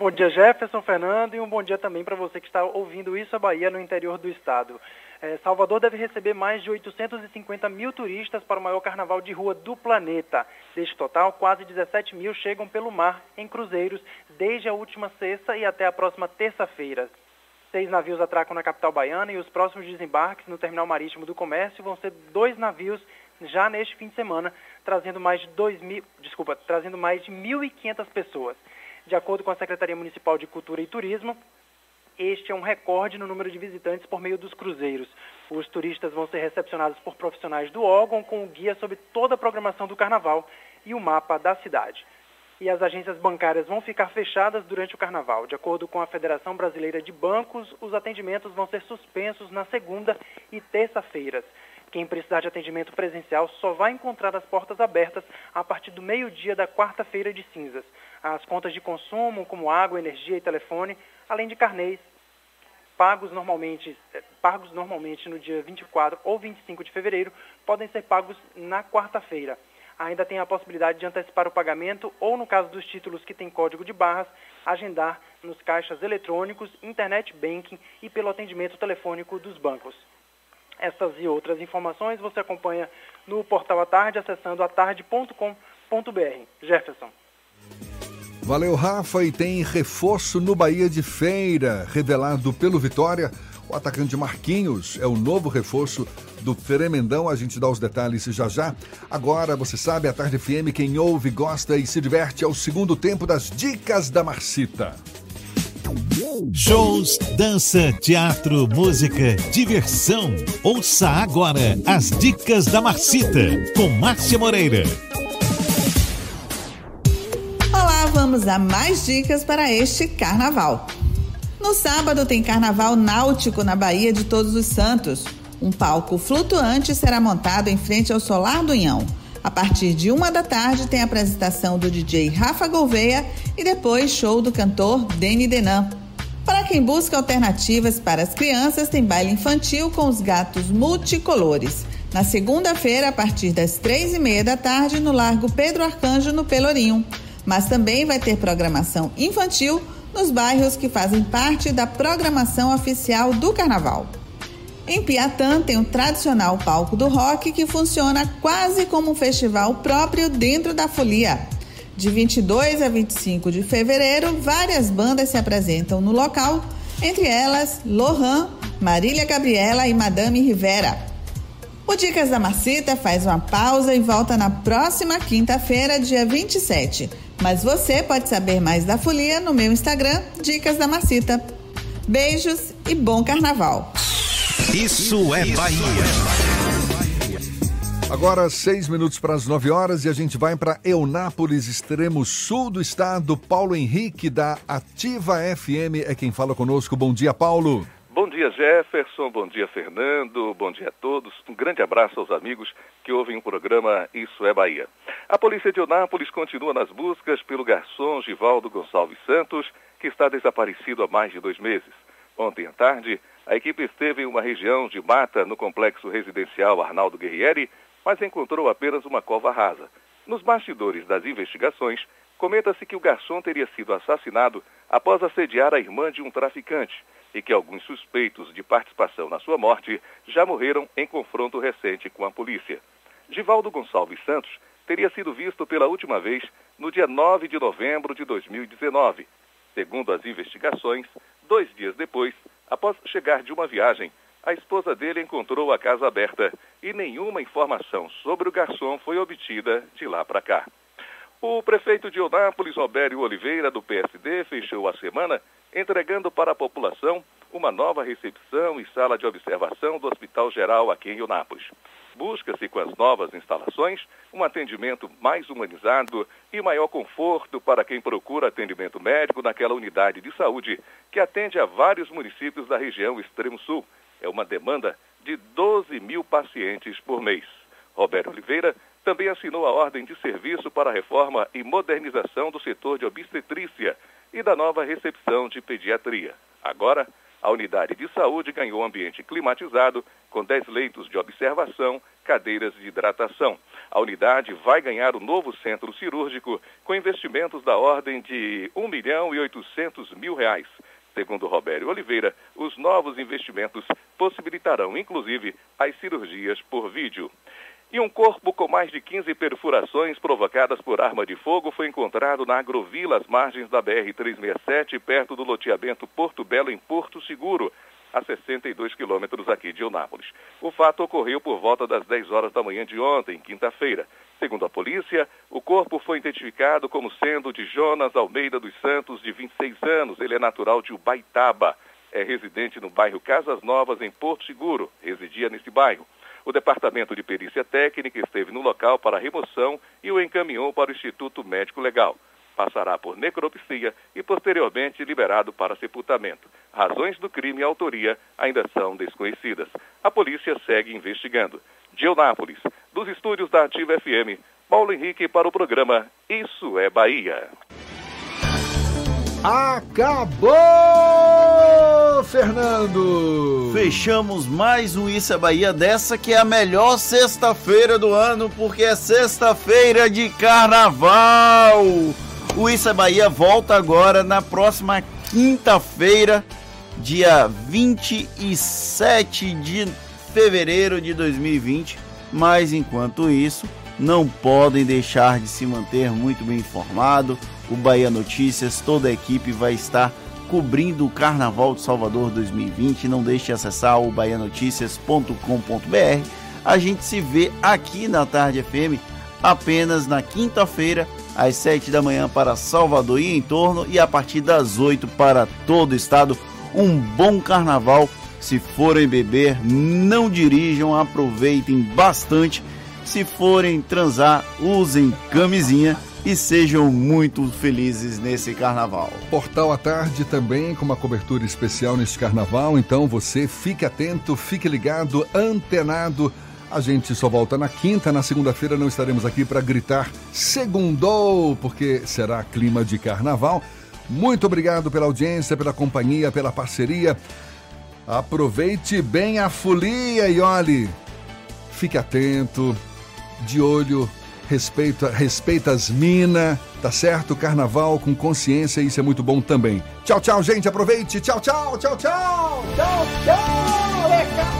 Bom dia, Jefferson Fernando, e um bom dia também para você que está ouvindo isso a Bahia no interior do estado. É, Salvador deve receber mais de 850 mil turistas para o maior carnaval de rua do planeta. Deste total, quase 17 mil chegam pelo mar em cruzeiros desde a última sexta e até a próxima terça-feira. Seis navios atracam na capital baiana e os próximos desembarques no terminal marítimo do comércio vão ser dois navios já neste fim de semana, trazendo mais de 2 mil, desculpa, trazendo mais de 1.500 pessoas. De acordo com a Secretaria Municipal de Cultura e Turismo, este é um recorde no número de visitantes por meio dos cruzeiros. Os turistas vão ser recepcionados por profissionais do órgão com o guia sobre toda a programação do carnaval e o mapa da cidade. E as agências bancárias vão ficar fechadas durante o carnaval. De acordo com a Federação Brasileira de Bancos, os atendimentos vão ser suspensos na segunda e terça-feiras. Quem precisar de atendimento presencial só vai encontrar as portas abertas a partir do meio-dia da quarta-feira de cinzas. As contas de consumo, como água, energia e telefone, além de carnês, pagos normalmente, eh, pagos normalmente no dia 24 ou 25 de fevereiro, podem ser pagos na quarta-feira. Ainda tem a possibilidade de antecipar o pagamento ou, no caso dos títulos que têm código de barras, agendar nos caixas eletrônicos, internet banking e pelo atendimento telefônico dos bancos. Essas e outras informações você acompanha no portal à tarde acessando atarde.com.br. Jefferson. Valeu, Rafa. E tem reforço no Bahia de Feira, revelado pelo Vitória. O atacante Marquinhos é o novo reforço do Tremendão. A gente dá os detalhes já já. Agora, você sabe, a Tarde FM, quem ouve, gosta e se diverte é o segundo tempo das Dicas da Marcita. Shows, dança, teatro, música, diversão. Ouça agora as Dicas da Marcita, com Márcia Moreira. Vamos a mais dicas para este carnaval. No sábado tem carnaval náutico na Baía de Todos os Santos. Um palco flutuante será montado em frente ao Solar do Inhão. A partir de uma da tarde tem a apresentação do DJ Rafa Gouveia e depois show do cantor Deni Denan. Para quem busca alternativas para as crianças, tem baile infantil com os gatos multicolores. Na segunda-feira, a partir das três e meia da tarde, no Largo Pedro Arcanjo, no Pelourinho. Mas também vai ter programação infantil nos bairros que fazem parte da programação oficial do Carnaval. Em Piatã tem o tradicional palco do rock que funciona quase como um festival próprio dentro da folia. De 22 a 25 de fevereiro, várias bandas se apresentam no local, entre elas Lohan, Marília Gabriela e Madame Rivera. O Dicas da Marcita faz uma pausa e volta na próxima quinta-feira, dia 27. Mas você pode saber mais da folia no meu Instagram, Dicas da Marcita. Beijos e bom carnaval! Isso é Bahia. Agora, seis minutos para as nove horas e a gente vai para Eunápolis, extremo sul do estado. Paulo Henrique, da Ativa FM, é quem fala conosco. Bom dia, Paulo. Bom dia, Jefferson. Bom dia, Fernando. Bom dia a todos. Um grande abraço aos amigos que ouvem o programa Isso é Bahia. A polícia de Eunápolis continua nas buscas pelo garçom Givaldo Gonçalves Santos, que está desaparecido há mais de dois meses. Ontem à tarde, a equipe esteve em uma região de mata no complexo residencial Arnaldo Guerrieri, mas encontrou apenas uma cova rasa. Nos bastidores das investigações, comenta-se que o garçom teria sido assassinado após assediar a irmã de um traficante e que alguns suspeitos de participação na sua morte já morreram em confronto recente com a polícia. Givaldo Gonçalves Santos teria sido visto pela última vez no dia 9 de novembro de 2019. Segundo as investigações, dois dias depois, após chegar de uma viagem, a esposa dele encontrou a casa aberta e nenhuma informação sobre o garçom foi obtida de lá para cá. O prefeito de Eunápolis, Robério Oliveira, do PSD, fechou a semana entregando para a população uma nova recepção e sala de observação do Hospital Geral aqui em Eunápolis. Busca-se, com as novas instalações, um atendimento mais humanizado e maior conforto para quem procura atendimento médico naquela unidade de saúde que atende a vários municípios da região Extremo Sul. É uma demanda de 12 mil pacientes por mês. Roberto Oliveira também assinou a ordem de serviço para a reforma e modernização do setor de obstetrícia e da nova recepção de pediatria. Agora, a unidade de saúde ganhou ambiente climatizado, com 10 leitos de observação, cadeiras de hidratação. A unidade vai ganhar o novo centro cirúrgico, com investimentos da ordem de 1 milhão e 800 mil reais. Segundo Roberto Oliveira, os novos investimentos possibilitarão, inclusive, as cirurgias por vídeo. E um corpo com mais de 15 perfurações provocadas por arma de fogo foi encontrado na agrovila às margens da BR-367, perto do loteamento Porto Belo, em Porto Seguro, a 62 quilômetros aqui de Eunápolis. O fato ocorreu por volta das 10 horas da manhã de ontem, quinta-feira. Segundo a polícia, o corpo foi identificado como sendo de Jonas Almeida dos Santos, de 26 anos. Ele é natural de Ubaitaba. É residente no bairro Casas Novas, em Porto Seguro. Residia nesse bairro. O Departamento de Perícia Técnica esteve no local para a remoção e o encaminhou para o Instituto Médico Legal. Passará por necropsia e posteriormente liberado para sepultamento. Razões do crime e autoria ainda são desconhecidas. A polícia segue investigando. De Eunápolis, dos estúdios da Ativa FM, Paulo Henrique para o programa Isso é Bahia. Acabou, Fernando! Fechamos mais um Isso é Bahia dessa que é a melhor sexta-feira do ano, porque é sexta-feira de carnaval. O é Bahia volta agora na próxima quinta-feira, dia 27 de fevereiro de 2020. Mas enquanto isso, não podem deixar de se manter muito bem informado o Bahia Notícias, toda a equipe vai estar cobrindo o Carnaval de Salvador 2020. Não deixe de acessar o baianoticias.com.br. A gente se vê aqui na Tarde FM apenas na quinta-feira, às 7 da manhã para Salvador e em torno, e a partir das 8 para todo o estado. Um bom carnaval. Se forem beber, não dirijam, aproveitem bastante. Se forem transar, usem camisinha e sejam muito felizes nesse carnaval. Portal à Tarde também com uma cobertura especial neste carnaval, então você fique atento, fique ligado, antenado. A gente só volta na quinta, na segunda-feira não estaremos aqui para gritar segundou, porque será clima de carnaval. Muito obrigado pela audiência, pela companhia, pela parceria. Aproveite bem a folia e olhe, fique atento, de olho respeita, respeita as minas, tá certo? Carnaval com consciência, isso é muito bom também. Tchau, tchau, gente, aproveite. Tchau, tchau, tchau, tchau. Tchau, tchau. É.